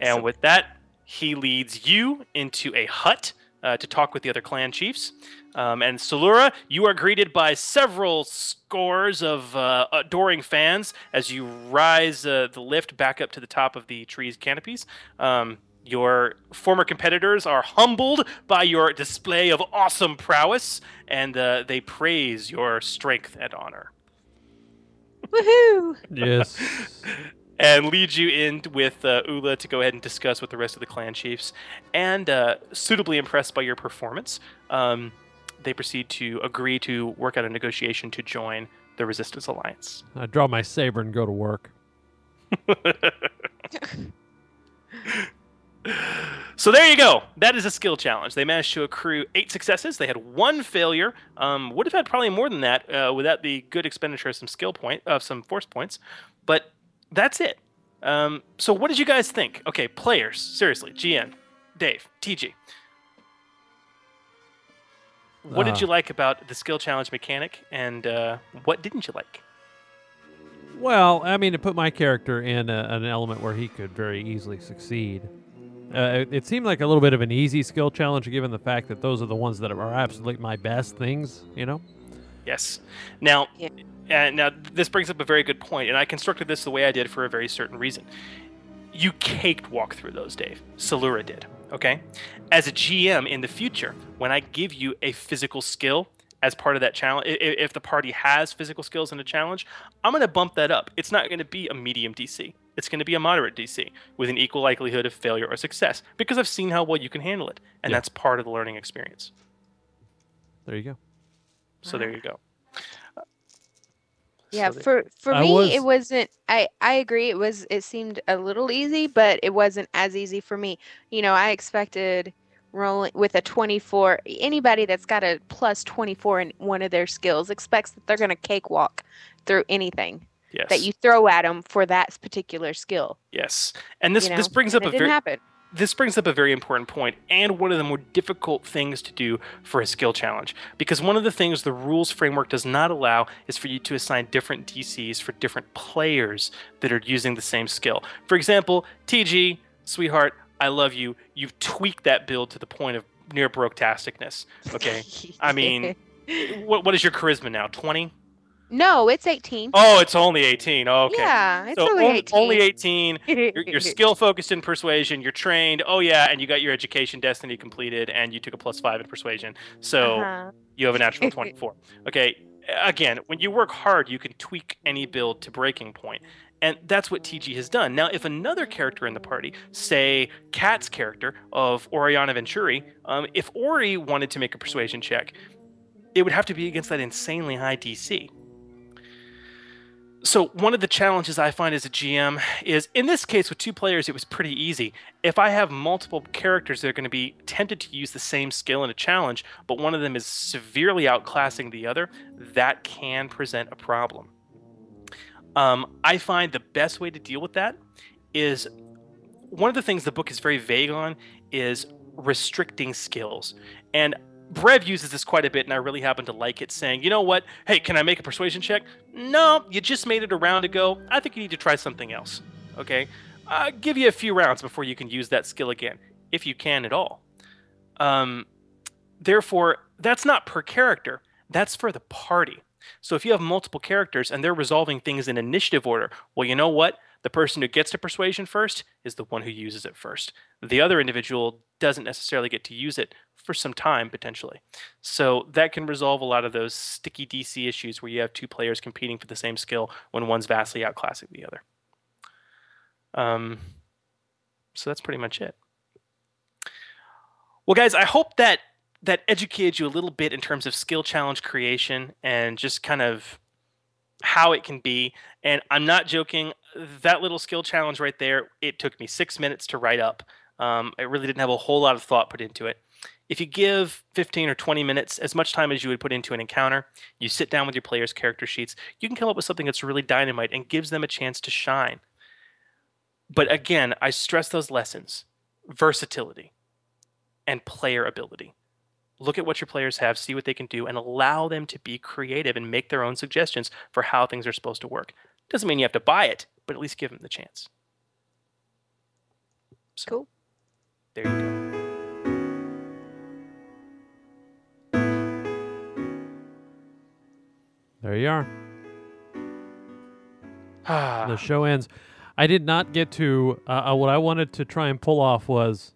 And with that, he leads you into a hut uh, to talk with the other clan chiefs. Um, and Salura, you are greeted by several scores of uh, adoring fans as you rise uh, the lift back up to the top of the tree's canopies. Um, Your former competitors are humbled by your display of awesome prowess, and uh, they praise your strength and honor. Woohoo! Yes. and lead you in with uh, Ula to go ahead and discuss with the rest of the clan chiefs. And uh, suitably impressed by your performance, um, they proceed to agree to work out a negotiation to join the Resistance Alliance. I draw my saber and go to work. So there you go. That is a skill challenge. They managed to accrue eight successes. They had one failure. Um, would have had probably more than that uh, without the good expenditure of some skill point of some force points. But that's it. Um, so what did you guys think? Okay, players. Seriously, GN, Dave, TG. What Uh. did you like about the skill challenge mechanic, and uh, what didn't you like? Well, I mean, to put my character in a, an element where he could very easily succeed. Uh, it, it seemed like a little bit of an easy skill challenge, given the fact that those are the ones that are absolutely my best things. You know. Yes. Now, and now this brings up a very good point, and I constructed this the way I did for a very certain reason. You caked walk through those, Dave. Salura did. Okay. As a GM in the future, when I give you a physical skill as part of that challenge, i- i- if the party has physical skills in a challenge, I'm going to bump that up. It's not going to be a medium DC. It's going to be a moderate DC with an equal likelihood of failure or success because I've seen how well you can handle it, and Yeah. that's part of the learning experience. There you go. So there you go. Yeah, So for for I me was- it wasn't I I agree it was it seemed a little easy, but it wasn't as easy for me. You know, I expected rolling with a 24 anybody that's got a plus 24 in one of their skills expects that they're going to cakewalk through anything that you throw at them for that particular skill. Yes, and this you this brings And up it a didn't very happen. This brings up a very important point and one of the more difficult things to do for a skill challenge because one of the things the rules framework does not allow is for you to assign different DCs for different players that are using the same skill. For example, TG, sweetheart, I love you. You've tweaked that build to the point of near broke-tasticness. Okay, I mean, what what is your charisma now? Twenty? No, it's 18. Oh, it's only 18. Oh, okay. Yeah, it's so only on- 18. Only 18. You're, you're skill focused in persuasion. You're trained. Oh yeah, and you got your education destiny completed, and you took a plus five in persuasion. So Uh-huh. you have a natural 24. Okay. Again, when you work hard, you can tweak any build to breaking point. And that's what TG has done. Now, if another character in the party, say Kat's character of Oriana Venturi, um, if Ori wanted to make a persuasion check, it would have to be against that insanely high DC. So one of the challenges I find as a GM is in this case with two players it was pretty easy. If I have multiple characters that are going to be tempted to use the same skill in a challenge, but one of them is severely outclassing the other, that can present a problem. Um, I find the best way to deal with that is one of the things the book is very vague on is restricting skills. And Brev uses this quite a bit, and I really happen to like it, saying, you know what? Hey, can I make a persuasion check? No, you just made it a round ago. I think you need to try something else. Okay? I'll give you a few rounds before you can use that skill again, if you can at all. Um, therefore, that's not per character, that's for the party. So if you have multiple characters and they're resolving things in initiative order, well, you know what? The person who gets to persuasion first is the one who uses it first. The other individual doesn't necessarily get to use it for some time potentially. So that can resolve a lot of those sticky DC issues where you have two players competing for the same skill when one's vastly outclassing the other. Um, so that's pretty much it. Well, guys, I hope that that educated you a little bit in terms of skill challenge creation and just kind of how it can be. And I'm not joking. That little skill challenge right there, it took me six minutes to write up. Um, I really didn't have a whole lot of thought put into it. If you give 15 or 20 minutes, as much time as you would put into an encounter, you sit down with your players' character sheets, you can come up with something that's really dynamite and gives them a chance to shine. But again, I stress those lessons versatility and player ability. Look at what your players have, see what they can do, and allow them to be creative and make their own suggestions for how things are supposed to work. Doesn't mean you have to buy it, but at least give them the chance. So, cool. There you go. There you are. the show ends. I did not get to. Uh, uh, what I wanted to try and pull off was,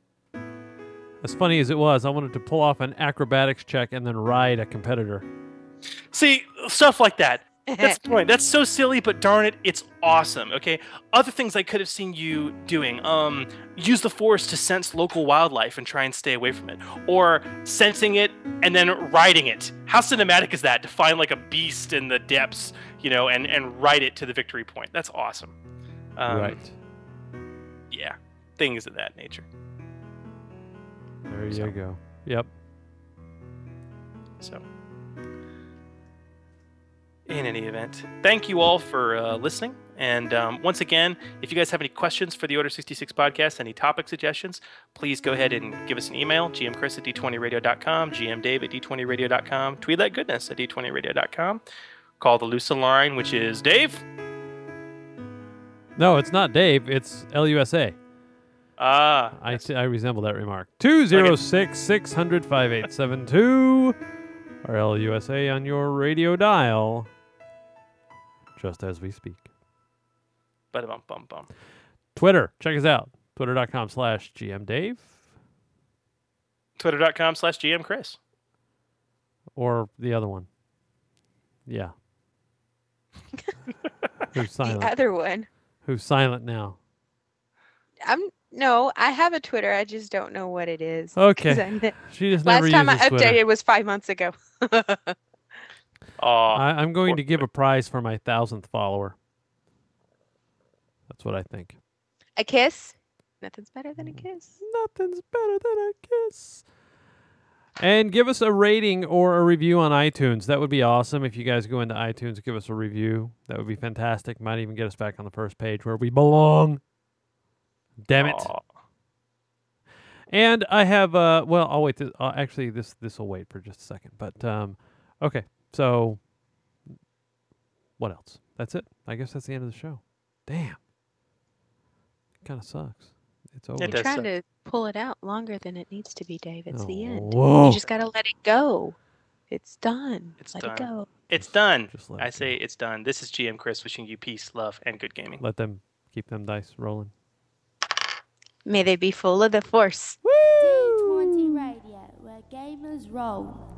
as funny as it was, I wanted to pull off an acrobatics check and then ride a competitor. See, stuff like that. That's the point. That's so silly, but darn it, it's awesome. Okay. Other things I could have seen you doing. Um, use the force to sense local wildlife and try and stay away from it, or sensing it and then riding it. How cinematic is that to find like a beast in the depths, you know, and and ride it to the victory point? That's awesome. Um, right. Yeah. Things of that nature. There you go. Yep. So, in any event, thank you all for uh, listening. And um, once again, if you guys have any questions for the Order 66 podcast, any topic suggestions, please go ahead and give us an email, gmchris at d20radio.com, gmdave at d20radio.com, Twi'lek Goodness at d20radio.com, call the Lusa line, which is Dave. No, it's not Dave. It's LUSA. Ah. I, I resemble that remark. 206 600 5872 or LUSA on your radio dial just as we speak. Ba-da-bum, bum, bum. Twitter. Check us out. Twitter.com slash GMDave Twitter.com slash GM Chris. or the other one. Yeah. Who's silent? The other one. Who's silent now? I'm no, I have a Twitter. I just don't know what it is. Okay. I ne- She just Last never time I uses Twitter. updated was five months ago. I, I'm going to give a prize for my thousandth follower. That's what I think. a kiss? Nothing's better than a kiss. Nothing's better than a kiss. And give us a rating or a review on iTunes. That would be awesome. If you guys go into iTunes, give us a review. That would be fantastic. Might even get us back on the first page where we belong. Damn it. And I have uh well I'll wait this, uh, actually this this will wait for just a second. But um okay. So what else? That's it. I guess that's the end of the show. Damn. Kind of sucks. It's over. You're trying to pull it out longer than it needs to be, Dave. It's the end. whoa. You just gotta let it go. It's done. It's let done. it go. It's done. let I say it's done. This is GM Chris wishing you peace, love, and good gaming. Let them keep them dice rolling. May they be full of the force. D20 Radio, where gamers roll.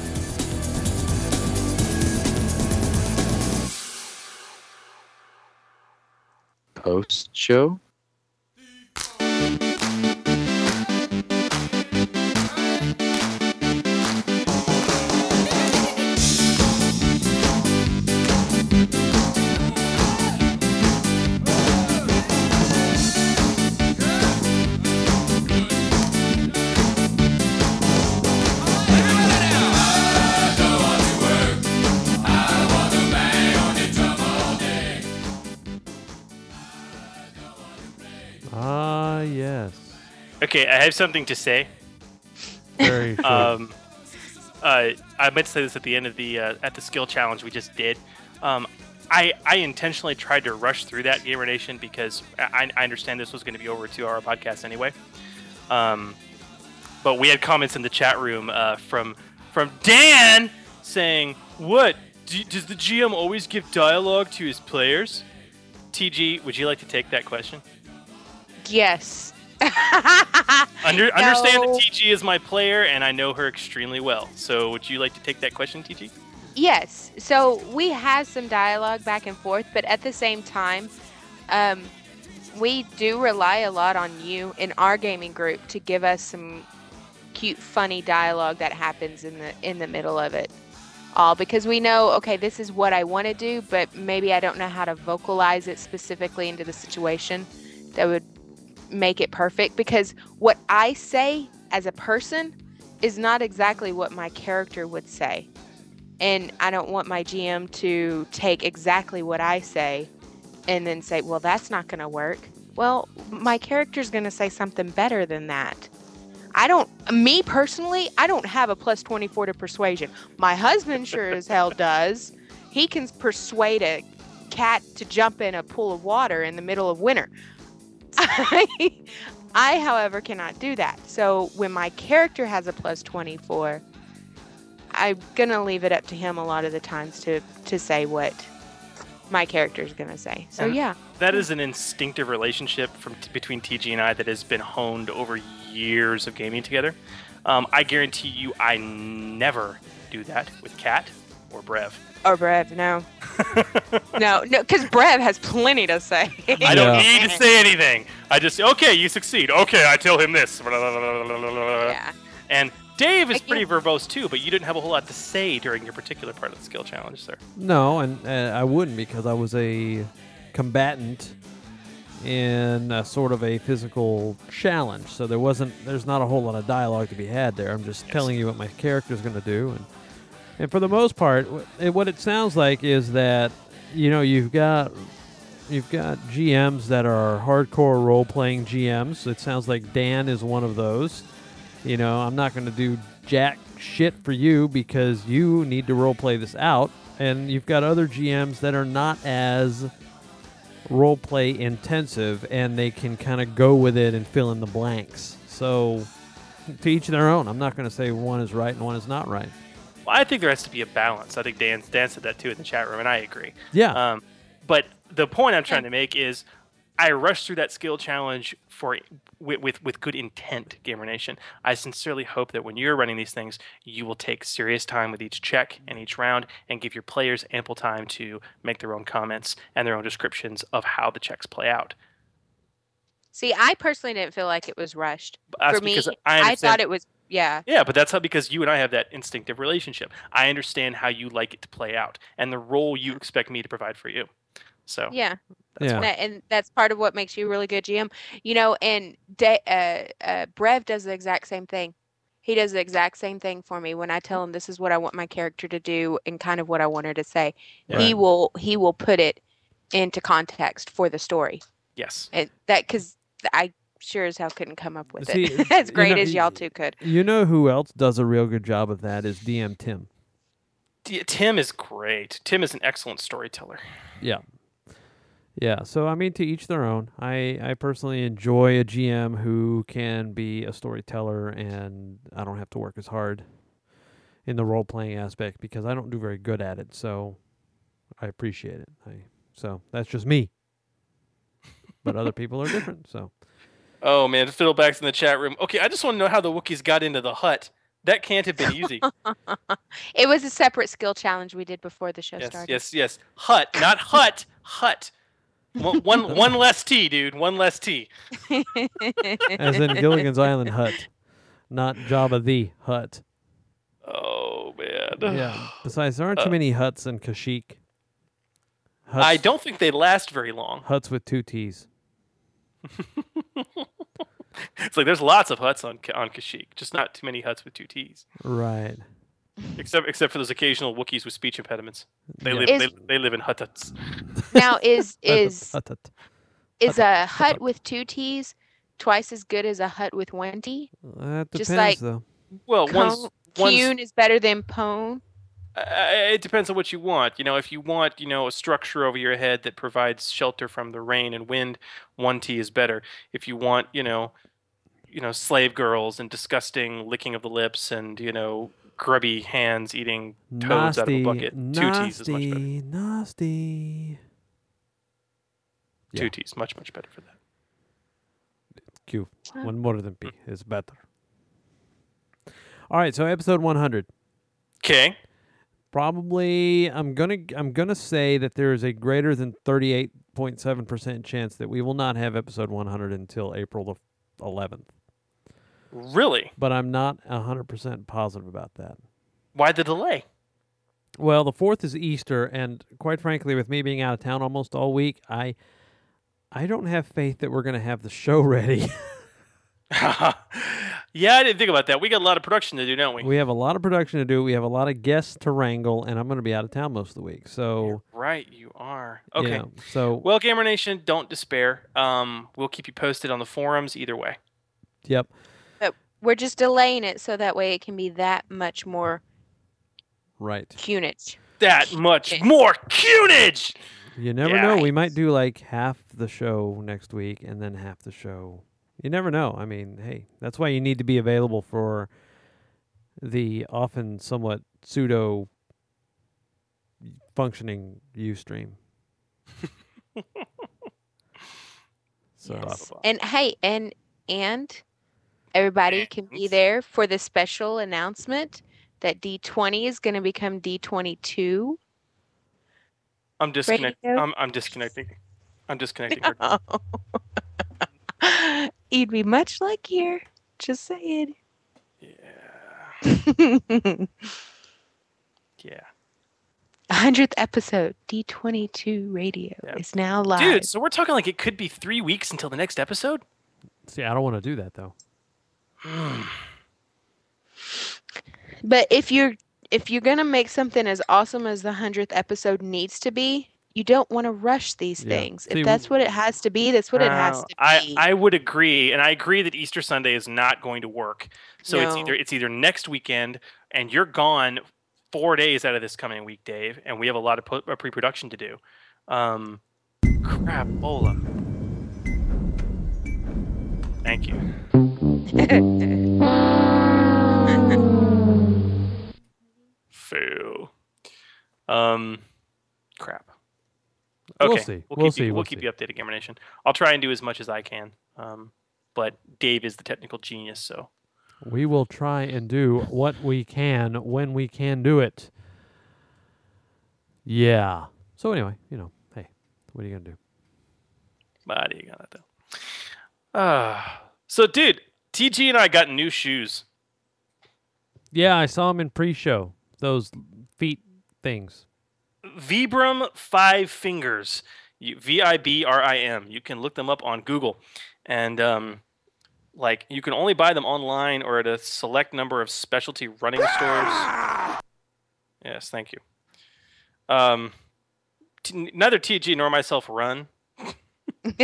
Post show? Okay, I have something to say. Very true. um, uh, I meant to say this at the end of the uh, at the skill challenge we just did. Um, I I intentionally tried to rush through that Gamer Nation because I, I understand this was going to be over a two-hour podcast anyway. Um, but we had comments in the chat room uh, from from Dan saying, "What do, does the GM always give dialogue to his players?" TG, would you like to take that question? Yes. Under, Understand that No. TG is my player, and I know her extremely well. So, would you like to take that question, TG? Yes. So we have some dialogue back and forth, but at the same time, um, we do rely a lot on you in our gaming group to give us some cute, funny dialogue that happens in the in the middle of it. All because we know, okay, this is what I want to do, but maybe I don't know how to vocalize it specifically into the situation that would make it perfect. Because what I say as a person is not exactly what my character would say and I don't want my GM to take exactly what I say and then say, well, that's not going to work. Well, my character's going to say something better than that. I don't, me personally, I don't have a plus 24 to persuasion. My husband sure as hell does. He can persuade a cat to jump in a pool of water in the middle of winter. I, I, however, cannot do that. So when my character has a plus 24, I'm gonna leave it up to him a lot of the times to to say what my character is gonna say. So And yeah, That is an instinctive relationship from between TG and I that has been honed over years of gaming together. Um, I guarantee you, I never do that with Cat or Brev. Or Brev, no, no, no, because Brev has plenty to say. I don't need to say anything. I just okay, you succeed. Okay, I tell him this. Yeah. And Dave is pretty verbose too, but you didn't have a whole lot to say during your particular part of the skill challenge, sir. No, and uh, I wouldn't because I was a combatant in a sort of a physical challenge. So there wasn't, there's not a whole lot of dialogue to be had there. I'm just telling you what my character's going to do, and and for the most part, what it sounds like is that you know you've got you've got GMs that are hardcore role playing GMs. It sounds like Dan is one of those. You know, I'm not going to do jack shit for you because you need to role play this out. And you've got other GMs that are not as role play intensive and they can kind of go with it and fill in the blanks. So, to each their own. I'm not going to say one is right and one is not right. Well, I think there has to be a balance. I think Dan Dan said that too in the chat room, and I agree. Yeah. Um, but the point I'm trying to make is, I rushed through that skill challenge for with, with with good intent, Gamer Nation. I sincerely hope that when you're running these things, you will take serious time with each check and each round, and give your players ample time to make their own comments and their own descriptions of how the checks play out. See, I personally didn't feel like it was rushed. That's For me, I I thought it was yeah. Yeah, but that's how because you and I have that instinctive relationship. I understand how you like it to play out and the role you expect me to provide for you. So Yeah. Yeah. And, that- and that's part of what makes you a really good GM. You know, and De- uh, uh, Brev does the exact same thing. He does the exact same thing for me when I tell him this is what I want my character to do and kind of what I want her to say. He will he will put it into context for the story. Yes. And that because I sure as hell couldn't come up with See, it as you great know, as y'all two could. You know who else does a real good job of that is DM Tim. D- Tim is great. Tim is an excellent storyteller. Yeah. Yeah, so I mean to each their own. I I personally enjoy a GM who can be a storyteller and I don't have to work as hard in the role playing aspect because I don't do very good at it. So I appreciate it. I so that's just me. But other people are different, so Oh man, Fiddleback's in the chat room. Okay, I just want to know how the Wookiees got into the hut. That can't have been easy. It was a separate skill challenge we did before the show yes, started. yes, yes. Hut, not hut. Hut. One, one, one less T, dude. One less T. as in Gilligan's Island hut, not Jabba the Hutt. Oh man. Yeah. Besides, there aren't too Uh, many huts in Kashyyyk. I don't think they last very long. Hutts with two T's. It's like there's lots of huts on Ka- on Kashyyyk, just not too many Hutts with two T's. Right. Except except for those occasional Wookiees with speech impediments. They Yeah. live Is- they, they live in huts. Now is is Hut, hut. is a Hutt with two T's twice as good as a hut with one T? That depends, Just like though. Well, one's, Cone- one's is better than Pone. Uh, it depends on what you want. You know, if you want, you know, a structure over your head that provides shelter from the rain and wind, one T is better. If you want, you know, you know, slave girls and disgusting licking of the lips and you know, grubby hands eating toads out of a Nasty, bucket, two T's is much better. nasty, nasty. Two T's, much much better for that. Q. One more than P is better. All right, so episode 100. Okay. Probably, I'm gonna I'm gonna say that there is a greater than 38.7 percent chance that we will not have episode 100 until April the 11th. Really? But I'm not 100 percent positive about that. Why the delay? Well, the fourth is Easter, and quite frankly, with me being out of town almost all week, I I don't have faith that we're going to have the show ready. Yeah, I didn't think about that. We got a lot of production to do, don't we? We have a lot of production to do. We have a lot of guests to wrangle, and I'm going to be out of town most of the week. So, Right, you are. you Okay. know, so Well, Gamer Nation, don't despair. Um, we'll keep you posted on the forums either way. yep. But we're just delaying it so that way it can be that much more Right. cunage. That much more cunage. You never Yeah. know. We might do like half the show next week and then half the show. You never know. I mean, hey, that's why you need to be available for the often somewhat pseudo functioning Ustream. so And hey, and and everybody can be there for the special announcement that D20 is going to become D22. I'm disconnecting. I'm, I'm disconnecting. I'm disconnecting. You'd be much luckier. Just saying. Yeah. yeah. 100th episode, D22 Radio is now live. Dude, so we're talking like it could be three weeks until the next episode? See, I don't want to do that though. But if you're if you're gonna make something as awesome as the hundredth episode needs to be, you don't want to rush these Yeah. things. See, if that's what it has to be, that's what it has Uh, to be. I would agree, and I agree that Easter Sunday is not going to work. So it's either it's either next weekend, and you're gone four days out of this coming week, Dave, and we have a lot of uh, pre-production to do. Um, crap, Bola. Thank you. Fail. Um, crap. We'll Okay, see. We'll, We'll keep you, see. We'll, We'll keep see. you updated, Gamer Nation. I'll try and do as much as I can. Um, but Dave is the technical genius, so We will try and do what we can when we can do it. Yeah. So anyway, you know, hey, what are you gonna do? But you gonna do? Ah, so dude, TG and I got new shoes. Yeah, I saw him in pre-show. Those feet things. Vibram Five Fingers, V I B R I M. You can look them up on Google, and um, like you can only buy them online or at a select number of specialty running stores. Yes, thank you. Um, t- neither TG nor myself run.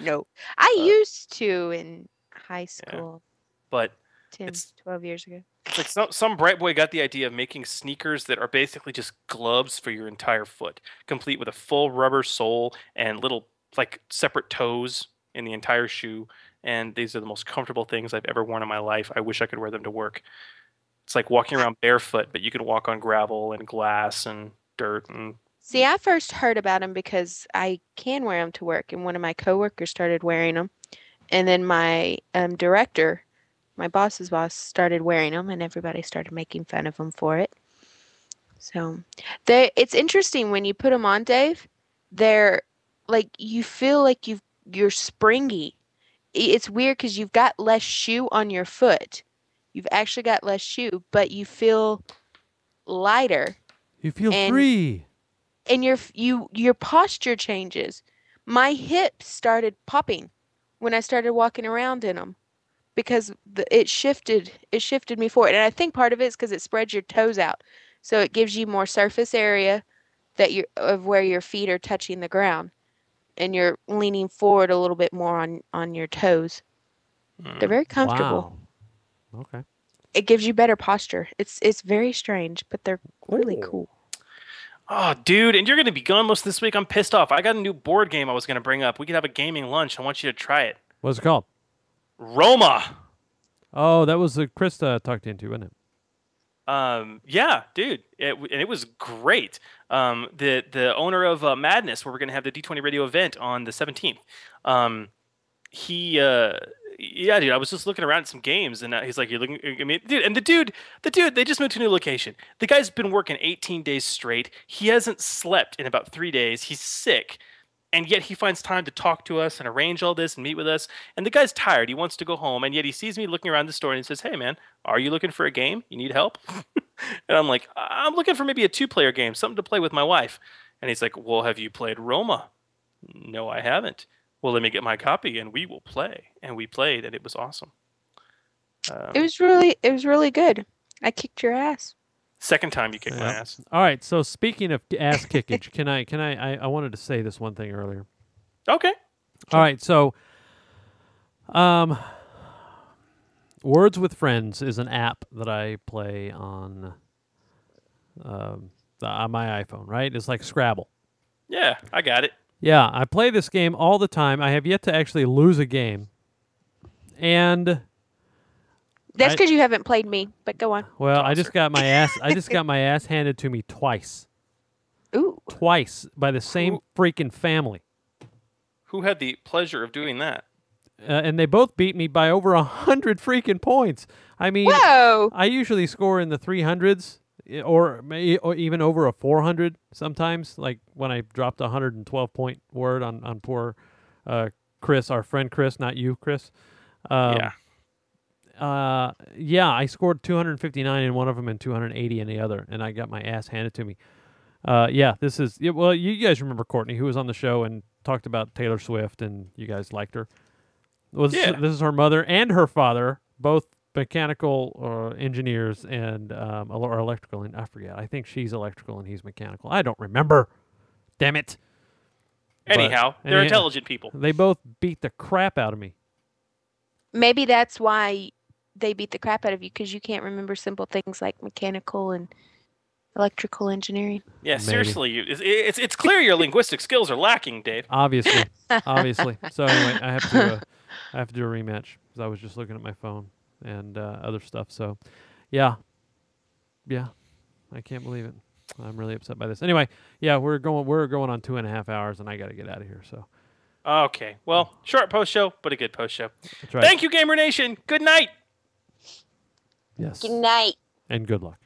no, I used to in high school, but 10, 12 years ago. It's like some some bright boy got the idea of making sneakers that are basically just gloves for your entire foot, complete with a full rubber sole and little like separate toes in the entire shoe. And these are the most comfortable things I've ever worn in my life. I wish I could wear them to work. It's like walking around barefoot, but you can walk on gravel and glass and dirt and See, I first heard about them because I can wear them to work, and one of my coworkers started wearing them, and then my um, director, my boss's boss, started wearing them, and everybody started making fun of them for it. So, they it's interesting when you put them on, Dave. They're like you feel like you you're springy. It's weird because you've got less shoe on your foot. You've actually got less shoe, but you feel lighter You feel And- free. and your you your posture changes. My hips started popping when I started walking around in them because the, it shifted it shifted me forward. And I think part of it is because it spreads your toes out, so it gives you more surface area that you of where your feet are touching the ground, and you're leaning forward a little bit more on on your toes. They're mm, very comfortable. Wow. Okay. It gives you better posture. It's it's very strange, but they're really cool. Oh, dude, and you're going to be gone most of this week. I'm pissed off. I got a new board game I was going to bring up. We could have a gaming lunch. I want you to try it. What's it called? Roma. Oh, that was the Krista talked into, wasn't it? Um, yeah, dude, it, and it was great. Um, the the owner of uh, Madness, where we're gonna have the D20 Radio event on the 17th. Um, he, uh, yeah, dude, I was just looking around at some games, and uh, he's like, "You're looking." I mean, dude, and the dude, the dude, they just moved to a new location. The guy's been working 18 days straight. He hasn't slept in about three days. He's sick. And yet he finds time to talk to us and arrange all this and meet with us. And the guy's tired. He wants to go home. And yet he sees me looking around the store and he says, Hey, man, are you looking for a game? You need help? and I'm like, I'm looking for maybe a two player game, something to play with my wife. And he's like, Well, have you played Roma? No, I haven't. Well, let me get my copy and we will play. And we played and it was awesome. Um, It was really it was really good. I kicked your ass. Second time you kicked my ass. All right. So speaking of ass kickage, can I can I, I I wanted to say this one thing earlier. Okay. All right. So, um, Words with Friends is an app that I play on um, the, on my iPhone. Right? It's like Scrabble. Yeah, I got it. Yeah, I play this game all the time. I have yet to actually lose a game, and That's because you haven't played me. But go on. Well, I just got my ass. I just got my ass handed to me twice. Ooh. Twice by the same freaking family, Who had the pleasure of doing that? uh, and they both beat me by over a hundred freaking points. I mean, Whoa! I usually score in the three hundreds, or may, or even over a four hundred sometimes. Like when I dropped a hundred and twelve point word on on poor uh, Chris, our friend Chris, not you, Chris. Um, Yeah. Uh, yeah, I scored 259 in one of them and 280 in the other, and I got my ass handed to me. Uh, yeah, this is yeah, well, you guys remember Courtney, who was on the show and talked about Taylor Swift, and you guys liked her. Was Yeah. this is her mother and her father, both mechanical uh, engineers and um, or electrical, and I forget. I think she's electrical and he's mechanical. I don't remember. Damn it. But Anyhow, they're anyhow, intelligent people. They both beat the crap out of me. Maybe that's why they beat the crap out of you because you can't remember simple things like mechanical and electrical engineering. Yeah, Maybe. seriously, you- it's, it's it's clear your linguistic skills are lacking, Dave. Obviously, obviously. So anyway, I have to uh, I have to do a rematch because I was just looking at my phone and uh, other stuff. So, yeah, yeah, I can't believe it. I'm really upset by this. Anyway, yeah, we're going we're going on two and a half hours, and I got to get out of here. So Okay, well, short post show, but a good post show. That's right. Thank you, Gamer Nation. Good night. Yes, Good night. and good luck.